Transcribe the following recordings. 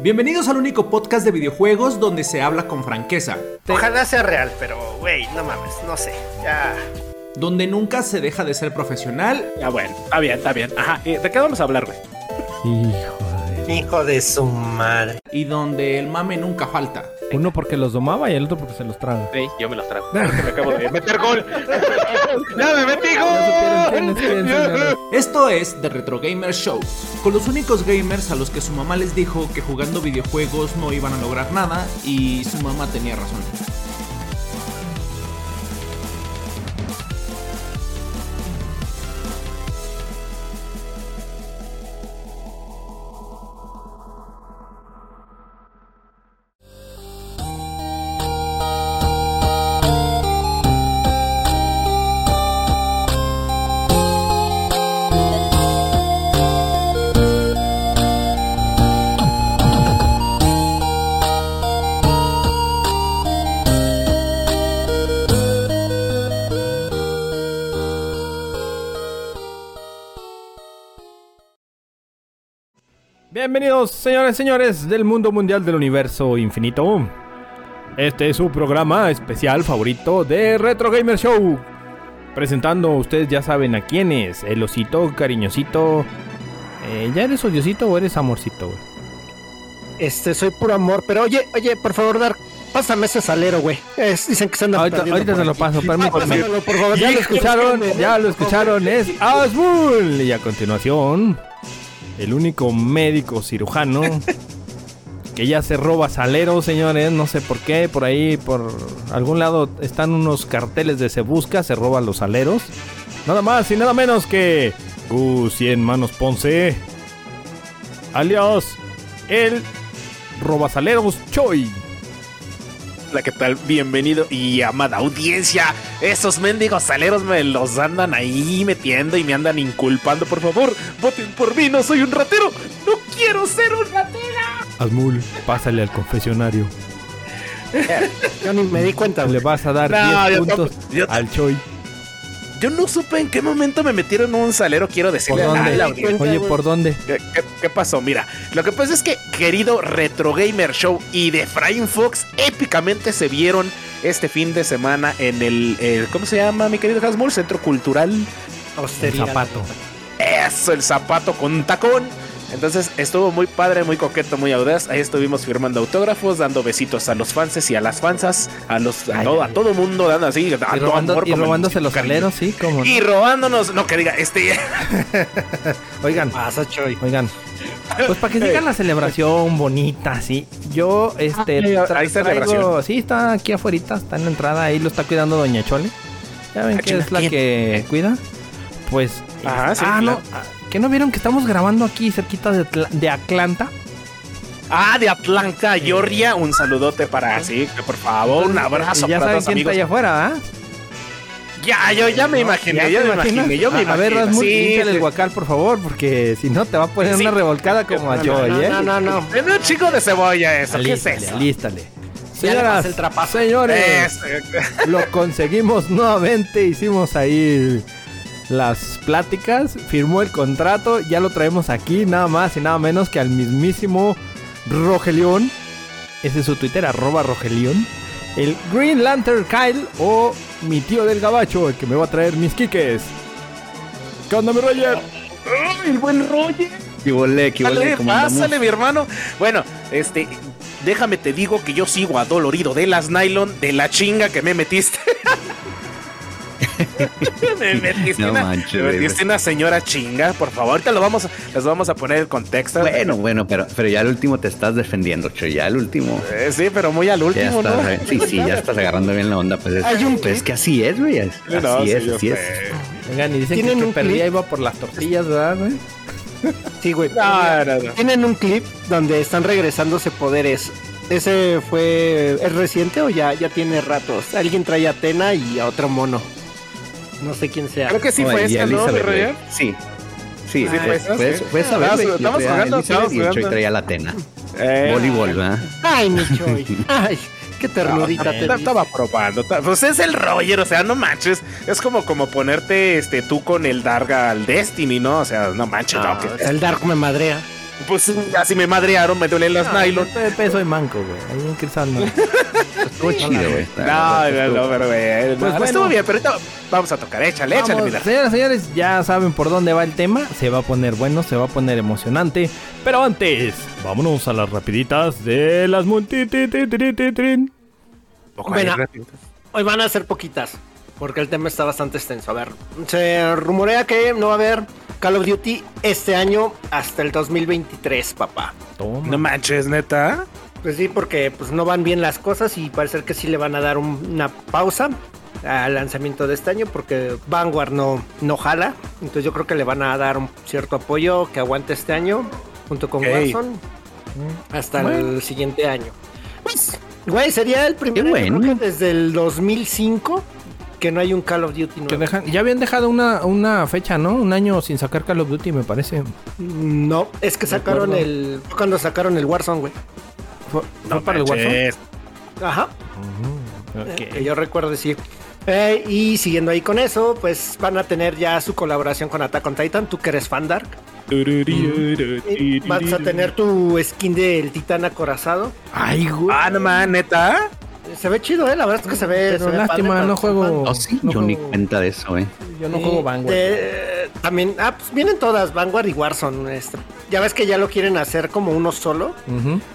Bienvenidos al único podcast de videojuegos donde se habla con franqueza. Ojalá sea real, pero, güey, no mames, no sé. Ya. Donde nunca se deja de ser profesional. Ya bueno, está bien, está bien. Ajá, ¿y ¿de qué vamos a hablar, güey? Hijo. Hijo de su madre. Y donde el mame nunca falta. Uno porque los domaba y el otro porque se los traga. Sí, yo me los trago. Me acabo de meter gol. ¡Ya me metí señores. Esto es The Retro Gamer Show, con los únicos gamers a los que su mamá les dijo que jugando videojuegos no iban a lograr nada y su mamá tenía razón. Bienvenidos, señores y señores del mundo mundial del universo infinito. Este es su programa especial favorito de Retro Gamer Show. Presentando, ustedes ya saben a quién es, el osito cariñosito. Eh, ¿Ya eres odiosito o eres amorcito? güey? Este, soy puro amor, pero oye, oye, por favor, Dar, pásame ese salero, güey. Es- dicen que se anda Ahorita, ahorita se lo aquí. paso, permítanme. Pásamelo, por favor. Ya lo escucharon, ya lo escucharon, es Asmul. Y a continuación, el único médico cirujano que ya se roba saleros, señores. No sé por qué, por ahí, por algún lado están unos carteles de se busca, se roban los saleros. Nada más y nada menos que Gus 100 Manos Ponce, alias el robasaleros Choi. Hola, ¿qué tal? Bienvenido y amada audiencia. Esos mendigos saleros me los andan ahí metiendo y me andan inculpando. Por favor, voten por mí, no soy un ratero. No quiero ser un ratero. Asmul, pásale al confesionario. Yo ni me di cuenta, Le vas a dar No, 10 yo puntos yo- al Choi. Yo no supe en qué momento me metieron un salero, quiero ¿Por decirle a dónde? la. Oye, ¿por dónde? ¿Qué, qué- qué pasó? Mira, lo que pasa es que, querido Retro Gamer Show y de Efraín Fox, épicamente se vieron este fin de semana en el, el- ¿cómo se llama, mi querido Hasmul? Centro Cultural. El Austeridad. zapato. Eso, el zapato con tacón. Entonces estuvo muy padre, muy coqueto, muy audaz. Ahí estuvimos firmando autógrafos, dando besitos a los fans y a las fansas, a los a Ay, todo, ay, a todo mundo, dando así, Y, dando robando- amor y como el robándose los cariño. aleros, sí, como. Y robándonos, no que diga, este, Oigan, Pasa, Choy. oigan. Pues para que sigan la celebración bonita, sí. Yo, este. Tra- ahí está la traigo- celebración. Sí, está aquí afuera, está en la entrada. Ahí lo está cuidando Doña Chole. ¿Ya ven Ah, que es la ¿quién? que cuida? Pues. Ajá, sí, ah, no. claro. ¿Que no vieron que estamos grabando aquí cerquita de, Atla- de Atlanta? ah, de Atlanta, Georgia, un saludote para sí, que por favor, un abrazo ya para saben quién está allá afuera, ¿ah? Ya, yo ya me imaginé, ¿Ya yo me imaginé, yo me a, a ver, imaginé. Rasmus, sí, el sí. guacal, por favor, porque si no te va a poner Sí. una revolcada como a No, Joy, no, ¿eh? no, no, no. Tiene un chico de cebolla eso, ¿qué es Alístale, eso? alístale. Señoras, el señores, Es- lo conseguimos nuevamente. Hicimos ahí las pláticas, firmó el contrato, ya lo traemos aquí, nada más y nada menos que al mismísimo Rogelión. Ese es su Twitter, arroba Rogelión. El Green Lantern Kyle o mi tío del gabacho, el que me va a traer mis quiques. ¿Qué onda, mi Roger? ¡Ay, el buen Roger! ¿Qué volé, qué volé? Pásale, mi hermano. Bueno, este, déjame te digo que yo sigo adolorido de las nylon, de la chinga que me metiste. me metiste, No una, manches, me metiste una señora chinga, por favor. Ahorita lo vamos, a- les vamos a poner el contexto. Bueno, bueno, pero, pero ya al último te estás defendiendo, Choy. Ya al último. Eh, sí, pero muy al último, estás, ¿no? sí, sí, ya estás agarrando bien la onda. Pues es, Hay un pues es que así es, güey. Así No, es, así es. Oigan, y dicen que el ¿Tienen que un perdía iba por las tortillas, ¿verdad, güey? Sí, güey. No, no, no. Tienen un clip donde están regresándose poderes. ¿Ese fue. ¿Es reciente o ya, ya tiene ratos? Alguien trae a Atena y a otro mono. No sé quién sea. Creo que sí No, fue y esa, ¿no? Sí. Sí, Sí, fue, fue esa, fue, fue esa vez, Estamos-. Yo traía jugando, estamos y jugando. traía la Atena. Eh, Voleibol, ¿verdad? Ay, mi Choy. Ay, qué ternurita te Ta- di. Estaba probando. Pues es el Roger, o sea, no manches. Es como, como ponerte este tú con el Darga al Destiny, ¿no? O sea, no manches, no, que- El Dark me madrea. Pues sí, así me madrearon, me duelen las nylon. Estoy de peso y manco, güey. Ahí en Cristal no. Estuvo chido, güey. No, no, no, pero güey. Pues no, bueno. estuvo bien, pero ahorita vamos a tocar. Échale, échale, Vamos, mira. señoras y señores, ya saben por dónde va el tema. Se va a poner bueno, se va a poner emocionante. Pero antes, vámonos a las rapiditas de las multitititititrin. Hoy van a ser poquitas, porque el tema está bastante extenso. A ver, se rumorea que no va a haber Call of Duty este año hasta el 2023, papá. Toma. No manches, neta. Pues sí, porque pues no van bien las cosas y parece que sí le van a dar un- una pausa al lanzamiento de este año porque Vanguard no, no jala. Entonces yo creo que le van a dar un cierto apoyo que aguante este año junto con Ok. Warzone hasta el siguiente año. Pues, güey, sería el primer bueno. creo que desde el 2005 que no hay un Call of Duty Que nuevo. dejan- ya habían dejado una, una fecha, ¿no? Un año sin sacar Call of Duty, me parece. No, es que sacaron el... fue Cuando sacaron el Warzone, güey. ¿Fue, fue para el Warzone? Ajá. Ok. que yo recuerdo decir. Eh, y siguiendo ahí con eso, pues van a tener ya su colaboración con Attack on Titan. Tú que eres fan Dark. Eh, Vas a tener tu skin del titán acorazado. Ay, güey. Ah, no man, neta. Se ve chido, eh. La verdad es que se ve. Pero se ve lástima, padre, no juego. Oh, sí, no yo ni cuenta de eso, eh. Yo no juego Vanguard. de- también, ah, pues vienen todas, Vanguard y Warzone. este. Ya ves que ya lo quieren hacer como uno solo.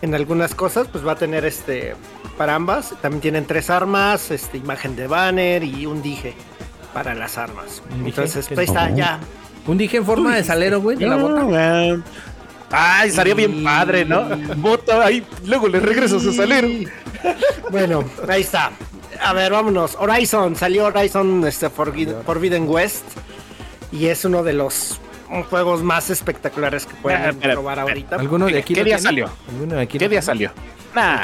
En algunas cosas, pues va a tener este para ambas. También tienen tres armas, este, imagen de banner y un dije para las armas. Entonces, ¿Qué pues, ahí está, es? ya. Un dije en forma de salero, güey, de la bota. man. Ay, estaría bien padre, ¿no? Bota ahí, luego le regreso su salero. Bueno, ahí está. A ver, vámonos. Horizon, salió Horizon este, Forbidden, Forbidden West. Y es uno de los juegos más espectaculares que pueden Ah, probar ahorita. ¿Alguno de aquí ¿Qué día salió? ¿Alguno de aquí ¿Qué día salió? Nah,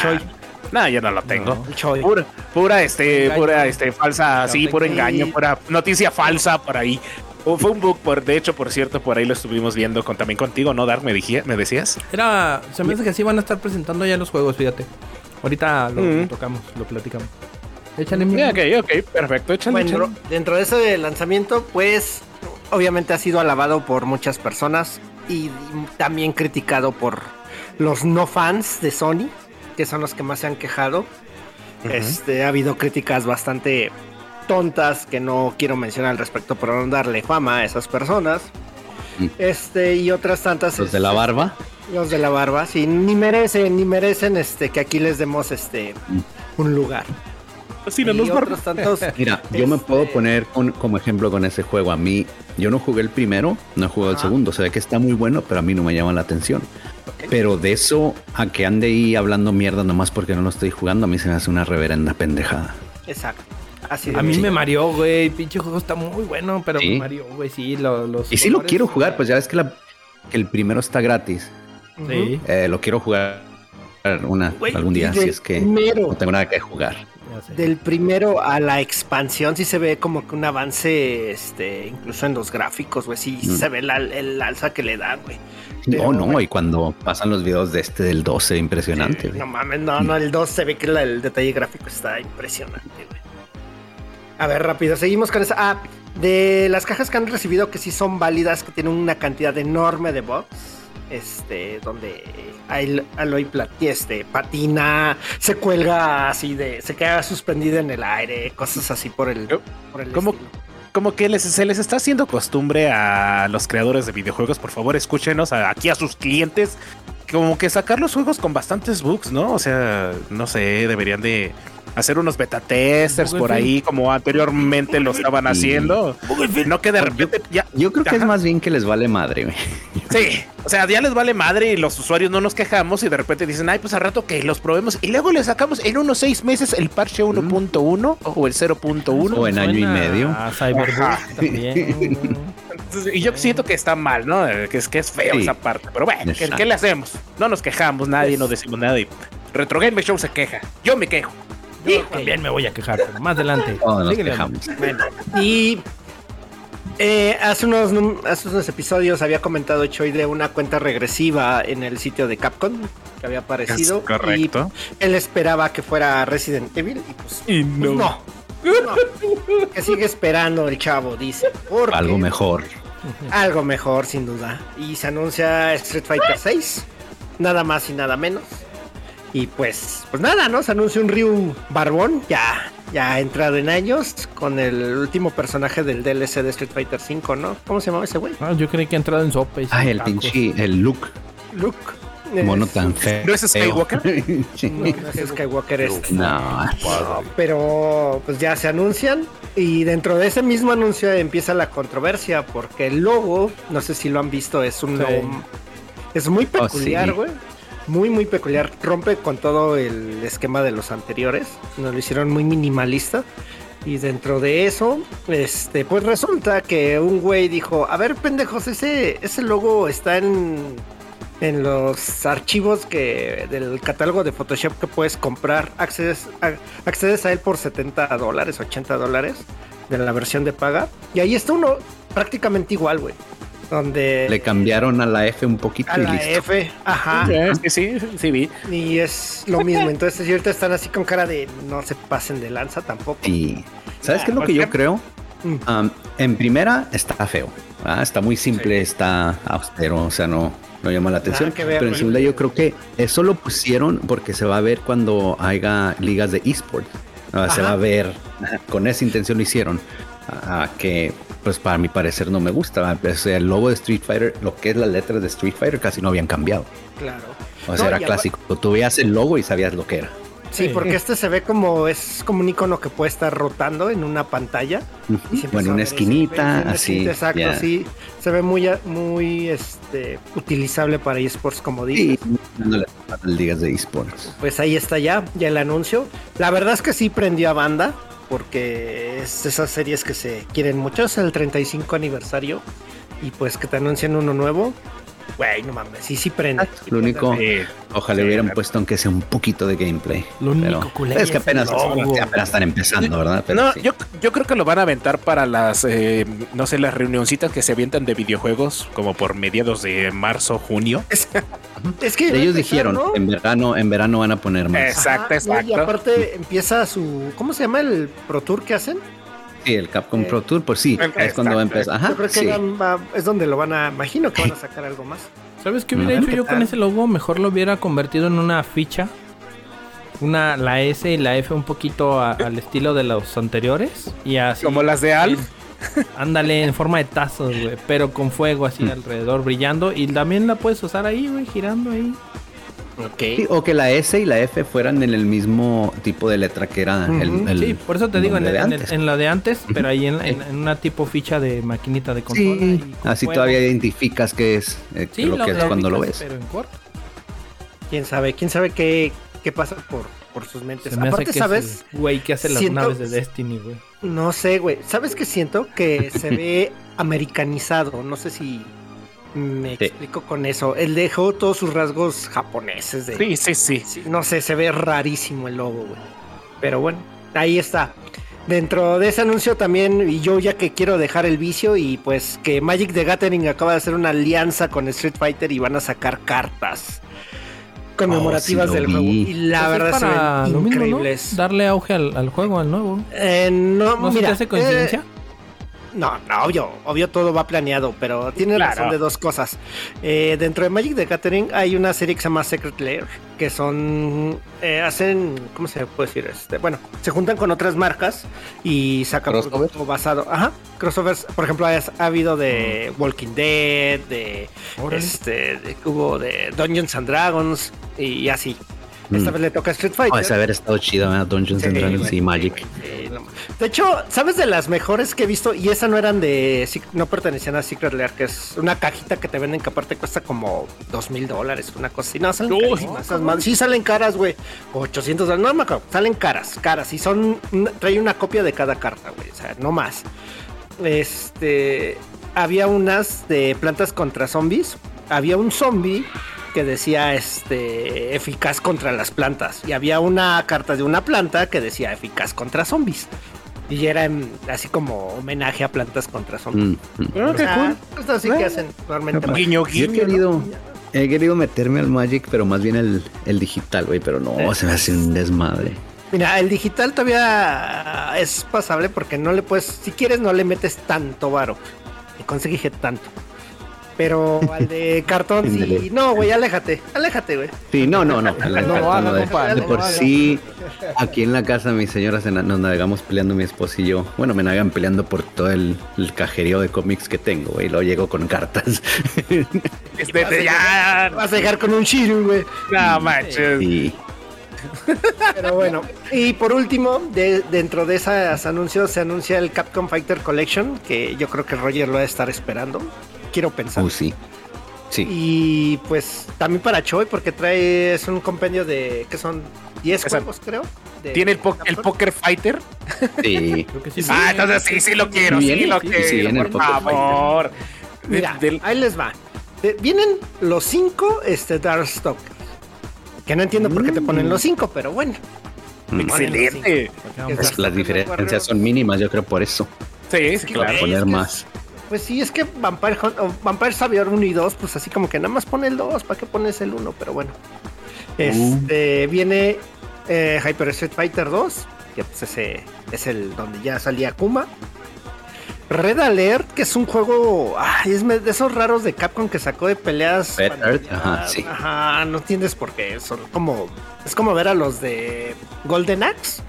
nah, yo no lo tengo. El Choi. Pura, pura, este, pura, este, falsa, sí, puro engaño. engaño, pura noticia falsa por ahí. O Fue un bug, por, de hecho, por cierto, por ahí lo estuvimos viendo con, también contigo, ¿no, Dark? Me, decías. Era, se me hace que sí van a estar presentando ya los juegos, fíjate. Ahorita lo, Mm. lo tocamos, lo platicamos. Échale mi. Yeah, ok, ok, perfecto, échale, Bueno, échale. dentro, dentro de ese lanzamiento, pues obviamente ha sido alabado por muchas personas y también criticado por los no fans de Sony, que son los que más se han quejado. Este, ha habido críticas bastante tontas que no quiero mencionar al respecto por no darle fama a esas personas. Mm. Este, y otras tantas. Los de la este, barba. Los de la barba, sí, ni merecen, ni merecen este que aquí les demos este un lugar. Sí, no y nos otros tantos. Mira, yo me Este- puedo poner con- como ejemplo con ese juego. A mí, yo no jugué el primero, no he jugado el segundo. Se ve que está muy bueno, pero a mí no me llama la atención. Pero de eso a que ande ahí hablando mierda nomás porque no lo estoy jugando, a mí se me hace una reverenda pendejada. Exacto. Así A mí me mareó, güey. Pinche juego está muy bueno, pero ¿Sí? me mareó, güey. Sí, lo- los. Y sí lo quiero jugar, pues ya ves que, la- que el primero está gratis. Sí, Eh, lo quiero jugar una, Güey, algún día, si es que primero. no tengo nada que jugar. Del primero a la expansión sí se ve como que un avance, este, incluso en los gráficos, güey, sí Mm. se ve la- el alza que le da, güey. No, Pero, no, güey. y cuando pasan los videos de este del 12, impresionante. Sí, no mames, no, no, el 2 se ve que la- el detalle gráfico está impresionante, güey. A ver, rápido, seguimos con esa. Ah, de las cajas que han recibido que sí son válidas, que tienen una cantidad enorme de bugs. Este, donde Al- Aloy este, patina, se cuelga así de, se queda suspendida en el aire, cosas así por el, por el ¿Cómo? estilo. Como que les, se les está haciendo costumbre a los creadores de videojuegos, por favor, escúchenos a- aquí a sus clientes. Como que sacar los juegos con bastantes bugs, ¿no? O sea, no sé, deberían de hacer unos beta testers por ahí, como anteriormente lo estaban haciendo. No que de repente ya. Yo creo que es más bien que les vale madre. Sí, o sea, ya les vale madre y los usuarios no nos quejamos y de repente dicen, ay, pues al rato que los probemos y luego le sacamos en unos seis meses el parche 1.1 o el 0.1. O en año y medio. A Cyberpunk también. ¿no? Entonces, y yo siento que está mal, ¿no? Que es, que es feo Sí. esa parte. Pero bueno, ¿qué, le hacemos? No nos quejamos, nadie, no decimos nada. Y Retro Game Show se queja. Yo me quejo. Yo también me voy a quejar, pero más adelante. Todos nos quejamos. Bueno, y eh, hace, unos, hace unos episodios había comentado Choi de una cuenta regresiva en el sitio de Capcom que había aparecido. Es correcto. Y él esperaba que fuera Resident Evil y pues, Y pues no. No. Que sigue esperando el chavo, dice. Porque Algo mejor. algo mejor sin duda. Y se anuncia Street Fighter 6, nada más y nada menos. Y pues, pues nada, ¿no? Se anuncia un Ryu Barbón, ya, ya entrado en años, con el último personaje del DLC de Street Fighter 5, ¿no? ¿Cómo se llamaba ese güey? Ah, yo creí que ha entrado en sopa. Ah, el pinche, el look. Luke. Mono Es- tan feo. ¿No es Skywalker? Sí. No, no es Skywalker este. No, Pero pues ya se anuncian y dentro de ese mismo anuncio empieza la controversia porque el logo, no sé si lo han visto, es un Sí. logo es muy Oh, peculiar, sí. güey. Muy muy peculiar, rompe con todo el esquema de los anteriores. Nos lo hicieron muy minimalista. Y dentro de eso, este, pues resulta que un güey dijo, a ver, pendejos, ese, ese logo está en, en los archivos que del catálogo de Photoshop que puedes comprar. Accedes a, accedes a él por 70 dólares, 80 dólares de la versión de paga. Y ahí está uno prácticamente igual, güey. Donde le cambiaron a la F un poquito a y la listo. F, ajá. Sí, sí, sí, sí vi. Y es lo mismo. Entonces, ahorita están así con cara de no se pasen de lanza tampoco. Y ¿sabes Ah, qué es lo que ¿por yo creo? Mm. Um, en primera está feo, está muy simple, está austero, o sea, no, no llama la atención. Ver, Pero en segunda yo creo que eso lo pusieron porque se va a ver cuando haya ligas de esports. Se va a ver, con esa intención lo hicieron. que pues para mi parecer no me gusta. El logo de Street Fighter, lo que es la letra de Street Fighter casi no habían cambiado. Claro. O sea, No, era clásico. Tú veías el logo y sabías lo que era. Sí, Sí. porque este se ve como es como un icono que puede estar rotando en una pantalla. Y se O en empezó a una ese- esquinita, así. esquinita, Exacto, ya. sí. Se ve muy, muy este, utilizable para esports, como dices. Sí, las ligas de esports. Pues ahí está ya, ya el anuncio. La verdad es que sí prendió a banda, porque es esas series que se quieren mucho. Es el 35 aniversario. Y pues que te anuncian uno nuevo. Güey, no mames, sí, sí prende. Lo único, Eh, ojalá Sí, hubieran claro. puesto aunque sea un poquito de gameplay. Lo único culero es que apenas, logo. apenas están empezando, ¿verdad? Pero no, sí. yo, yo creo que lo van a aventar para las, eh, no sé, las reunioncitas que se avientan de videojuegos, como por mediados de marzo, junio. Es que Ellos dijeron, ¿no? en verano, en verano van a poner más. Exacto, Ajá, no, Y exacto. aparte empieza su. ¿Cómo se llama el Pro Tour que hacen? Sí, el Capcom Eh, Pro Tour, pues sí, exacto. es cuando va a empezar. Ajá, Yo creo que sí. van- va- es donde lo van a. Imagino que van a sacar algo más. ¿Sabes qué hubiera hecho yo ¿Qué con ese logo? Mejor lo hubiera convertido en una ficha. Una, la S y la F un poquito a- al estilo de los anteriores. Y así. Como las de Alf. Ándale, en forma de tazos, güey. Pero con fuego así Mm. alrededor, brillando. Y también la puedes usar ahí, güey, girando ahí. Sí, o que la S y la F fueran en el mismo tipo de letra que era el, sí, por eso te digo, en, nombre de el- en el- antes. en la de antes, pero ahí en, en- en una tipo ficha de maquinita de consola. y Sí, con así todavía identificas qué es eh, Sí, lo que es cuando lo ves. Pero en corto. Quién sabe, quién sabe qué, qué pasa por, por sus mentes. Se me hace Aparte, que ¿sabes? güey que hace las Siento- naves de Destiny, güey. No sé, güey. ¿Sabes qué siento? Que se ve americanizado. No sé si me Sí. explico con eso. Él dejó todos sus rasgos japoneses. De, Sí, sí, sí. Sí, no sé, se ve rarísimo el logo, güey. Pero bueno, ahí está. Dentro de ese anuncio también, y yo ya que quiero dejar el vicio, y pues que Magic the Gathering acaba de hacer una alianza con Street Fighter y van a sacar cartas conmemorativas Oh, sí del juego. Y la Pues es verdad para se lo ven mismo, ¿no? increíbles. Darle auge al, al juego, al nuevo. Eh, no, ¿No se mira, te hace coincidencia? eh, no, no, obvio, obvio todo va planeado, pero tiene Claro. razón de dos cosas. Eh, dentro de Magic the Gathering hay una serie que se llama Secret Lair, que son, eh, hacen, ¿cómo se puede decir? Este, bueno, se juntan con otras marcas y sacan ¿Crossover? producto basado, ajá, crossovers, por ejemplo, ha, ha habido de Walking Dead, de, Órale. este, de- hubo de Dungeons and Dragons y así. Esta Mm. vez le toca a Street Fighter. Oh, ese haber estado chido, ¿verdad? Dungeons and Sí, Dragons güey, y Magic. sí, no. De hecho, ¿sabes de las mejores que he visto? Y esa no eran de. No pertenecían a Secret Lair, que es una cajita que te venden que aparte cuesta como dos mil dólares, una cosa así. No, salen Uy, carísimas esas. Sí, salen caras, güey. 800 dólares. No me acuerdo. Salen caras, caras. Y son. Trae una copia de cada carta, güey. O sea, no más. Este. Había unas de plantas contra zombies. Había un zombie que decía este eficaz contra las plantas y había una carta de una planta que decía eficaz contra zombies y era en- así como homenaje a plantas contra zombies. Mm, mm. Ah, O qué sea, cool. cosas así que hacen normalmente. Capaz. Guiño, Yo he guiño. querido, he querido meterme al Magic, pero más bien el, el digital, güey, pero no, se me hace un desmadre. Mira, el digital todavía es pasable porque no le puedes, si quieres no le metes tanto varo. Y conseguí tanto. Pero al de cartón sí. No, güey, aléjate. Aléjate, güey. Sí, no, no, no. No no de- compa, de no lo por sí, aquí en la casa, mis señoras se na- nos navegamos peleando mi esposo y yo. Bueno, me navegan peleando por todo el, el cajerío de cómics que tengo, güey. Luego llego con cartas. Este, Vas a ya, Vas a llegar con un Shiru, güey. no manches. Pero bueno. Y por último, de, dentro de esos anuncios se anuncia el Capcom Fighter Collection, que yo creo que Roger lo va a estar esperando. Quiero pensar. uh, sí. Sí. Y pues también para Choi, porque trae es un compendio de que son 10 Esa- juegos, creo. de ¿Tiene el, po- el. Poker Fighter? Sí. Creo que sí. ah, entonces sí, sí lo quiero, sí, Viene, lo sí, quiero, sí, viene el por favor. Mira, del- ahí les va. Eh, vienen los 5 este, Darkstalkers. Que no entiendo por qué te ponen los 5, pero bueno. Mm. excelente. Pues las diferencias son mínimas, yo creo por eso. Sí, sí, que- claro. Es Poner más. Pues sí, es que Vampire, Hunt- o Vampire Savior 1 y 2, pues así como que nada más pone el 2, ¿para qué pones el 1? Pero bueno. Este, viene eh, Hyper Street Fighter 2, que pues ese es el donde ya salía Kuma. Red Alert, que es un juego, ay, es de esos raros de Capcom que sacó de peleas. Red Alert, ajá, sí. Ajá, no entiendes por qué. Son como, es como ver a los de Golden Axe,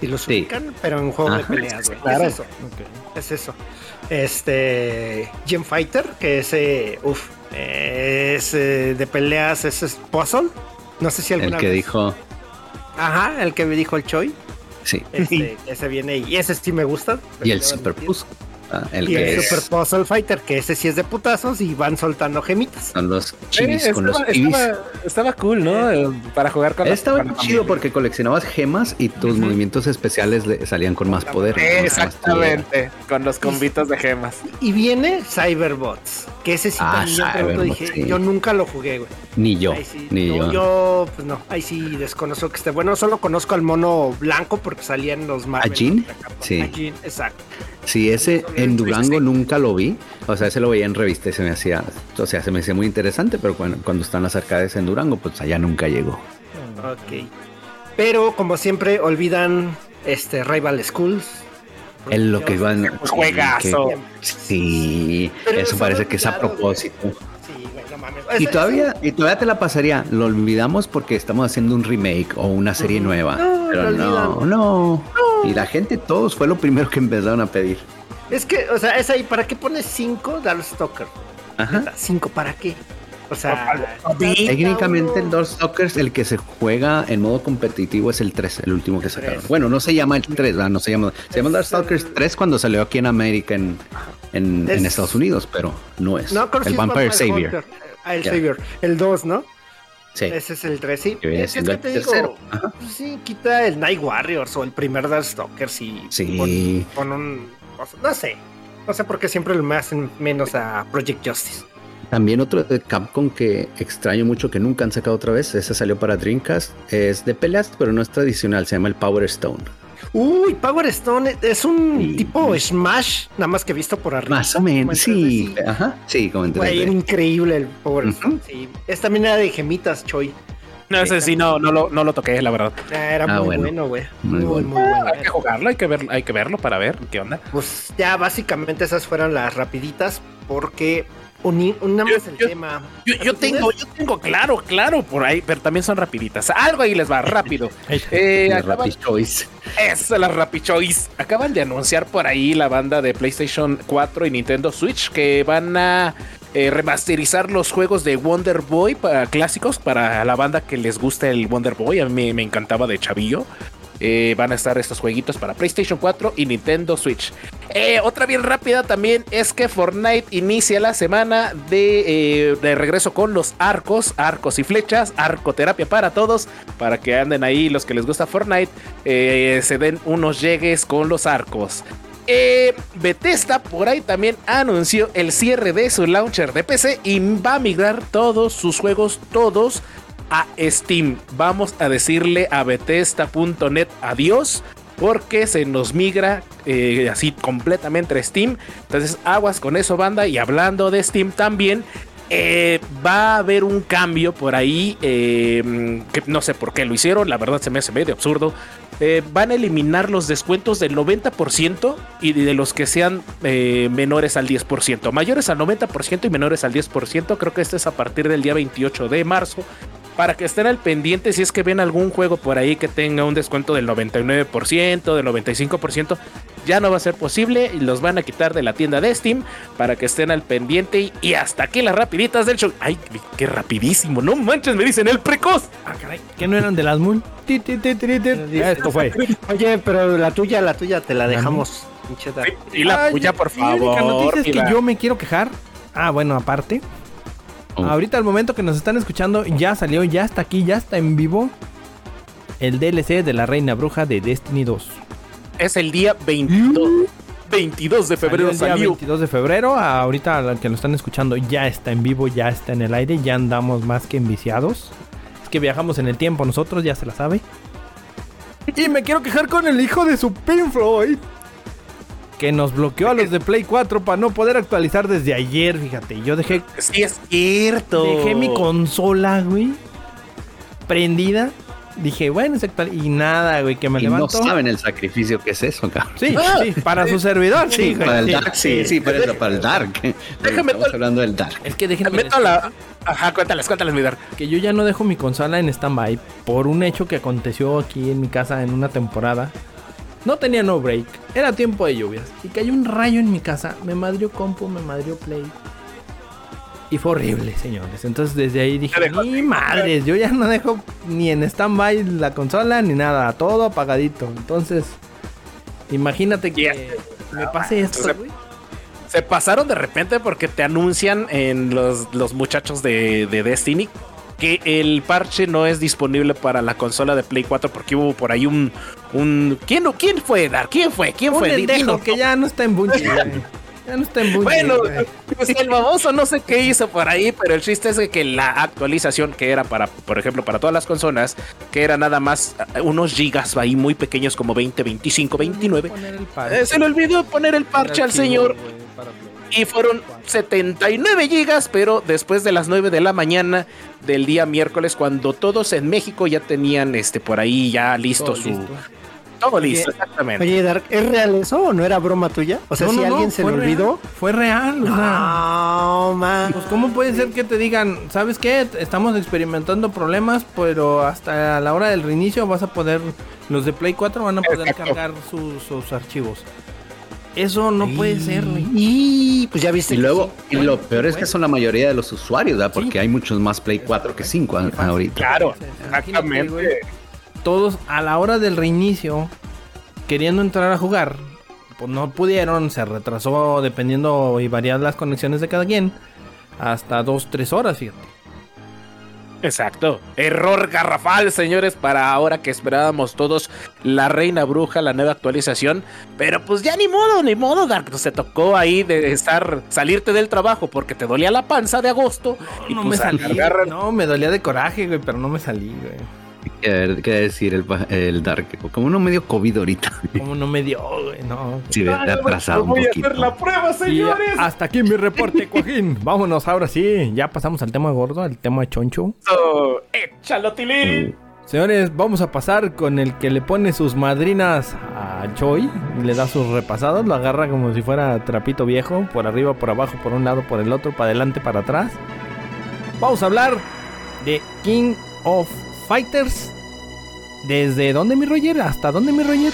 si los Sí. ubican, pero en juego de peleas, güey. Claro. Es eso. Es eso. Este. Gem Fighter, que es. eh, uf, es eh, de peleas, es, es puzzle. No sé si alguna El que vez- dijo, Ajá, el que me dijo el Choi. sí. Este, ese viene y ese sí me gusta. Y el Super ah, el Y que el es- Super Puzzle Fighter, que ese sí es de putazos y van soltando gemitas. son los Sí, chivis con los estaba, chivis. estaba- estaba cool, ¿no? Eh, Para jugar con Estaba con la chido familia. porque coleccionabas gemas y tus movimientos especiales le salían con más poder. Exactamente, con los combitos de gemas. Y viene Cyberbots, que ese sí Ah, también yo dije, sí. yo nunca lo jugué, güey. Ni yo, sí, ni no, yo. yo, pues no, ahí sí desconozco que esté bueno. Solo conozco al mono blanco porque salía en los Marvel. ¿A Jean? Sí. A Jean, exacto. Sí, ese en Durango nunca lo vi. O sea, ese lo veía en revista y se me hacía, o sea, se me hacía muy interesante, pero cuando, cuando están las arcades en Durango, pues allá nunca llegó. Ok. Pero como siempre, olvidan este Rival Schools. Es lo que iban. Juegazo. Sí, Pero eso parece que es a propósito. Sí. Y todavía, y todavía te la pasaría. Lo olvidamos porque estamos haciendo un remake o una serie nueva. No, pero lo no, no. Y la gente, todos fue lo primero que empezaron a pedir. Es que, o sea, es ahí, ¿para qué pones 5 Darkstalker? Ajá. 5 para qué? O sea, Sí. Técnicamente el uno- Darkstalkers, el que se juega en modo competitivo es el 3, el último que sacaron. Bueno, no se llama el 3, ¿verdad? no se llama. Se llama Es Darkstalkers el- 3 cuando salió aquí en América, en, en, en Es- Estados Unidos, pero no es. No, el Vampire Savior. Ah, el. Savior. El 2, ¿no? Sí. Ese es el 3, sí. Que Es que el te tercero. Pues sí, quita el Night Warriors o el primer Darkstalker, sí. Sí. Con, con un. no sé. No sé por qué siempre me hacen menos a Project Justice. También otro de Capcom que extraño mucho que nunca han sacado otra vez, ese salió para Dreamcast, es de peleas, pero no es tradicional, se llama el Power Stone. Uy, Power Stone es un Sí. tipo Smash, nada más que visto por arriba. Más o menos, sí. 3D, Ajá, sí, como Güey, era 3D. increíble el Power. Stone. Sí. Es también era de gemitas, Choi. No, ese sí, no, no, lo, no lo toqué, la verdad. Ah, Era Ah, muy bueno. bueno, güey. Muy Muy, bueno. muy bueno. Hay que jugarlo, hay que, ver, hay que verlo para ver qué onda. Pues ya básicamente esas fueron las rapiditas porque unamos Yo- el yo- tema. Yo, yo ¿Tú tengo, yo tengo claro, claro, por ahí, pero también son rapiditas. Algo ahí les va, rápido. Eh, acaban- Rapid Choice. Eso, las Rapid Choice. Acaban de anunciar por ahí la banda de PlayStation 4 y Nintendo Switch que van a eh, remasterizar los juegos de Wonder Boy para clásicos para la banda que les gusta el Wonder Boy. A mí me encantaba de chavillo. Eh, van a estar estos jueguitos para PlayStation 4 y Nintendo Switch. Eh, otra bien rápida también es que Fortnite inicia la semana de, eh, de regreso con los arcos, arcos y flechas, arcoterapia para todos, para que anden ahí los que les gusta Fortnite, se den unos llegues con los arcos. Eh, Bethesda por ahí también anunció el cierre de su launcher de PC y va a migrar todos sus juegos, todos a Steam. Vamos a decirle a Bethesda.net adiós. Porque se nos migra eh, así completamente a Steam. Entonces, aguas con eso, banda. Y hablando de Steam también, eh, va a haber un cambio por ahí. eh, que no sé por qué lo hicieron. La verdad se me hace medio absurdo. eh, van a eliminar los descuentos del 90% y de los que sean menores al 10%. Mayores al 90% y menores al 10%. Creo que este es a partir del día 28 de marzo para que estén al pendiente si es que ven algún juego por ahí que tenga un descuento del 99%, del 95%, ya no va a ser posible y los van a quitar de la tienda de Steam para que estén al pendiente y, hasta aquí las rapiditas del show. Ay, qué rapidísimo, no manches, me dicen el precoz. Ah, caray, ¿que no eran de las Moon? Esto fue. Oye, pero la tuya, la tuya te la dejamos. Y la tuya, por favor. noticia es que yo me quiero quejar. Ah, bueno, aparte. Oh. Ahorita al momento que nos están escuchando, ya salió, ya está aquí, ya está en vivo. El DLC de la Reina Bruja de Destiny 2. Es el día 22, 22 de febrero Salió el día salió. 22 de febrero. Ahorita al que lo están escuchando ya está en vivo, ya está en el aire, ya andamos más que enviciados. Es que viajamos en el tiempo nosotros, ya se la sabe. Y me quiero quejar con el hijo de su Pink Floyd. Que nos bloqueó a los de Play 4 para no poder actualizar desde ayer, fíjate. Yo dejé, Sí, es cierto. dejé mi consola, güey. Prendida. Dije, bueno, se actual- Y nada, güey, que me Y no saben el sacrificio que es eso, cabrón. Sí, sí, para su servidor, sí, güey. Para el. Dark, sí, sí, para eso, para el Dark. Déjame Estamos to- hablando del Dark. Es que Me déjenme meto a la. Ajá, cuéntales, cuéntales, mi Dar. que yo ya no dejo mi consola en stand-by por un hecho que aconteció aquí en mi casa en una temporada. No tenía no break, era tiempo de lluvias y cayó un rayo en mi casa, me madrió compu, me madrió play. Y fue horrible, señores. Entonces desde ahí dije, ni madres, yo ya no dejo ni en stand-by la consola ni nada, todo apagadito. Entonces, imagínate que me pase esto, Entonces, güey. Se pasaron de repente porque te anuncian en los, los muchachos de, de Destiny que el parche no es disponible para la consola de Play 4 porque hubo por ahí un... un ¿quién, ¿Quién fue, Dar? ¿Quién fue? ¿Quién Un fue? Dinos, que ya no está en Bungie. Ya no está en Bungie. Bueno, pues el baboso no sé qué hizo por ahí, pero el chiste es que la actualización que era para, por ejemplo, para todas las consolas, que era nada más eh, unos gigas ahí muy pequeños como 20, 25, 29, Poner el parche. eh, se le olvidó poner el parche al señor. Y fueron 79 gigas, pero después de las 9 de la mañana del día miércoles, cuando todos en México ya tenían este por ahí ya listo Todo su listo. todo listo, Oye, exactamente. Oye, Dark, ¿es real eso o no era broma tuya? O sea, No, si no, no, alguien se real, olvidó. Fue real, o sea. No, man. Pues cómo puede ser que te digan, ¿sabes qué? Estamos experimentando problemas, pero hasta la hora del reinicio vas a poder, los de Play 4 van a poder Exacto. cargar sus, sus archivos. Eso no puede ser, güey. Y pues ya viste. Y luego, sí. y lo peor es que son la mayoría de los usuarios, ¿verdad? Porque hay muchos más Play 4 que 5 ahorita. Claro, exactamente. güey, Todos a la hora del reinicio, queriendo entrar a jugar, pues no pudieron, se retrasó dependiendo y variadas las conexiones de cada quien, hasta 2-3 horas, fíjate. Exacto. Error garrafal, señores, para ahora que esperábamos todos la Reina Bruja, la nueva actualización. Pero pues ya ni modo, ni modo, Dark. Se tocó ahí de estar, salirte del trabajo porque te dolía la panza de agosto. y no pues, me salí, no, me dolía de coraje, güey, pero no me salí, güey. ¿Qué, qué decir el, Dark? Como uno medio COVID ahorita. Como no me dio, güey, no. Sí, de Ay, atrasado un voy a poquito. hacer la prueba, Y señores. hasta aquí mi reporte, Cojín. Vámonos, ahora sí. Ya pasamos al tema gordo, al tema choncho. Oh, Échalo, Tilín. Señores, vamos a pasar con el que le pone sus madrinas a Choi. y Le da sus repasados, lo agarra como si fuera trapito viejo. Por arriba, por abajo, por un lado, por el otro, para adelante, para atrás. Vamos a hablar de King of Fighters. ¿Desde dónde, mi Roger? ¿Hasta dónde, mi Roger?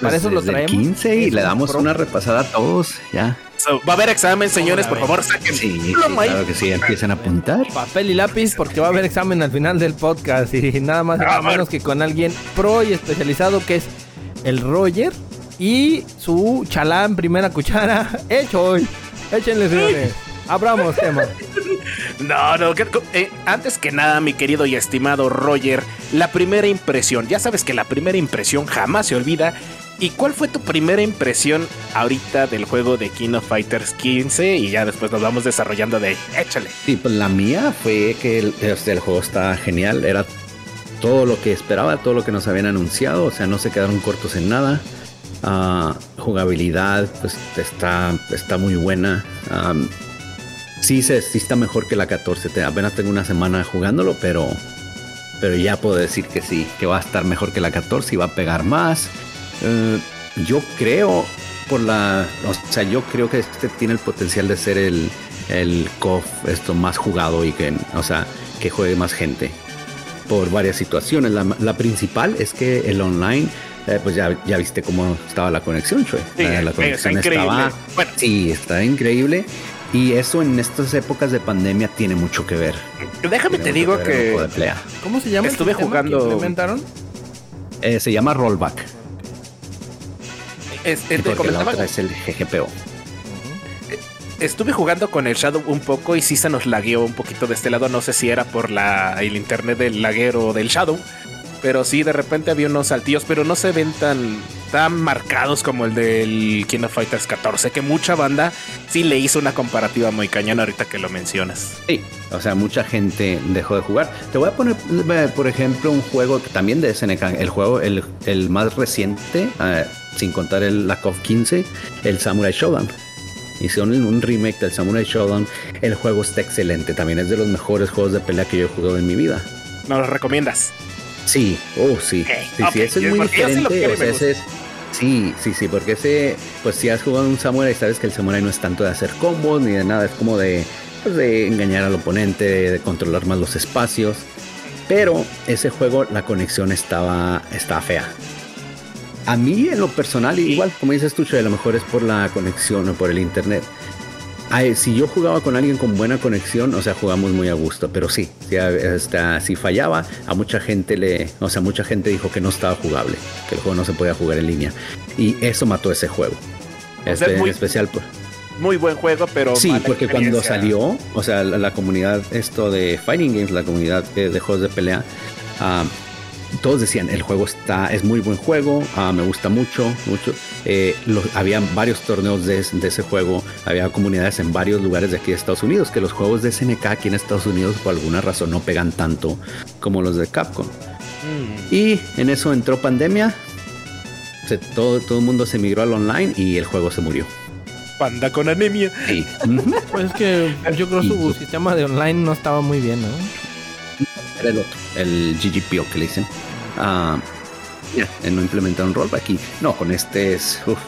Para Pues eso lo el traemos. 15 y le damos pro. una repasada a todos, ya. So, va a haber examen, señores, a por favor, saquen Sí, sí, pluma ahí. claro que sí, empiezan a apuntar. Papel y lápiz porque va a haber examen al final del podcast y nada más Ah, bueno. menos que con alguien pro y especializado que es el Roger y su chalán primera cuchara hecho hoy. Échenle señores. Abramos tema. No, no, eh, antes que nada, mi querido y estimado Roger, la primera impresión. Ya sabes que la primera impresión jamás se olvida. ¿Y cuál fue tu primera impresión ahorita del juego de King of Fighters 15? Y ya después nos vamos desarrollando de ahí. Échale. Sí, pues la mía fue que el, el juego está genial, era todo lo que esperaba, todo lo que nos habían anunciado, o sea, no se quedaron cortos en nada. Ah, jugabilidad, pues está, está muy buena. Am, sí, se, sí está mejor que la 14, te- apenas tengo una semana jugándolo, pero pero ya puedo decir que sí, que va a estar mejor que la 14 y va a pegar más. Eh, yo creo por la, o sea, yo creo que este tiene el potencial de ser el el KOF esto más jugado y que, o sea, que juegue más gente por varias situaciones. La, la principal es que el online eh, pues ya, ya viste cómo estaba la conexión, Chue. Sí, la, la está conexión increíble. estaba. Bueno. Sí, está increíble. Y eso en estas épocas de pandemia tiene mucho que ver. Déjame te digo el que. ¿Cómo se llama? el Estuve sistema jugando- que implementaron? Eh, se llama rollback. es- eh, te la comentaba, otra es el GGPO. estuve jugando con el Shadow un poco y sí se nos lagueó un poquito de este lado. No sé si era por la, el internet del laguero del Shadow. Pero sí, de repente había unos saltillos, pero no se ven tan, tan marcados como el del King of Fighters 14, que mucha banda sí le hizo una comparativa muy cañona ahorita que lo mencionas. Sí, o sea, mucha gente dejó de jugar. Te voy a poner, eh, por ejemplo, un juego también de SNK, el juego, el, el más reciente, eh, sin contar el la KOF 15, el Samurai Shodown. Hicieron un remake del Samurai Shodown. El juego está excelente, también es de los mejores juegos de pelea que yo he jugado en mi vida. ¿Nos lo recomiendas? Sí, oh sí. Sí, sí, ese es muy sí diferente. y o sea, me ese es- sí, sí, sí, porque ese, pues si has jugado un samurai, sabes que el samurai no es tanto de hacer combos ni de nada, es como de, pues, de engañar al oponente, de controlar más los espacios. Pero ese juego, la conexión estaba, estaba fea. A mí, en lo personal, igual, como dices tú, a lo mejor es por la conexión o por el internet. Ay, si yo jugaba con alguien con buena conexión, o sea, jugamos muy a gusto, pero sí, si, hasta, si fallaba, a mucha gente le, o sea, mucha gente dijo que no estaba jugable, que el juego no se podía jugar en línea. Y eso mató ese juego. O sea, Este, es muy- en especial por... Muy buen juego, pero. Sí, porque cuando salió, o sea, la, la comunidad esto de Fighting Games, la comunidad de, de juegos de pelea, ah, todos decían, el juego está, es muy buen juego, ah, me gusta mucho, mucho. Eh, lo- había varios torneos de, de ese juego, había comunidades en varios lugares de aquí de Estados Unidos, que los juegos de SNK aquí en Estados Unidos por alguna razón no pegan tanto como los de Capcom. Mm. Y en eso entró pandemia, se- todo, todo el mundo se migró al online y el juego se murió. Panda con anemia. Sí. Pues es que yo creo su sistema de online no estaba muy bien, ¿no? Era el otro, el GGPO que le dicen. Ah, ya, eh, no implementaron rollback y no, con este es uf,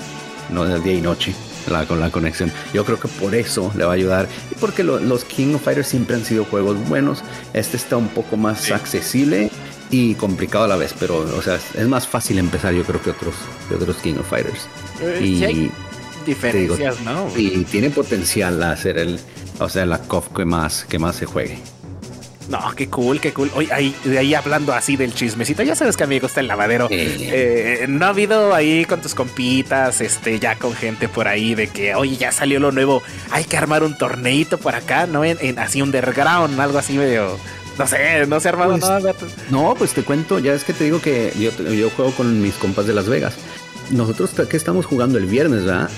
no de día y noche la, con la conexión. Yo creo que por eso le va a ayudar y porque lo- los King of Fighters siempre han sido juegos buenos. Este está un poco más Sí. accesible y complicado a la vez, pero o sea, es más fácil empezar yo creo que otros, que otros King of Fighters. Eh, Y sí ¿no? y tiene potencial a ser el, o sea, la COF que más, que más se juegue. No, qué cool, qué cool. Oye, ahí, de ahí hablando así del chismecito, ya sabes que a mí me gusta el lavadero. Eh. Eh, no ha habido ahí con tus compitas, este, ya con gente por ahí de que, oye, ya salió lo nuevo, hay que armar un torneito por acá, ¿no? En, en así underground, algo así medio, no sé, no se ha armado Pues, nada. No, pues te cuento, ya es que te digo que yo, yo juego con mis compas de Las Vegas. Nosotros, ¿qué estamos jugando el viernes, verdad?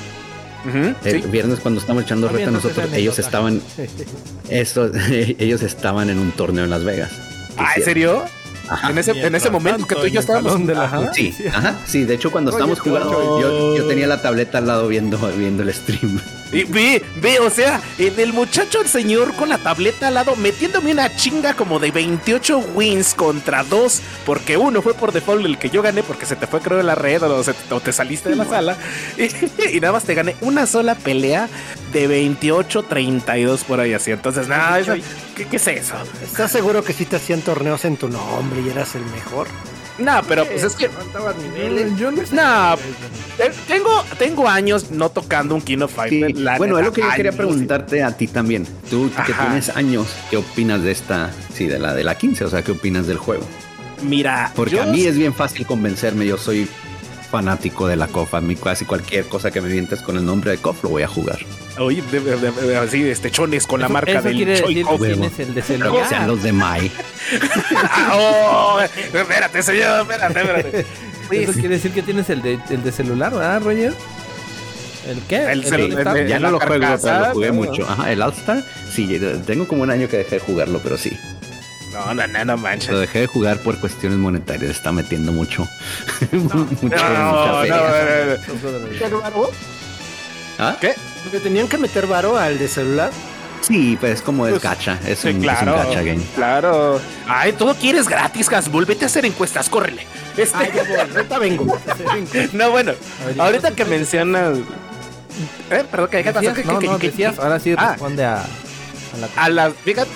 El sí. viernes cuando estamos echando reta, Comiéndose nosotros, ellos estaban, esto, ellos estaban en un torneo en Las Vegas. Ah, ¿en serio? Ajá. En ese, en ese momento que tú y en yo el estábamos de la- Ajá. Sí, ajá, sí, de hecho cuando estábamos jugando, yo, yo tenía la tableta al lado viendo, viendo el stream. Y ve, ve, o sea, eh, del muchacho al señor con la tableta al lado, metiéndome una chinga como de 28 wins contra dos, porque uno fue por default el que yo gané, porque se te fue creo en la red o, se- o te saliste de la sala, y, y nada más te gané una sola pelea de 28-32 por ahí así. Entonces, nada, eso- ¿qué, qué es eso? ¿Estás seguro que sí te hacían torneos en tu nombre y eras el mejor? No, pero pues es que... Faltaban niveles. Yo no tengo, tengo años no tocando un King of Sí, Fighters. la bueno, es lo que yo quería preguntarte a ti también. Tú que Ajá. tienes años, ¿qué opinas de esta, sí, de la de la 15? O sea, ¿qué opinas del juego? Mira, Porque yo a mí es bien fácil convencerme, yo soy fanático de la COF, a mí casi cualquier cosa que me vientes con el nombre de COF lo voy a jugar. Oye, de- de- de- de- así, este chones con la marca eso del que huevo. tienes el de que sean los de Mai. Ah, oh, espérate, señor, espérate, espérate. Sí, Eso sí. quiere decir que tienes el de, el de celular, ¿verdad, Roger? ¿El qué? El de celu- Star? el- Ya no lo juego, pero lo jugué no. mucho. Ajá, el All-Star, sí, tengo como un año que dejé de jugarlo, pero sí. No, no, no, no manches. Lo dejé de jugar por cuestiones monetarias, está metiendo mucho. mucho No, no. ¿Ah? ¿Qué? ¿Le tenían que meter varo al de celular? Sí, pues es como es gacha. Es Sí, un, es claro, un gacha game. claro. Ay, todo quieres gratis, Hasbull. Vete a hacer encuestas, córrele. Este, Ah, voy, ahorita vengo. no, bueno, ver, ahorita ¿y que mencionas. Eh, perdón. ¿Decías? ¿Qué- No, qué- no, qué- decías, ahora sí Ah. responde a, a la... A las, fíjate,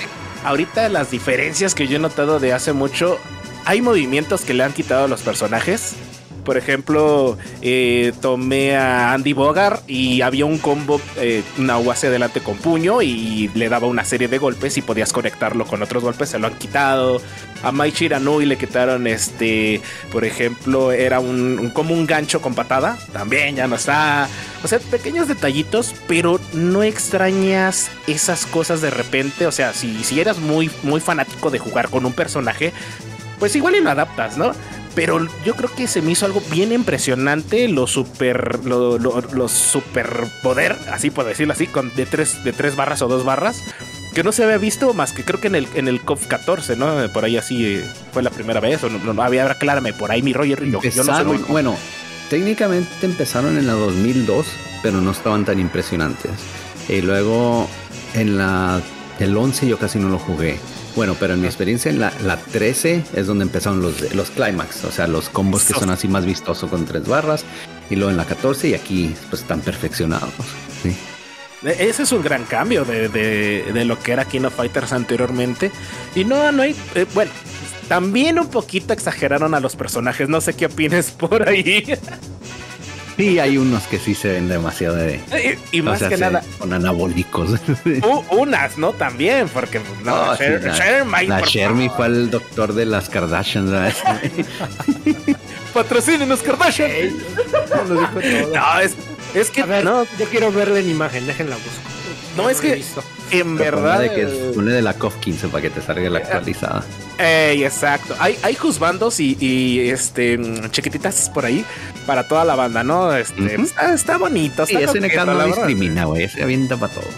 ahorita las diferencias que yo he notado de hace mucho, hay movimientos que le han quitado a los personajes. Por ejemplo, eh, tomé a Andy Bogart y había un combo, eh, una U hacia adelante con puño y le daba una serie de golpes y podías conectarlo con otros golpes, se lo han quitado. A Mai Shiranui le quitaron este, por ejemplo, era un, un- como un gancho con patada, también ya no está. O sea, pequeños detallitos, pero no extrañas esas cosas de repente. O sea, si, si eras muy, muy fanático de jugar con un personaje, pues igual y lo adaptas, ¿no? Pero yo creo que se me hizo algo bien impresionante, lo super, lo, lo, lo superpoder, así por decirlo así, con de tres, de tres barras o dos barras, que no se había visto más que creo que en el, en el COF 14, ¿no? Por ahí así eh, fue la primera vez, o no, no había, aclárame, por ahí mi Roger, yo, yo no muy... bueno, técnicamente empezaron en la 2002, pero no estaban tan impresionantes. Y luego en la el 11 yo casi no lo jugué. Bueno, pero en mi experiencia en la, la 13 es donde empezaron los, los climax, o sea, los combos que son así más vistosos con tres barras. Y luego en la 14 y aquí pues están perfeccionados. Sí. E-, Ese es un gran cambio de, de- de lo que era King of Fighters anteriormente. Y no, no hay. eh, bueno, también un poquito exageraron a los personajes. No sé qué opines por ahí. Sí, hay unos que sí se ven demasiado de... y, y o más sea, que nada, Con anabólicos. u- unas, ¿no? También, porque no, No, sí, Sher- la, por favor. fue el doctor de las Kardashians. Patrocínenos, Kardashian. No, es, es que A ver, no, yo quiero verla en imagen, déjenla busco. No, es que- en Pero verdad. ponle de que pone de la COF 15 para que te salga la actualizada. Ey, exacto. Hay, hay juzbandos y, y, este chiquititas por ahí para toda la banda, ¿no? Este, está, está bonito. Sí, está ese coqueto, NK no discrimina, güey. Ese avienta para todo.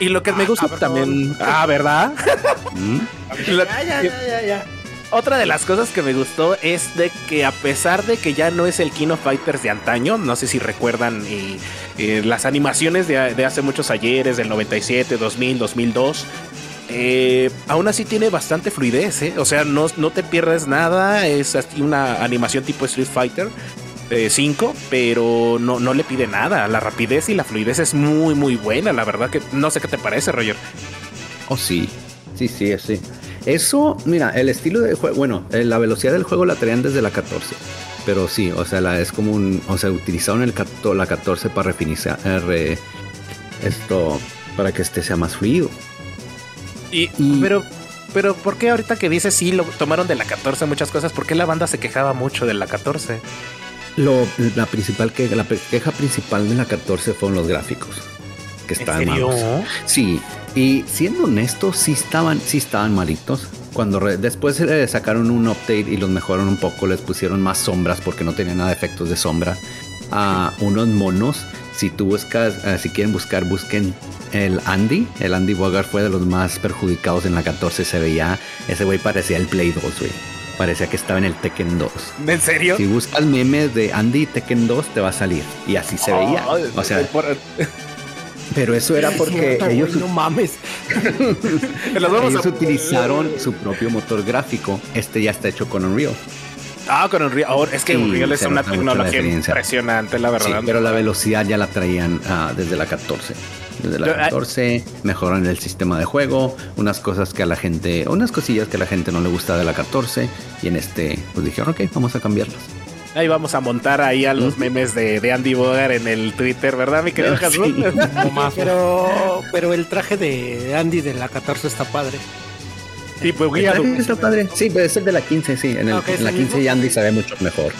Y lo que me Ah, gusta cabrón. también. Ah, ¿verdad? ¿Mm? Ya, ya, ya, ya. Otra de las cosas que me gustó es de que a pesar de que ya no es el King of Fighters de antaño, no sé si recuerdan eh, eh, las animaciones de, hace muchos ayeres, del 97, 2000, 2002. eh, aún así tiene bastante fluidez, ¿eh? o sea, no, no te pierdes nada, es una animación tipo Street Fighter eh, 5, pero no, no le pide nada, la rapidez y la fluidez es muy muy buena, la verdad que no sé qué te parece, Roger. Oh, sí. Sí, sí, sí. Eso, mira, el estilo de juego, bueno, eh, la velocidad del juego la traían desde la 14. Pero sí, o sea, la, es como un, o sea, utilizaron el, la 14 para refinizar eh, re- esto, para que este sea más fluido. Y, Y- pero, pero, ¿por qué ahorita que dices sí lo tomaron de la 14 muchas cosas? ¿Por qué la banda se quejaba mucho de la 14? Lo, la principal que, la queja principal de la 14 fueron los gráficos. Que estaban malos. Sí, y siendo honesto, sí estaban, sí estaban malitos. Cuando después eh, sacaron un update y los mejoraron un poco, les pusieron más sombras porque no tenían nada de efectos de sombra. A unos monos, si tú buscas, eh, si quieren buscar, busquen el Andy. El Andy Bogart fue de los más perjudicados en la 14. Se veía, ese güey parecía el Play 2, güey. Parecía que estaba en el Tekken 2. ¿En serio? Si buscas memes de Andy Tekken 2, te va a salir. Y así se veía. Oh, O sea, por- pero eso era porque ellos no mames. ellos a- utilizaron su propio motor gráfico. Este ya está hecho con Unreal. Ah, con Unreal. Ahora, es que Sí, Unreal es una la tecnología diferencia. impresionante, la Sí, verdad. pero la velocidad ya la traían ah, desde la 14. Desde la Yo, ah, 14 mejoran el sistema de juego, unas cosas que a la gente, unas cosillas que a la gente no le gusta de la 14 y en este pues dijeron, ok, vamos a cambiarlas. Ahí vamos a montar ahí a los memes de, de Andy Bogart en el Twitter, ¿verdad, mi querido Sí. Pero, pero el traje de Andy de la 14 está padre. tipo El guía. traje está padre. Sí, pues es el de la 15, sí. En, el- Ah, ok, en ¿es la el 15 mismo? ya Andy se ve mucho mejor.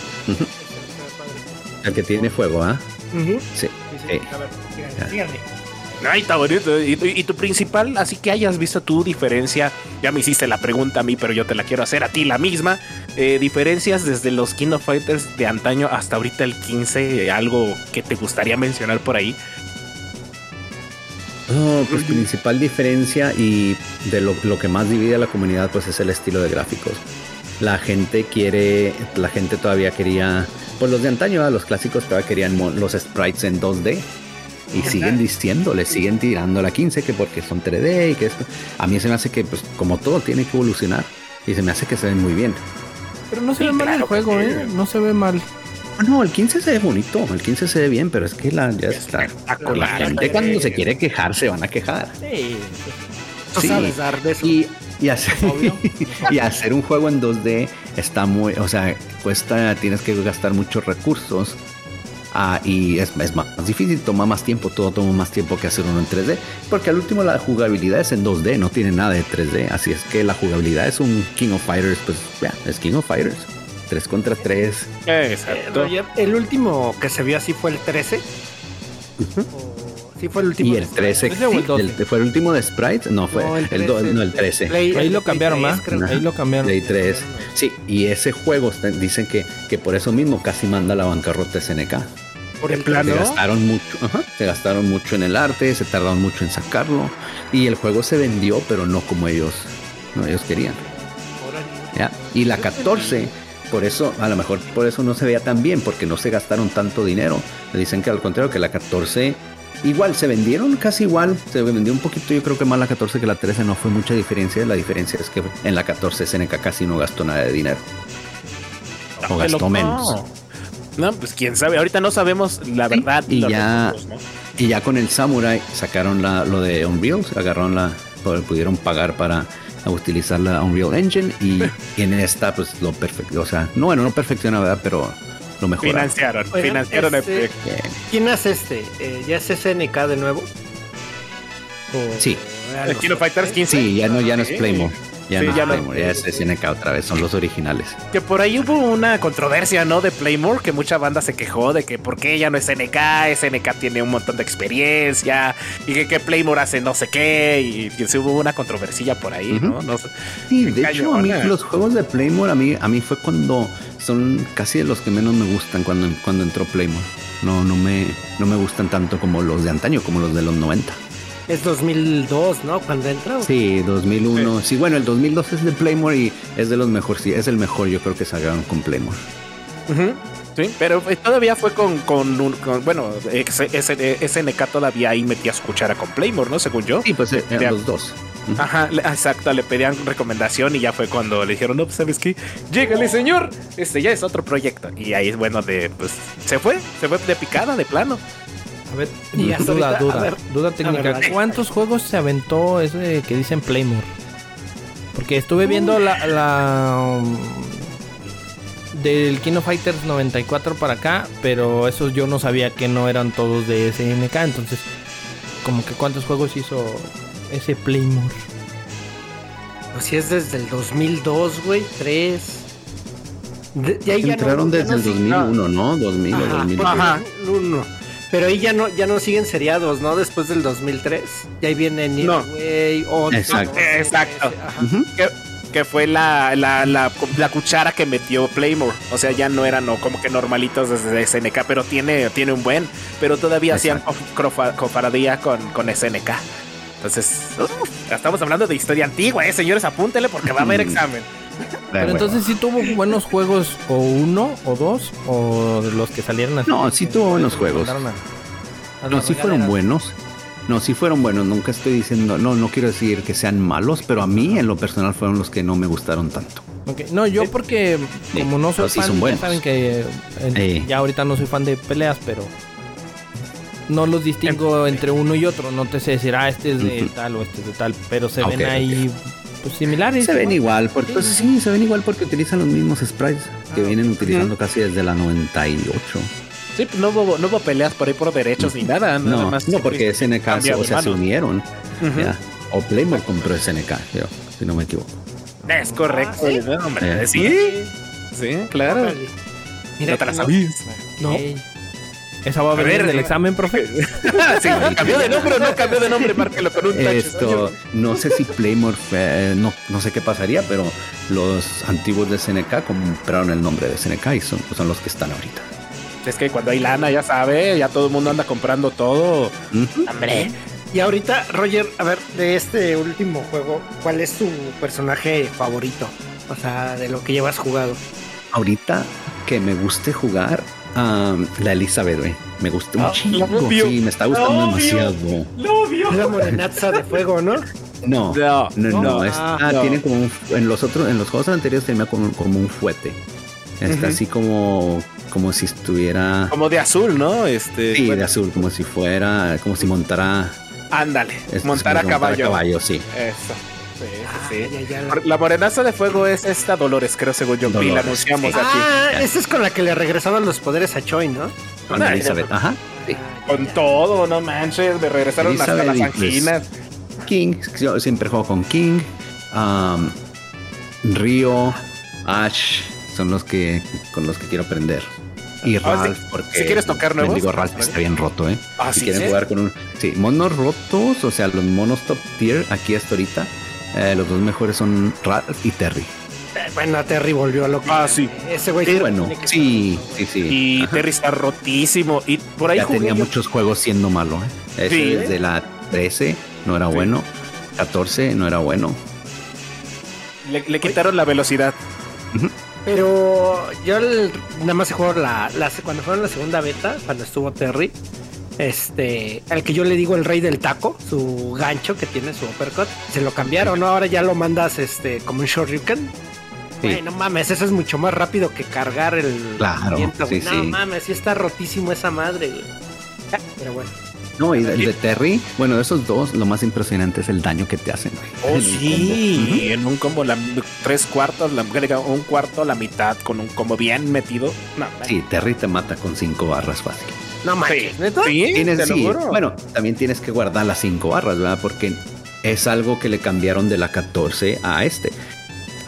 El que tiene fuego, ¿ah? Ujú. Sí. Sí, sí. Sí. A ver, síganle, síganle. Ay, está bonito. ¿Y, tu- y tu principal, así que hayas visto tu diferencia, ya me hiciste la pregunta a mí, pero yo te la quiero hacer a ti la misma. Eh, diferencias desde los King of Fighters de antaño hasta ahorita el 15, eh, algo que te gustaría mencionar por ahí. Oh, pues principal diferencia y de lo, lo que más divide a la comunidad pues es el estilo de gráficos. La gente quiere, la gente todavía quería, pues los de antaño, ¿verdad? los clásicos todavía querían los sprites en 2D Y siguen diciendo, le siguen tirando la 15 que porque son 3D y que esto. A mí se me hace que, pues, como todo tiene que evolucionar. Y se me hace que se ven muy bien. Pero no se ve mal el juego, ¿eh? No se ve mal. Ah, No, el 15 se ve bonito, el 15 se ve bien, pero es que la, ya está. La gente cuando se quiere quejar se van a quejar. Tú Sí. sabes dar de eso. Y, y hacer, y hacer un juego en 2D está muy, o sea, cuesta, tienes que gastar muchos recursos ah, y es, es más difícil, toma más tiempo, todo toma más tiempo que hacer uno en 3D, porque al último la jugabilidad es en 2D, no tiene nada de 3D, así es que la jugabilidad es un King of Fighters, pues ya, es King of Fighters. 3 contra 3. Eh, Exacto. Roger, el último que se vio así fue el 13. ¿O sí fue el último. Y el 13 ¿Ese o el sí, 12? el- fue el último de Sprites, no fue No, el el, do- 13. no, el 13. Play- Ahí lo cambiaron 3, más. creo. Ahí lo cambiaron. Play 3. Sí, y ese juego dicen que, que por eso mismo casi manda a la bancarrota SNK. Por el Se plano. gastaron mucho, ajá, se gastaron mucho en el arte, se tardaron mucho en sacarlo y el juego se vendió, pero no como ellos, no ellos querían. ¿ya? Y la 14, por eso, a lo mejor por eso no se veía tan bien, porque no se gastaron tanto dinero. Le dicen que al contrario, que la 14 igual se vendieron casi igual, se vendió un poquito, yo creo que más la 14 que la 13 no fue mucha diferencia. La diferencia es que en la 14 SNK casi no gastó nada de dinero. O gastó menos. No, pues quién sabe. Ahorita no sabemos la Sí, verdad. y ya- recursos, ¿no? Y ya con el Samurai sacaron la, lo de Unreal, agarraron la, pu- pudieron pagar para utilizar la Unreal Engine y, y en esta pues lo perfecto, o sea, no bueno, no perfecciona, ¿verdad? Pero lo mejoraron. Financiaron, Oigan, financiaron el este- proyecto. Bien. ¿Quién hace este? Eh, ¿Ya es SNK de nuevo? O- Sí. El los Kino Fighters 15. Sí, ya no, ya no es Sí. Ya Sí, no es ya no- Playmore, ya es SNK otra vez, son los originales. Que por ahí hubo una controversia, ¿no? De Playmore, que mucha banda se quejó de que por qué ya no es SNK, SNK tiene un montón de experiencia, y que, que Playmore hace no sé qué, y sí hubo una controversia por ahí, ¿no? No sé. Sí, de hecho, a mí cañona. los juegos de Playmore a mí, a mí fue cuando son casi de los que menos me gustan cuando, cuando entró Playmore. No, no me, no me gustan tanto como los de antaño, como los de los 90. Es 2002, ¿no? Cuando entra. Sí, 2001. Sí. bueno, el 2002 es de Playmore y es de los mejores. Sí, es el mejor, yo creo que sacaron con Playmore. Ujú. Sí, pero eh, todavía fue con, con, un- con- bueno, SNK todavía ahí metía su cuchara con Playmore, ¿no? Según yo. Sí, pues eh, eran los dos. Ajá, exacto, le pedían recomendación y ya fue cuando le dijeron, no, pues sabes qué, llégale señor, este ya es otro proyecto. Y ahí es bueno de, pues, se fue, se fue de picada, de plano. A ver, duda, ahorita, duda, a ver, duda técnica. ver. ¿Cuántos juegos se aventó ese que dicen Playmore? Porque estuve viendo la, la um, del Kino Fighters 94 para acá, pero esos yo no sabía que no eran todos de SNK, entonces como que cuántos juegos hizo ese Playmore. Pues si es desde el 2002, güey, 3. De, de ahí ya no- Entraron ya desde no el sig- 2001, ¿no? 2000 o Ajá, 2002. porque Ajá. uno. Pero ahí ya no, ya no siguen seriados, ¿no? Después del 2003. Y ahí viene No. Way, Exacto. no sé, Exacto. Que, que fue la, la, la, la cuchara que metió Playmore. O sea, ya no eran no, como que normalitos desde SNK, pero tiene, tiene un buen. Pero todavía hacían cofa- cofradía con, con SNK. Entonces, uf, estamos hablando de historia antigua, ¿eh? Señores, apúntenle porque va a haber Ujú. examen. Pero entonces sí tuvo buenos juegos o uno o dos o los que salieron así. No, sí tuvo buenos juegos. mandaron a- a No, sí fueron buenos. No, sí fueron buenos. Nunca estoy diciendo, no, no quiero decir que sean malos, pero a mí en lo personal fueron los que no me gustaron tanto. No, yo porque Sí, como no soy sí fan, ya saben que eh, ya ahorita no soy fan de peleas, pero no los distingo entre uno y otro. No te sé decir, ah, este es de tal o este es de tal, pero se Ok, ven ahí pues, similares. Se ven ¿no? igual, porque, pues sí, se ven igual porque utilizan los mismos sprites que vienen utilizando casi desde la 98. Sí, pues no hubo, no hubo peleas por ahí por derechos ni nada. nada No, más no, porque SNK, cambiaron o sea, se unieron. Ya. O Playmore compró SNK, creo, si no me equivoco. Es correcto. Ah, ¿sí? ¿no, hombre? Eh. Sí, sí, claro. Mira, no te la no- sabías. No. Esa va a venir ver, en el eh, examen, profe. sí, cambió de nombre o no cambió de nombre, márquelo con un. Esto, no sé si Playmore, fue- no, no sé qué pasaría, pero los antiguos de SNK compraron el nombre de SNK y son, son los que están ahorita. Es que cuando hay lana, ya sabe, ya todo el mundo anda comprando todo. Ujú. Hombre. Y ahorita, Roger, a ver, de este último juego, ¿cuál es tu personaje favorito? O sea, de lo que llevas jugado. Ahorita que me guste jugar, ah, la Elizabeth, güey. Me gustó Ah, un chingo. Sí, me está gustando Obvio. demasiado. ¡Lo vio! Es la morenaza de fuego, ¿no? No, No, no, no. es- Ah, ah, no. tiene como un, en los otros, en los juegos anteriores tenía como, como un fuete. Está Ujú. así como, como si estuviera. Como de azul, ¿no? Este. Sí, bueno, de azul, como si fuera, como si montara. Ándale. es- montar a como si montara caballo. caballo, sí. Eso. Sí, Ah, sí, sí. ya, ya. La morenaza de fuego es esta Dolores, creo, según yo. Y la Dolores, anunciamos sí. aquí. Ah, esa es con la que le regresaban los poderes a Choi, ¿no? Con Ay, Elizabeth, ajá. sí. Ah, Con todo, no manches. Me regresaron hasta Elizabeth las y, pues, anginas. King, yo siempre juego con King. um, Río, Ash, son los que con los que quiero aprender. Y Ah, Ralph, si- porque si quieres tocar nuevos, Digo, Ralph está bien roto, ¿eh? Ah, si sí, quieren jugar con un. Sí, monos rotos, o sea, los monos top tier aquí hasta ahorita. Eh, los dos mejores son Ralph y Terry. Eh, Bueno, Terry volvió a lo que. Ah, sí. Ese güey. Sí, bueno, sí, sí, sí. Y Ajá. Terry está rotísimo. Y por ahí ya jugué tenía yo- muchos juegos siendo malo, ¿eh? Ese Sí. desde la 13 no era Sí. bueno. 14 no era bueno. le, le quitaron la velocidad. Pero yo el- nada más he jugado la, la- cuando fueron la segunda beta, cuando estuvo Terry, este, al que yo le digo el rey del taco, su gancho que tiene su uppercut, se lo cambiaron, ¿no? Ahora ya lo mandas este como un Shoryuken. Sí. Güey, no mames, eso es mucho más rápido que cargar el Claro, viento, sí, No sí. mames, sí está rotísimo esa madre, güey. Pero bueno. No, y el de Terry, bueno, de esos dos, lo más impresionante es el daño que te hacen. Oh, en sí. En un combo, la, tres cuartos, la, un cuarto, la mitad, con un combo bien metido. No. Sí, Terry te mata con cinco barras fácil. No Sí, manches, ¿neta? sí, Tienes, te lo sí, juro. bueno, también tienes que guardar las cinco barras, ¿verdad? Porque es algo que le cambiaron de la 14 a este.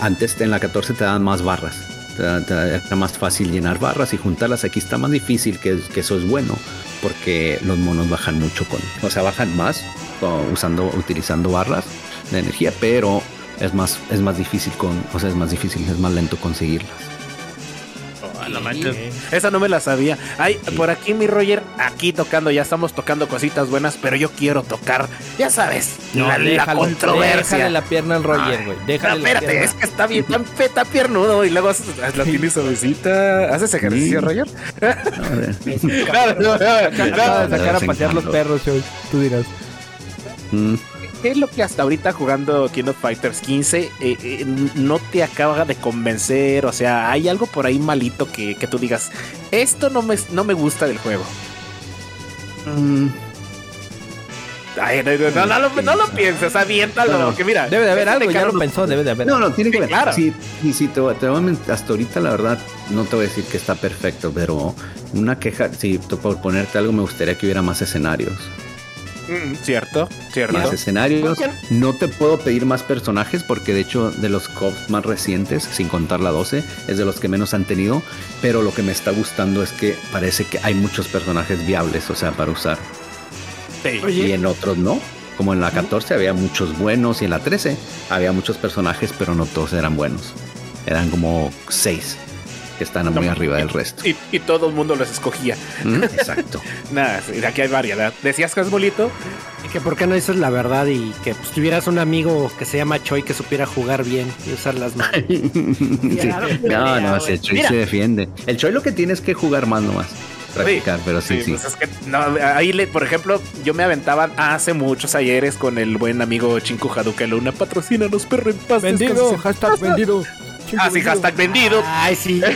Antes en la 14 te daban más barras. Era más fácil llenar barras y juntarlas. Aquí está más difícil, que, que eso es bueno, porque los monos bajan mucho con, o sea, bajan más usando, utilizando barras de energía, pero es más, es más difícil con, o sea, es más difícil, es más lento conseguirlas. No manches. Esa no me la sabía. Ay, por aquí mi Roger, aquí tocando, ya estamos tocando cositas buenas, pero yo quiero tocar, ya sabes, la, la déjalo, controversia. Déjale la pierna al Roger, güey. No, Déjale la espérate, pierna. es que está bien, tan feta piernudo y luego haces- la tienes suavecita. ¿Haces ejercicio. Roger? No, no, Acaba de no. sacar a de pasear los vez en perros, Shoy. Tú dirás. Mm, ¿Qué es lo que hasta ahorita jugando King of Fighters 15 eh, eh, no te acaba de convencer? O sea, ¿hay algo por ahí malito que, que tú digas, esto no me, no me gusta del juego? mm, Ay, no, no, no, no lo- no lo pienses, aviéntalo. Que mira, Debe de haber algo, ya lo pensó, debe de haber. No, no, tiene que Sí, ver. claro. Sí, sí, sí, te, voy- te voy a hasta ahorita la verdad no te voy a decir que está perfecto, pero una queja, sí, tú, por ponerte algo me gustaría que hubiera más escenarios. Mm, cierto, cierto. Más escenarios. No te puedo pedir más personajes porque de hecho de los cops más recientes, sin contar la 12, es de los que menos han tenido, pero lo que me está gustando es que parece que hay muchos personajes viables, o sea, para usar. Sí. Y en otros no. Como en la 14 había muchos buenos y en la 13 había muchos personajes, pero no todos eran buenos. Eran como seis que están muy arriba del resto. Y, y todo el mundo los escogía. Mm, Exacto. Nada, sí, aquí hay variedad. ¿Decías que es bolito? Y que por qué no dices la verdad y que pues, tuvieras un amigo que se llama Choi que supiera jugar bien y usar las manos. Sí. No, no, si el Choi Mira. se defiende. El Choi lo que tiene es que jugar más nomás. Practicar, pero sí, sí. pues es que, no, ahí, le, por ejemplo, yo me aventaba hace muchos ayeres con el buen amigo Chinku Haduka Luna. Patrocínanos, perro en paz. Vendido, descanse. hashtag vendido. Ah, sí, hashtag vendido. Ay, sí.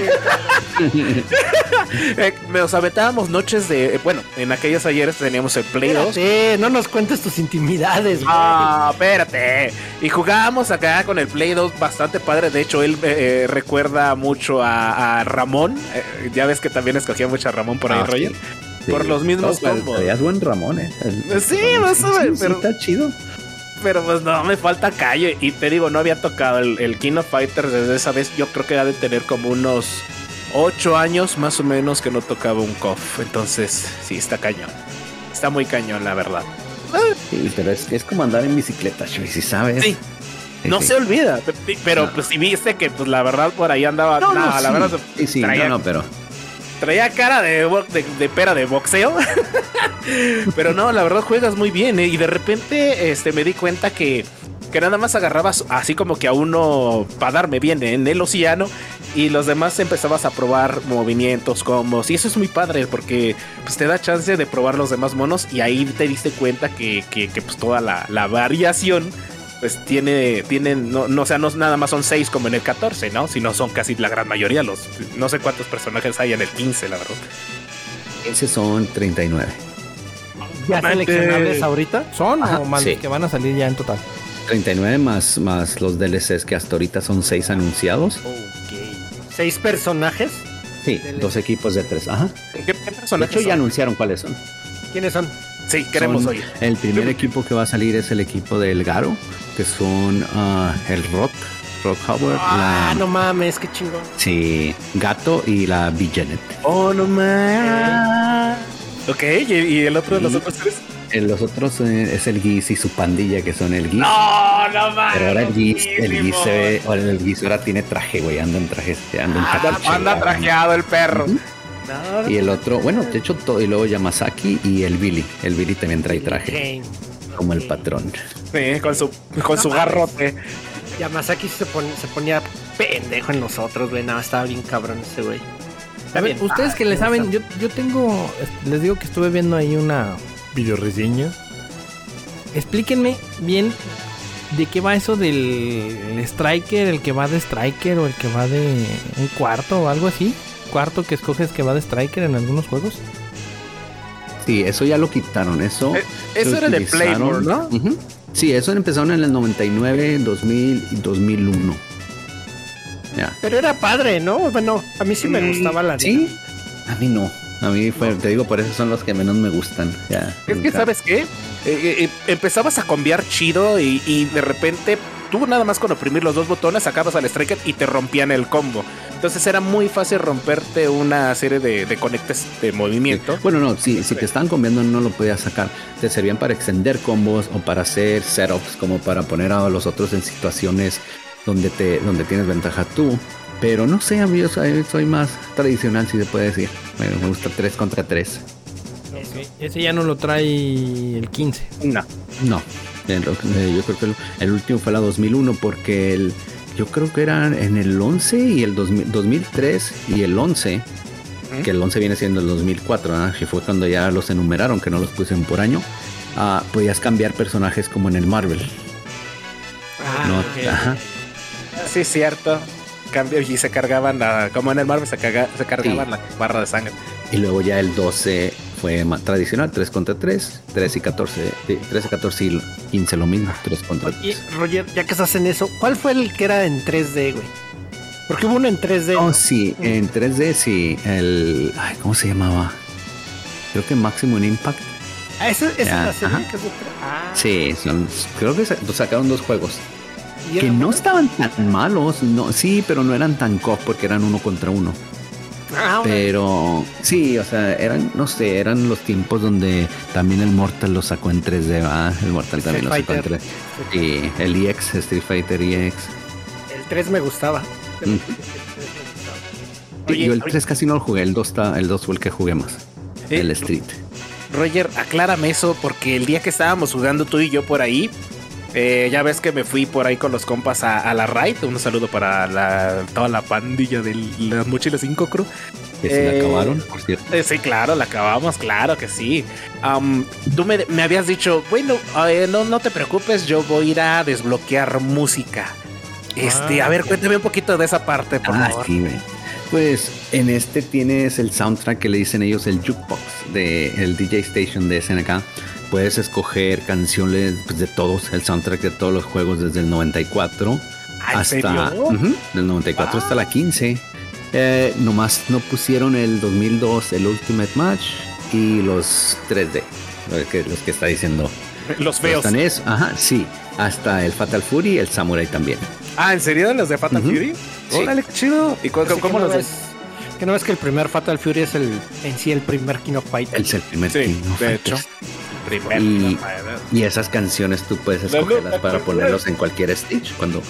Eh, nos aventábamos noches de. eh, bueno, en aquellos ayeres teníamos el Play 2. Espérate, no nos cuentes tus intimidades, güey. Ah, espérate. Y jugábamos acá con el Play 2 bastante padre. De hecho, él eh, eh, recuerda mucho a, a Ramón. Eh, ya ves que también escogía mucho a Ramón por ahí, Ah, Roger. sí. Por los mismos No, pues, combos. buen Ramón, eh. El- Sí, ver, sí, sí, pero- está chido. Pero pues no, me falta calle. Y te digo, no había tocado el, el King of Fighters desde esa vez. Yo creo que ha de tener como unos 8 años más o menos que no tocaba un KOF. Entonces, sí, está cañón. Está muy cañón, la verdad. Sí, pero es, es como andar en bicicleta, Chuy, si sabes. Sí. No sí. se olvida. pe- pe- Pero No. pues si viste que pues la verdad por ahí andaba. No, la verdad Sí, sí, no, no, pero. Traía cara de, de pera de boxeo. Pero no, la verdad juegas muy bien. ¿eh? Y de repente este, me di cuenta que que nada más agarrabas así como que a uno para darme bien en el océano y los demás empezabas a probar movimientos, combos y eso es muy padre porque pues te da chance de probar los demás monos y ahí te diste cuenta que, que, que, pues toda la, la variación pues tiene, tienen, no, no, o sea, no nada más son seis como en el 14, ¿no? Sino son casi la gran mayoría, los, no sé cuántos personajes hay en el 15, la verdad. Ese son 39. ¿Ya seleccionables ahorita? ¿Son Ajá, o más sí. que van a salir ya en total? 39 más, más los DLCs que hasta ahorita son 6 anunciados. ¿Seis personajes? Sí, dos equipos de tres. Ajá. ¿Qué, qué De personajes hecho, ya son? anunciaron cuáles son. ¿Quiénes son? Sí, queremos Son- oír. El primer equipo que va a salir es el equipo del Garo, que son ah, el Rock, Rock Howard, Ah, la, no mames, qué chingón. sí, Gato y la B-Janet. Oh, no más. Ok, ¿y, y el otro de los otros tres? Los otros eh, es el Giz y su pandilla, que son el Giz. No, no más. Pero ahora el Giz, el Giz se ve, ahora el Giz ahora tiene traje, güey, anda en traje, anda en Anda, capucha, anda trajeado el perro. No, Y el otro, bueno, de hecho, todo, y luego Yamasaki y el Billy. El Billy también trae traje, Kane. como el patrón. sí, con su, con su garrote. Yamasaki se, pon- se ponía pendejo en nosotros, güey. No, estaba bien cabrón ese güey. Está A ver, bien ustedes que le me saben, yo, yo tengo, les digo que estuve viendo ahí una video reseña. Explíquenme bien de qué va eso del el striker, el que va de striker o el que va de un cuarto o algo así. Cuarto que escoges que va de striker en algunos juegos. Sí, eso ya lo quitaron. Eso, Eh, Eso era de. Playmore, ¿no? Sí, eso empezaron en el 99, 2000 y 2001. Ya. Pero era padre, ¿no? Bueno, a mí sí me Mm, gustaba la Sí, a mí no. A mí fue, te digo, por eso son los que menos me gustan. Ya. Es que. ¿sabes qué? Eh, eh, eh, empezabas a cambiar chido y, y de repente tú nada más con oprimir los dos botones sacabas al striker y te rompían el combo. Entonces era muy fácil romperte una serie de, de conectes de movimiento. Bueno, no, si, si te estaban comiendo no lo podías sacar. Te servían para extender combos o para hacer setups, como para poner a los otros en situaciones donde te donde tienes ventaja tú. Pero no sé, yo soy, soy más tradicional, si se puede decir. Me, me gusta 3 contra 3. Ese ya no lo trae el 15. No. No, eh, eh, yo creo que el, el último fue la 2001 porque el, yo creo que eran en el 11 y el 2000 2003 y el 11, Ujú. que el 11 viene siendo el 2004, ¿ah? que fue cuando ya los enumeraron, que no los puse por año, ah, podías cambiar personajes como en el Marvel. Ah, ¿no? ok. Ajá. Sí, es cierto. Cambio y se cargaban, la- como en el Marvel se, caga- se cargaban Sí. la barra de sangre. Y luego ya el 12 fue más tradicional, 3 contra 3, 3 y 14, eh, 13, 14 y 15 lo mismo, 3 contra Y 3. Roger, ya que estás en eso, ¿cuál fue el que era en 3D, güey? Porque hubo uno en 3D. Oh, sí, en 3D sí, el... Ay, ¿Cómo se llamaba? Creo que Maximum Impact. Ah, esa, esa es Ya, la serie ajá. que es de Ah, Sí, son- creo que sa- sacaron dos juegos y que no estaban tan malos, no, sí, pero no eran tan cof porque eran uno contra uno. Ah. Pero sí, o sea, eran, no sé, eran los tiempos donde también el Mortal lo sacó en 3D, ¿va? El Mortal también lo Street sacó en 3D. Sí, el EX, Street Fighter EX. El 3 me gustaba. Mm. El 3 me gustaba. Sí, Oye, yo el oye. 3 casi no lo jugué, el 2, está, el 2 fue el que jugué más. El Street. Roger, aclárame eso, porque el día que estábamos jugando tú y yo por ahí, eh, ya ves que me fui por ahí con los compas a, a la raid. Un saludo para la- toda la pandilla de las mochilas 5 crew. Que se la eh, acabaron, por cierto. Eh, sí, claro, la acabamos, claro que sí. Am, tú me, me habías dicho, bueno, eh, no, no te preocupes, yo voy a ir a desbloquear música. Este, Ah, a ver, cuéntame un poquito de esa parte, por Ah, favor. sí. Pues en este tienes el soundtrack que le dicen ellos el jukebox de el DJ Station de SNK. Puedes escoger canciones pues, de todos, el soundtrack de todos los juegos desde el 94 Ah, ¿en hasta del 94 hasta la 15. Eh, nomás no pusieron el 2002 el Ultimate Match y los 3D, los que, los que está diciendo. Los feos. están eso, ajá, sí, hasta el Fatal Fury y el Samurai también. Ah, ¿en serio? ¿Los de Fatal. Fury? Sí. Qué chido. ¿Y cu- Así cómo no los ves, que no ves que el primer Fatal Fury es el en sí el primer King of Fighters. Es el primer Sí, King of de Fighters. hecho. Y-. Y esas canciones tú puedes escogerlas para ponerlos en cualquier stage cuando.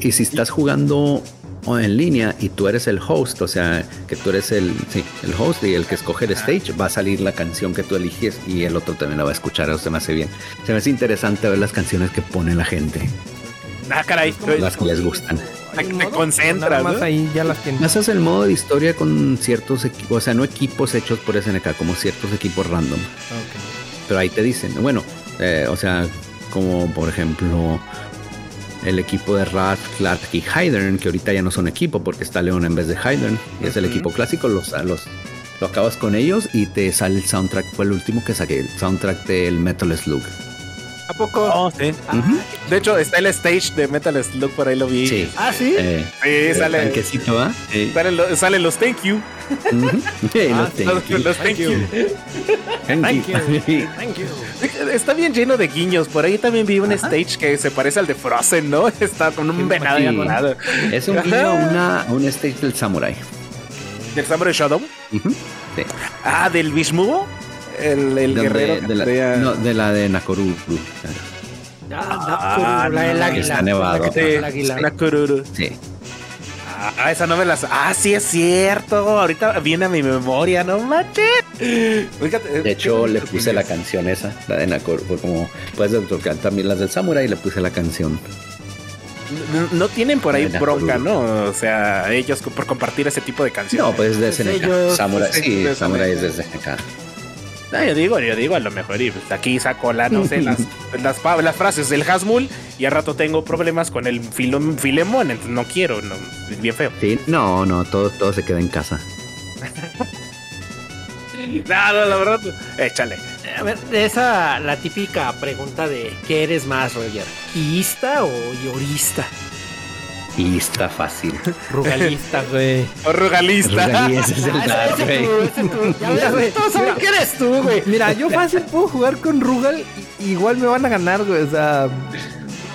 Y si estás jugando en línea y tú eres el host, o sea, que tú eres el, sí, el host y el que escoge el stage, va a salir la canción que tú eliges y el otro también la va a escuchar. Eso se me hace bien. Se me hace interesante ver las canciones que pone la gente, Ah, caray. las que les gustan. Te- te concentras, más ¿no? ahí ya las tienes. Haces el modo de historia con ciertos equipos, o sea, no equipos hechos por SNK, como ciertos equipos random. Pero ahí te dicen, bueno, eh, o sea, como por ejemplo el equipo de Ralph, Clark y Hydern, que ahorita ya no son equipo porque está León en vez de Hydern, y es el equipo clásico, los, los, lo acabas con ellos y te sale el soundtrack, fue el último que saqué, el soundtrack del Metal Slug. ¿A poco? Oh, sí. Ujú. De hecho, está el stage de Metal Slug, por ahí lo vi. Sí. Ah, sí. Eh, Sí, el sale, tanquecito, ¿va? Sí. salen, lo- salen los thank you. Sí, Ah, los Los, thank you. los thank you. Thank you. Está bien lleno de guiños. Por ahí también vi un stage que se parece al de Frozen, ¿no? Está con un venado Sí. adorado. Es un guiño a un stage del Samurai. ¿Del Samurai Shadow? Sí. Ah, del Bishmugo. El, el guerrero. de, la, traía- no, de la de Nakoruru. Ah, la del no, águila. está nevado. La que Sí, águila. Ah, esa no me las. Ah, sí es cierto. Ahorita viene a mi memoria, no manches. Fíjate, De hecho, le puse la canción esa, la de Nakor, fue como, puedes tocar también las del Samurai y le puse la canción. No- No tienen por ahí De bronca, Nakoruru. ¿no? O sea, ellos por compartir ese tipo de canciones. No, pues es de Pues SNK. ellos- Samurai, pues, sí, de Samurai es SNK. de SNK. No, yo digo, yo digo a lo mejor. Y pues aquí saco la, no sé, las, las, frases del Hasmul y al rato tengo problemas con el Filom- Filemón, entonces no quiero, no, es bien feo. Sí, no, no, todo, todo se queda en casa. No, no, la verdad, échale. A ver, esa la típica pregunta de ¿qué eres más, Roger? ¿Guista o llorista? Y está fácil. Rugalista, güey. O rugalista. Rugalí, ese es el dar, ese, güey. ese tú, ese tú. Ya ves, güey, todos saben mira. que eres tú, güey. Mira, yo fácil puedo jugar con Rugal y igual me van a ganar, güey. O sea,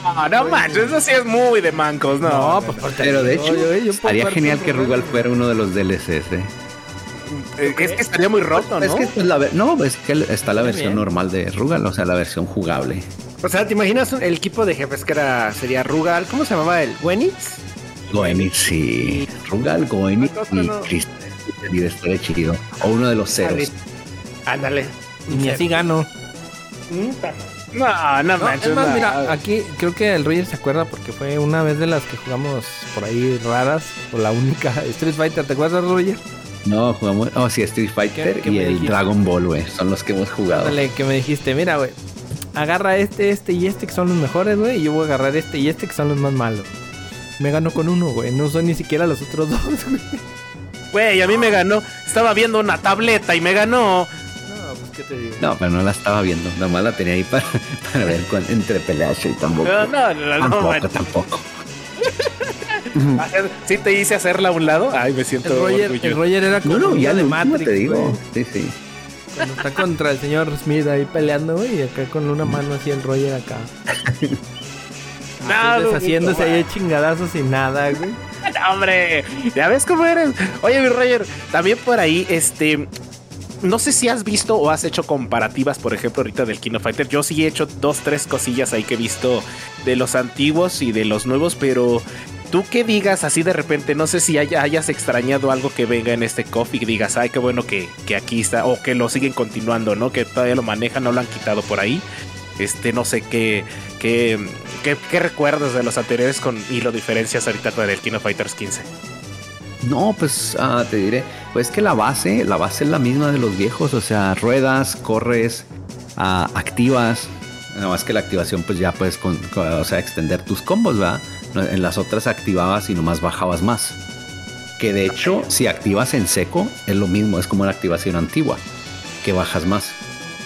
No, no manches, eso sí es muy de mancos, no. no, pues Pero de hecho, yo- estaría genial que Rugal fuera uno de los DLCs, ¿eh? Es que estaría muy roto, ¿no? Es que pues, la no, es que está la versión bien. normal de Rugal, o sea, la versión jugable. O sea, ¿te imaginas un- el equipo de jefes que era, sería Rugal? ¿Cómo se llamaba él? ¿Wenitz? Goenitz, sí. Rugal, Goenitz y No, no. Chris. Y estaría chido. O uno de los ceros. Ándale. Y ni así gano. No, no No, manches. es más, no. mira, aquí creo que el Roger se acuerda porque fue una vez de las que jugamos por ahí raras, o la única Street Fighter, ¿te acuerdas, Roger? No, jugamos. Oh, sí, Street Fighter ¿Qué- qué y me el dijiste? Dragon Ball, güey. Son los que hemos jugado. Dale, que me dijiste, mira, güey, agarra este, este y este que son los mejores, güey, y yo voy a agarrar este y este que son los más malos. Me ganó con uno, güey, no son ni siquiera los otros dos, güey. Güey, a mí me ganó. Estaba viendo una tableta y me ganó. No, pues, ¿qué te digo? No, pero no la estaba viendo. Nomás la tenía ahí para, para ver cuál, entre peleas y tampoco. No, no, no, no, tampoco, manches. tampoco. Hacer- Sí te hice hacerla a un lado. Ay, me siento El Roger, el. Roger era como No, no, ya de Matrix, te digo. Sí, sí. Cuando está contra el señor Smith ahí peleando, güey, y acá con una mano así el Roger acá. Ah, no, deshaciéndose ahí de chingadazos y nada, güey. No, hombre, ya ves cómo eres. Oye, mi Roger, también por ahí, este. No sé si has visto o has hecho comparativas, por ejemplo, ahorita del King of Fighter. Yo sí he hecho dos, tres cosillas ahí que he visto de los antiguos y de los nuevos, pero tú que digas así de repente, no sé si haya- hayas extrañado algo que venga en este coffee y digas, ay, qué bueno que, que aquí está, o que lo siguen continuando, ¿no? Que todavía lo manejan, no lo han quitado por ahí. Este, no sé qué, qué, qué, recuerdas de los anteriores con, y lo diferencias ahorita con el King Fighters 15. No, pues ah, te diré, pues que la base, la base es la misma de los viejos, o sea, ruedas, corres, ah, activas, nada más que la activación pues ya puedes, o sea, extender tus combos, ¿verdad? En las otras activabas y nomás bajabas más. Que de hecho, si activas en seco, es lo mismo, es como la activación antigua, que bajas más.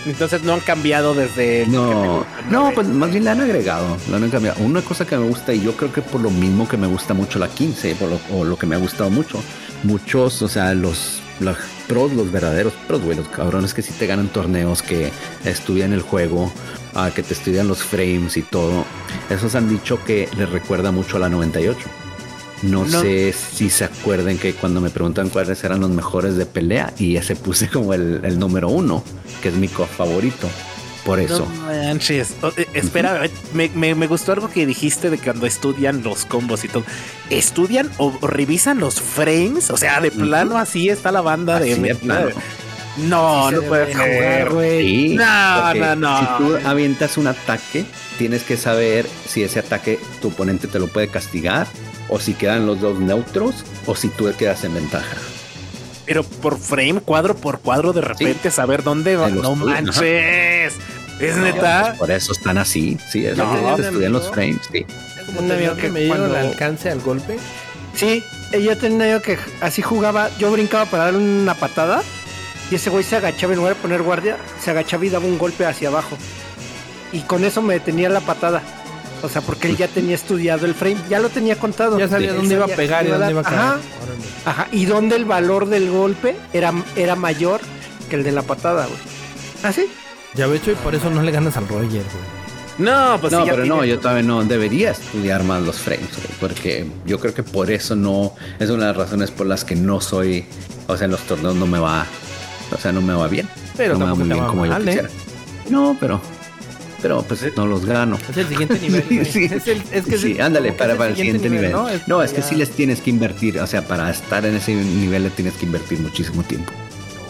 Entonces no han cambiado desde... No, no, pues más bien le han agregado, le han cambiado. Una cosa que me gusta, y yo creo que por lo mismo que me gusta mucho la 15, por lo, o lo que me ha gustado mucho, muchos, o sea, los, los pros, los verdaderos pros, güey, los cabrones que sí te ganan torneos, que estudian el juego, ah, que te estudian los frames y todo, esos han dicho que les recuerda mucho a la 98. No, No. sé si se acuerden que cuando me preguntan cuáles eran los mejores de pelea, y ese puse como el, el número uno, que es mi co favorito. Por eso. No manches. Eh, espera, eh, me, me- me gustó algo que dijiste de cuando estudian los combos y todo. ¿Estudian o revisan los frames? O sea, de plano así está la banda de Así de plano. No, Sí no puede ser. jugar, güey. Sí, No, no, no. Si tú avientas un ataque, tienes que saber si ese ataque tu oponente te lo puede castigar, o si quedan los dos neutros, o si tú quedas en ventaja. Pero por frame, cuadro por cuadro, de repente saber dónde va. No ajá. manches. Es No, neta. pues por eso están así. Sí, es No, lo que estudian los frames. Sí. Un amigo que medir cuando- el alcance al golpe. Sí, ella tenía que así jugaba. Yo brincaba para darle una patada y ese güey se agachaba en lugar de poner guardia, se agachaba y daba un golpe hacia abajo. Y con eso me detenía la patada. O sea, porque él ya tenía estudiado el frame, ya lo tenía contado. Ya sabía Él dónde iba a pegar y dónde iba a caer. Ajá, ajá. Y dónde el valor del golpe era, era mayor que el de la patada, güey. ¿Ah, sí? Ya ve hecho y por eso no le ganas al Roger, güey. No, pues no, sí, pero no, yo todavía no debería estudiar más los frames, güey, porque yo creo que por eso no es una de las razones por las que no soy, o sea, en los torneos no me va, o sea, no me va bien. Pero no me va muy bien como mal, yo ¿eh? quisiera. No, pero, pero pues no los gano. Es el siguiente nivel. Sí. Es, el, es que es sí, el- ándale, para, el siguiente nivel. ¿no? No, es que ya- sí les tienes que invertir, o sea, para estar en ese nivel le tienes que invertir muchísimo tiempo.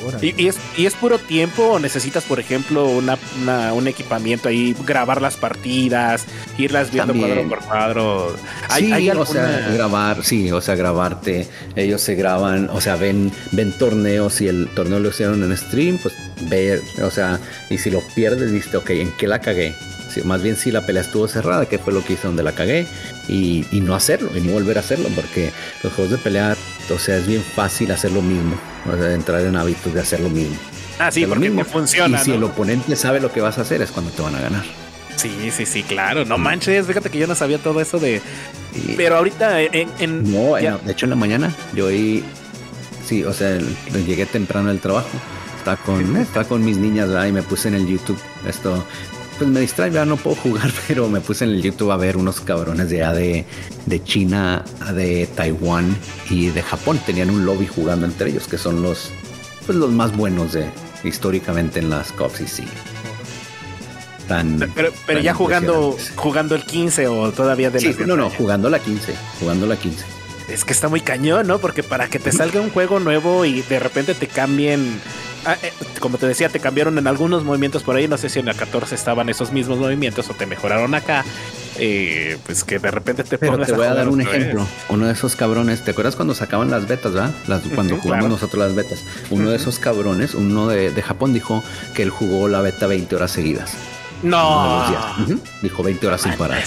Órale. ¿Y, y es, ¿Y es puro tiempo o necesitas, por ejemplo, una, una- un equipamiento ahí, grabar las partidas, irlas viendo También. cuadro por cuadro? ¿Hay, sí, hay o sea, grabar, sí, o sea, grabarte. Ellos se graban, o sea, ven, ven torneos y el torneo lo hicieron en stream, pues ver, o sea, y si lo pierdes, viste, ok, ¿en qué la cagué? Sí, más bien si la pelea estuvo cerrada, que fue lo que hice donde la cagué, y, y no hacerlo, y no volver a hacerlo, porque los juegos de pelea, o sea, es bien fácil hacer lo mismo, o sea, entrar en hábitos de hacer lo mismo. Ah, sí, porque mismo. te funciona. Y si ¿no? el oponente sabe lo que vas a hacer, es cuando te van a ganar. Sí, sí, sí, claro. No manches, fíjate que yo no sabía todo eso de. Pero ahorita en. en- No, en- de hecho en la mañana yo ahí, sí, o sea, llegué temprano del trabajo, estaba con, estaba con mis niñas ¿verdad? y me puse en el YouTube esto, pues me distrae, ya no puedo jugar, pero me puse en el YouTube a ver unos cabrones de, de, de China, de Taiwán y de Japón, tenían un lobby jugando entre ellos, que son los, pues los más buenos de históricamente en las cops y sí. Tan, pero pero tan ya jugando jugando el 15 o todavía de Sí, no, no, jugando la 15, jugando la 15. Es que está muy cañón, ¿no? Porque para que te salga un juego nuevo y de repente te cambien. Ah, eh, como te decía, te cambiaron en algunos movimientos por ahí. No sé si en la 14 estaban esos mismos movimientos o te mejoraron acá. eh, pues que de repente te Pero te voy a jugar dar un otra vez. ejemplo. Uno de esos cabrones, ¿te acuerdas cuando sacaban las betas, verdad? Las, cuando Ujú, jugamos claro. nosotros las betas. Uno de esos cabrones, uno de, de Japón, dijo que él jugó la beta 20 horas seguidas. No. días. Ujú. Dijo 20 horas sin parar.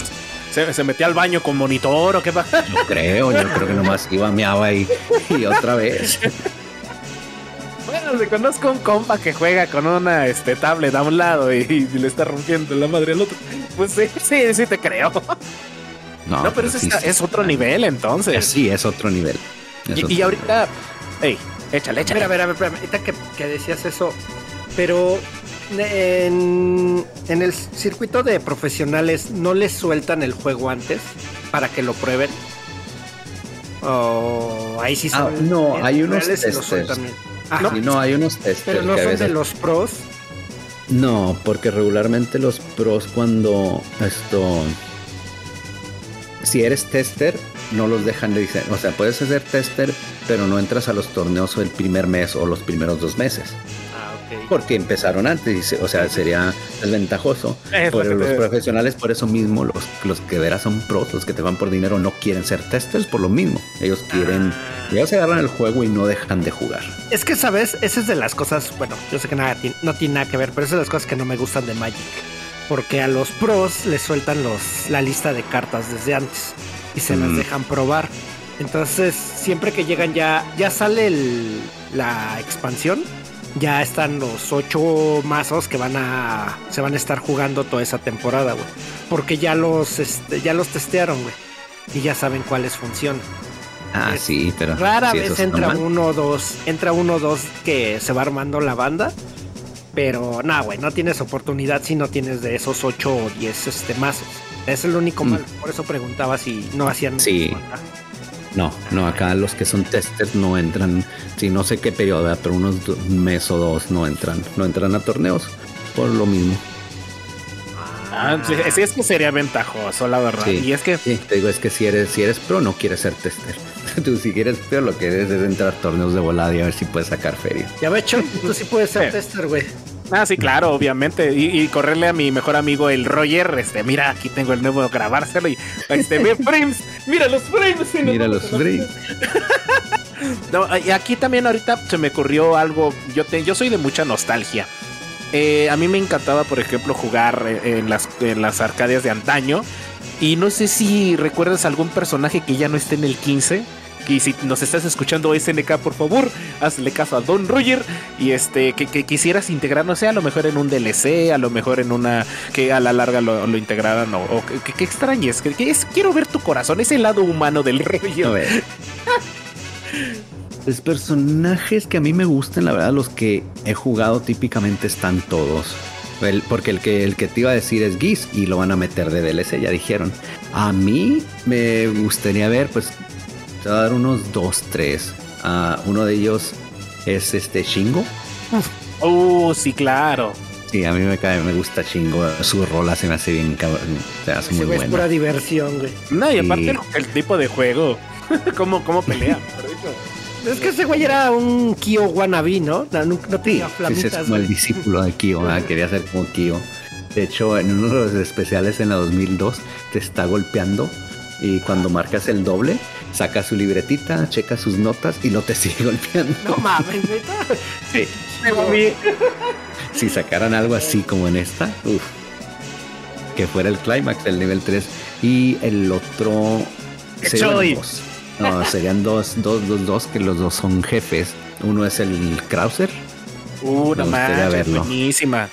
Se, se metía al baño con monitor o qué pasa. Yo creo, yo creo que nomás iba, meaba y, y otra vez. Bueno, si conozco un compa que juega con una este, tablet a un lado y, y le está rompiendo la madre al otro. Pues sí, sí, sí te creo. No, No, pero ese sí, está- sí. es otro nivel entonces. Sí, es otro nivel. Es Y, otro y ahorita, hey, échale, échale. Mira, a ver, a ver, espérame, ahorita que, que decías eso, pero en, en el circuito de profesionales no les sueltan el juego antes para que lo prueben. O ahí sí Ah, son. no, hay unos testers. Sí, no, hay unos testers pero no que son veces- de los pros. No, porque regularmente los pros cuando esto... Si eres tester, no los dejan de. O sea, puedes ser tester, pero no entras a los torneos el primer mes o los primeros dos meses. Porque empezaron antes, y se- o sea, sería desventajoso. Pero que los profesionales, por eso mismo, los, los que de veras son pros, los que te van por dinero, no quieren ser testers por lo mismo. Ellos quieren... Ah. Ellos se agarran el juego y no dejan de jugar. Es que, ¿sabes? Esa es de las cosas, bueno, yo sé que nada, no tiene nada que ver, pero es de las cosas que no me gustan de Magic. Porque a los pros les sueltan los, la lista de cartas desde antes y se las Mm. dejan probar. Entonces, siempre que llegan ya, ya sale el- la expansión, ya están los ocho mazos que van a, se van a estar jugando toda esa temporada, güey. Porque ya los, este, ya los testearon, güey. Y ya saben cuáles funcionan. Ah, Es sí, pero... Rara vez entra uno o dos, entra uno o dos que se va armando la banda. Pero nada, güey, no tienes oportunidad si no tienes de esos 8 o 10 este, mazos. Es el único Mm. mal. Por eso preguntaba si no hacían. Sí. No, no, acá los que son testers no entran, sí, no sé qué periodo, ¿verdad? pero unos un mes o dos no entran, no entran a torneos por lo mismo. Ah, sí, sí, es que sería ventajoso, la verdad. Sí. Y es que Sí, te digo, es que si eres, si eres pro, no quieres ser tester. Tú si quieres pro, lo que eres es entrar a torneos de volada y a ver si puedes sacar feria. Ya ve, Chon, tú sí puedes ser tester, güey. Ah, sí, claro, obviamente. Y, y correrle a mi mejor amigo, el Roger, este, mira, aquí tengo el nuevo grabárselo y este, ve frames, mira los frames. y Mira los frames. No, y aquí también ahorita se me ocurrió algo, yo, te, yo soy de mucha nostalgia. Eh, a mí me encantaba, por ejemplo, jugar eh, en las, en las arcadias de antaño. Y no sé si recuerdas algún personaje que ya no esté en el 15. Y si nos estás escuchando SNK, por favor, hazle caso a Don Roger. Y este, que, que quisieras integrar, no sé, a lo mejor en un DLC, a lo mejor en una que a la larga lo, lo integraran. O, o que, que extrañes. Que, que es, quiero ver tu corazón, ese lado humano del Roger. Los personajes que a mí me gustan, la verdad, los que he jugado típicamente están todos. El- porque el que, el que te iba a decir es Geese y lo van a meter de DLC, ya dijeron. A mí me gustaría ver, pues, te voy a dar unos dos, tres. Ah, uno de ellos es este Shingo. Oh, sí, claro. Sí, a mí me cae, me gusta Shingo. Su rola se me hace bien, cabrón, se hace muy güey es buena. pura diversión, güey. No, y aparte el, el tipo de juego. ¿Cómo, cómo pelea? Es que ese güey era un Kyo wannabe, ¿no? No, no, no tenía sí, sí, flamitas. es como el discípulo de Kyo, ¿verdad? quería ser como Kyo. De hecho, en uno de los especiales en la 2002 te está golpeando y cuando marcas el doble, saca su libretita, checa sus notas y no te sigue golpeando. No mames, güey. Sí. Si sacaran algo así como en esta, uff, que fuera el clímax del nivel 3 y el otro serían dos. No, serían dos, dos, dos, dos, que los dos son jefes. Uno es el Krauser Uh, no verlo. buenísima.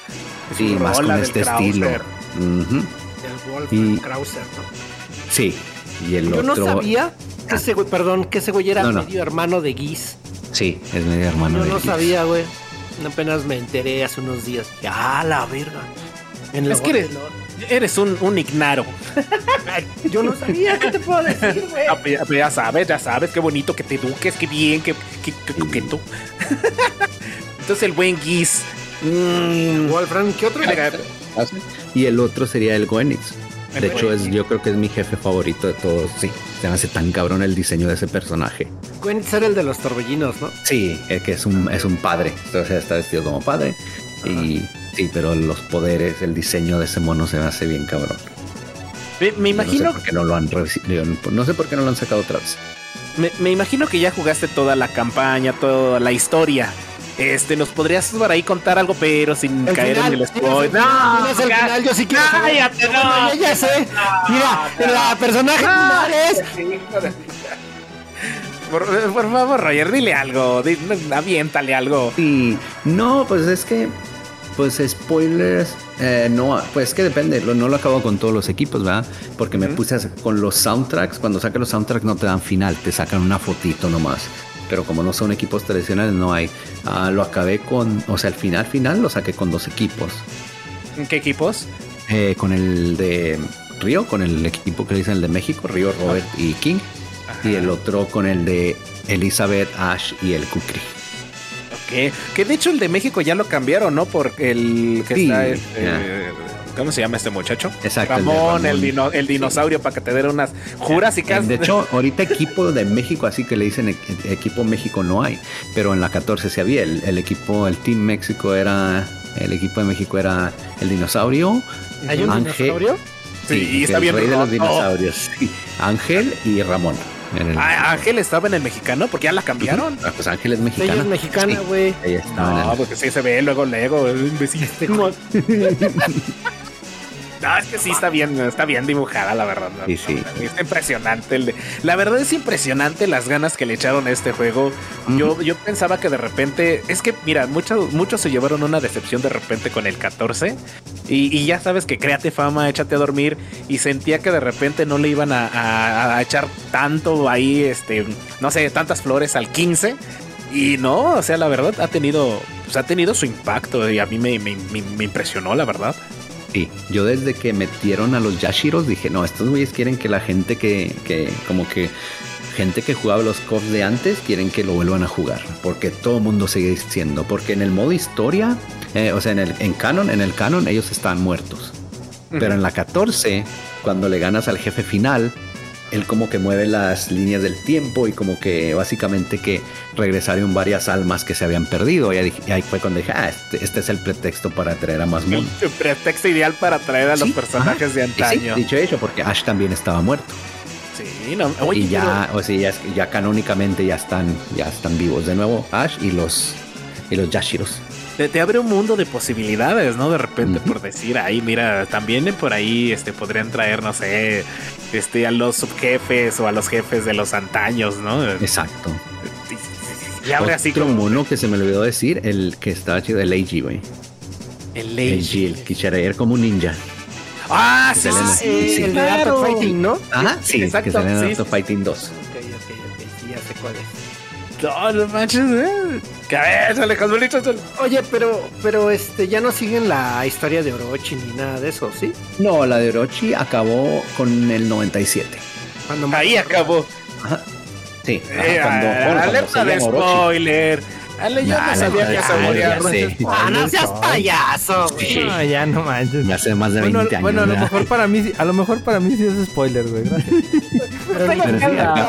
Es Sí, más con este Krauser. estilo. Ujú, El Wolf Y- Krauser, ¿no? Sí. Y el Yo no otro. sabía que ese güey, perdón, que ese güey era No, no. medio hermano de Geese. Sí, es medio hermano Yo de no Geese. sabía, güey. Apenas me enteré hace unos días. Ya, la verga. En Es que eres- Eres un, un ignaro. Yo no sabía, ¿qué te puedo decir, güey? Ah, Ya, ya sabes, ya sabes, qué bonito que te eduques, qué bien, qué, qué, qué coqueto. Entonces el buen Geese. mm, Wolfram, ¿qué otro? Y el otro sería el Goenitz. El De hecho, es, yo creo que es mi jefe favorito de todos. Sí, se me hace tan cabrón el diseño de ese personaje. Gwyneth era el de los torbellinos, ¿no? Sí, es que es un, es un padre. O sea, está vestido como padre. Y sí, pero los poderes, el diseño de ese mono se me hace bien cabrón. me, me No sé imagino, por qué no lo han. No sé por qué no lo han sacado otra vez. me, me imagino que ya jugaste toda la campaña, toda la historia. Este, nos podrías por ahí contar algo, pero sin El caer final, en el spoiler. el final, tienes el ya- final, yo sí quiero saber. Cállate, no. ya, ya sé. Mira, no. la personaje final es. Por, por favor, Roger, dile algo. di- aviéntale algo. Y no, pues es que, pues spoilers, eh, no, pues es que depende, lo- no lo acabo con todos los equipos, ¿verdad? Porque me puse a con los soundtracks, cuando sacan los soundtracks no te dan final, te sacan una fotito nomás. Pero como no son equipos tradicionales, no hay. Ah, lo acabé con, o sea, el final final lo saqué con dos equipos. ¿Qué equipos? Eh, con el de Río, con el equipo que le dicen el de México, Río, Robert y King. Y el otro con el de Elizabeth, Ash y el Kukri. Que, que de hecho el de México ya lo cambiaron, ¿no? Por el que Sí, está este, ya. ¿Cómo se llama este muchacho? Exacto, el Ramón, el, Ramón. dino- el dinosaurio para que te den unas jurásicas. De hecho, ahorita equipo de México, así que le dicen equipo México no hay, pero en la 14 sí había. El, el equipo, el Team México era, el equipo de México era el dinosaurio. ¿Hay un Ángel. dinosaurio? Sí, está el bien rey de los dinosaurios. sí. Ángel y Ramón. El- Ah, Ángel estaba en el mexicano porque ya la cambiaron. Ah, pues Ángel es Ella mexicana. es mexicana, Sí, güey. ella estaba en No, el- porque sí se ve luego, luego, imbécil. No, es que sí está bien, está bien dibujada, la verdad. ¿no? Sí, sí. Está impresionante. el de- la verdad es impresionante las ganas que le echaron a este juego. Yo, yo pensaba que de repente, es que mira, muchos, muchos se llevaron una decepción de repente con el 14. Y, y ya sabes que créate fama, échate a dormir. Y sentía que de repente no le iban a, a- a echar tanto ahí, este, no sé, tantas flores al 15. Y no, o sea, la verdad ha tenido, pues, ha tenido su impacto y a mí me, me- me- me impresionó, la verdad. Sí, yo desde que metieron a los Yashiros dije, no, estos güeyes quieren que la gente que, que como que gente que jugaba los COF de antes quieren que lo vuelvan a jugar, porque todo el mundo sigue diciendo, porque en el modo historia, eh, o sea, en el en canon, en el canon ellos están muertos. Pero en la 14, cuando le ganas al jefe final, él como que mueve las líneas del tiempo y como que básicamente que regresaron varias almas que se habían perdido. Y ahí, y ahí fue cuando dije, ah, este, este es el pretexto para traer a más El, Moon. el pretexto ideal para traer a los personajes ajá. de sí, antaño. dicho hecho, porque Ash también estaba muerto. Sí, no. Oye, y ya, o sea, ya, ya canónicamente ya están, ya están vivos de nuevo Ash y los y los Yashiros. Te, te abre un mundo de posibilidades, ¿no? De repente, por decir, ahí, mira, también por ahí este, podrían traer, no sé, este, a los subjefes o a los jefes de los antaños, ¿no? Exacto. Y abre así Otro como mono que se me olvidó decir, el que estaba chido, el AG, güey. el El Leiji. G, el que era como un ninja. Ah, sí, sí, sí, el de claro. Art of Fighting, ¿no? Ajá, sí, exacto, que sale en. Fighting 2. Ok, ok, ok, sí, ya sé cuál es. No, no manches, eh. Cabeza, Cosmolito. Oye, pero, pero este, ya no siguen la historia de Orochi ni nada de eso, ¿sí? No, la de Orochi acabó con el 97. Cuando Ahí acabó. Ajá. Sí, ajá, Eh, cuando, bueno, cuando alerta de seguían Orochi. Ale, yo Nah, no sabía que se moría. Ah, no seas payaso, güey. No, ya no manches. Ya hace más de Bueno, 20 años. bueno, a lo mejor para mí, sí- a lo mejor para mí sí es spoiler, güey. Gracias. Pero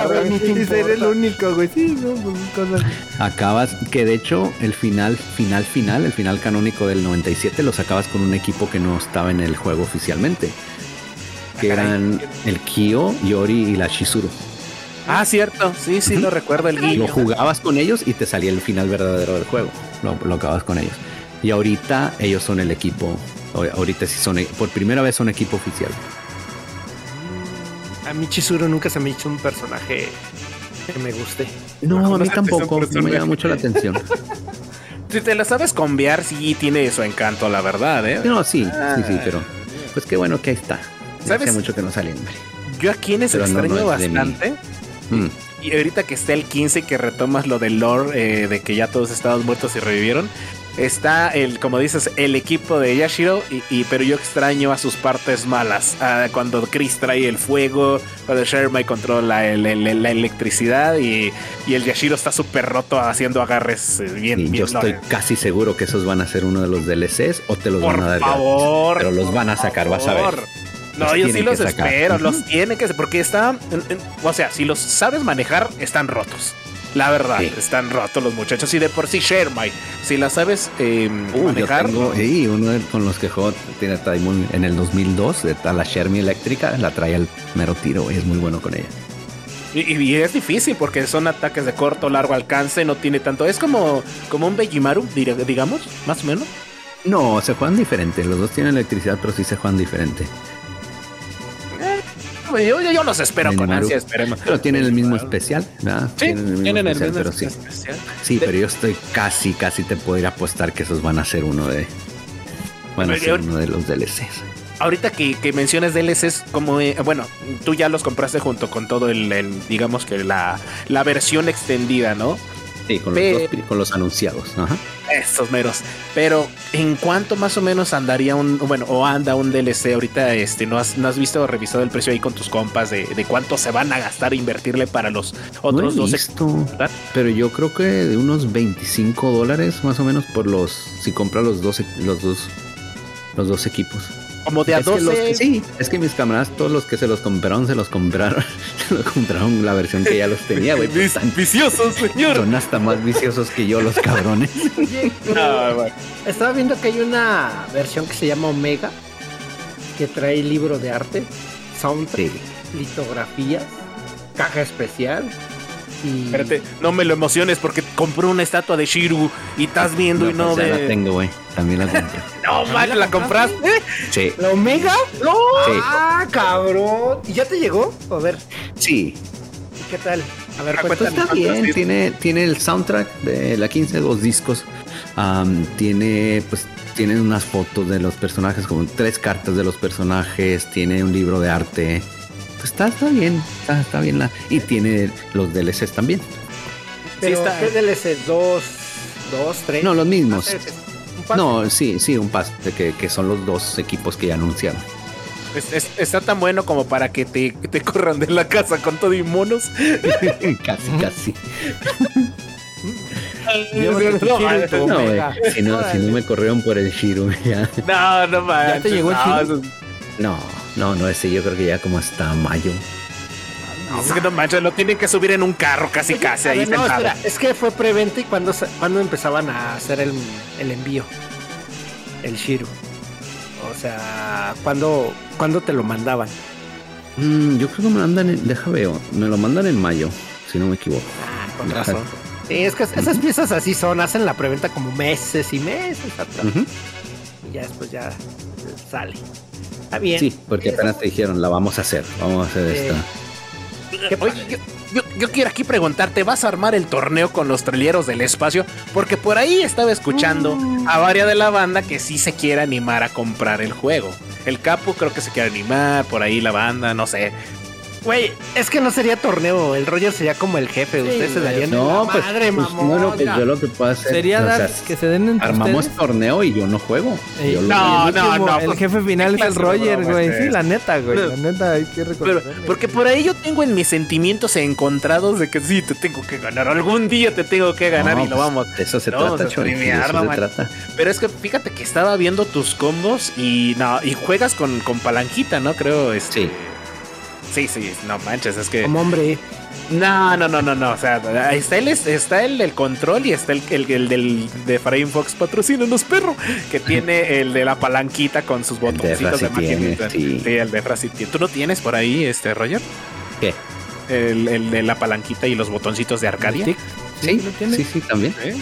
Pero sí, ser el único, güey. Sí, no, pues cosas. Acabas, que de hecho el final, final, final, el final canónico del 97 lo sacabas con un equipo que no estaba en el juego oficialmente. Que eran el Kyo, Yori y la Shizuru. Ah, cierto. Sí, sí, lo recuerdo el Lo jugabas con ellos y te salía el final verdadero del juego. Lo, lo acabas con ellos. Y ahorita ellos son el equipo. ahor- Ahorita sí son, por primera vez son equipo oficial. A mí Chizuru nunca se me hizo un personaje que me guste. No, a mí tampoco. No me llama mucho la atención. Si te la sabes conviar, sí tiene su encanto, la verdad, ¿eh? No, sí, sí, sí, pero pues qué bueno que ahí está. ¿Sabes? Hace mucho que no sale, hombre. Yo a quienes extraño no de bastante. Mm. Y ahorita que está el 15 que retomas lo del lore eh, de que ya todos estaban muertos y revivieron. Está el, como dices, el equipo de Yashiro, y, y- pero yo extraño a sus partes malas. Ah, cuando Chris trae el fuego, cuando Shermai controla el- el- la electricidad y, y el Yashiro está súper roto haciendo agarres eh, bien, Sí, bien yo estoy casi seguro que esos van a ser uno de los DLCs o te los Por van a dar. gratis. favor. Pero los van a por sacar, vas a ver. No, yo sí los sacar. espero, los tienen que porque están, o sea, si los sabes manejar, están rotos. La verdad, Sí. están rotos los muchachos. Y de por sí, Shermai, si la sabes eh, yo manejar, tengo, sí, uno de- con los que tiene Taimon en el 2002 de tal la Shermie eléctrica, la trae al mero tiro, es muy bueno con ella. y, y es difícil porque son ataques de corto, largo alcance, no tiene tanto. Es como, como un Bejimaru, dir- digamos, más o menos. No, se juegan diferente, los dos tienen electricidad, pero sí se juegan diferente. Yo, yo- los espero con ansia, esperemos. Pero tienen el mismo especial, ¿verdad? Sí, tienen el especial, mismo pero sí. especial. Sí, De- pero yo estoy casi, casi te podría apostar que esos van a ser uno de. Van a Pero ser yo- uno de los DLCs. Ahorita que, que mencionas DLCs, como, eh, bueno, tú ya los compraste junto con todo el, el, digamos que la, la versión extendida, ¿no? Sí, con los, dos con los anunciados. Ajá. Estos meros. Pero, ¿en cuánto más o menos andaría un, bueno, o anda un DLC ahorita? Este, ¿no has, no has visto o revisado el precio ahí con tus compas de, de cuánto se van a gastar e invertirle para los otros no he dos? visto, pero yo creo que de unos 25 dólares más o menos por los. Si compra los dos, los dos, los dos equipos. Como de a Es que 12. los que- sí, es que mis camaradas, todos los que se los compraron, se los compraron. se los compraron la versión que ya los tenía, güey. pues, Viciosos, señor. son hasta más viciosos que yo, los cabrones. Oye, pero No, bueno. estaba viendo que hay una versión que se llama Omega, que trae libro de arte, soundtrack, Sí. litografías, caja especial. Y Espérate, no me lo emociones porque compré una estatua de Shiru y estás viendo y no pues ya la tengo, güey. También la compré. No, man, ¿la compraste? Sí, ¿La Omega? ¡No! Sí. ¡Ah, cabrón! ¿Y ya te llegó? A ver, sí. ¿y qué tal? A ver. Pues está ¿cuántos bien, tiene, tiene el soundtrack de la 15, dos discos. Tiene, pues, tiene unas fotos de los personajes, como tres cartas de los personajes. Tiene un libro de arte. Pues está, está bien, está, está bien. La, y tiene los DLCs también. Pero, Sí, está- ¿qué DLC? ¿Dos? ¿Dos? ¿Tres? No, los mismos. ¿Un pase? No, sí, sí, un pas de que, que son los dos equipos que ya anunciaron. Es- es- está tan bueno como para que te, te corran de la casa con todo y monos. casi, casi. No, No, si no, si no me corrieron por el Shiro, ya. No, no manches. te llegó el Shiru? No, no, no ese yo creo que ya como hasta mayo. es que no manches, lo tienen que subir en un carro casi casi ahí ver, no, sentado. espera, es que fue preventa y cuando, cuando empezaban a hacer el, el envío. El Shiru. O sea, cuando, cuando te lo mandaban. Mm, yo creo que me lo mandan en, deja veo, me lo mandan en mayo, si no me equivoco. Ah, con razón. Sí, es que esas piezas así son, hacen la preventa como meses y meses atrás. Y ya después ya sale. Está bien. Sí, porque apenas te dijeron, la vamos a hacer, vamos a hacer. ¿Qué Oye, yo, yo- yo quiero aquí preguntarte, ¿vas a armar el torneo con los traileros del espacio? Porque por ahí estaba escuchando a varias de la banda que sí se quiere animar a comprar el juego. El capo creo que se quiere animar, por ahí la banda, no sé. Güey, es que no sería torneo, el Roger sería como el jefe, ustedes se darían No, la pues, madre, pues, mamón. bueno, pues yo lo que puedo hacer Sería o dar sea, que se den entre armamos ustedes. torneo y yo no juego. Yo No, no, último, no, El pues, jefe final ¿qué es el Roger, güey. es Sí, la neta, güey. La neta, hay que Pero, reconocerle. porque por ahí yo tengo en mis sentimientos encontrados de que sí, te tengo que ganar. Algún día te tengo que ganar No, y lo pues, vamos. De eso se trata, a streamear, eso no se trata. Pero es que fíjate que estaba viendo tus combos y no, y juegas con, con palanquita, ¿no? Creo, este. Sí. Sí, sí, no manches, es que. Como hombre. No, no, no, no, no. O sea, ahí está el, está el del control y está el, el, el del de Frame Fox patrocínanos, perro. Que tiene el de la palanquita con sus El de botoncitos de Efra sí maquinita. sí. el de Efra sí tiene. ¿Tú no tienes por ahí, este Roger? ¿Qué? El, el de la palanquita y los botoncitos de Arcadia. Sí, lo tiene. sí, sí, también. ¿Eh?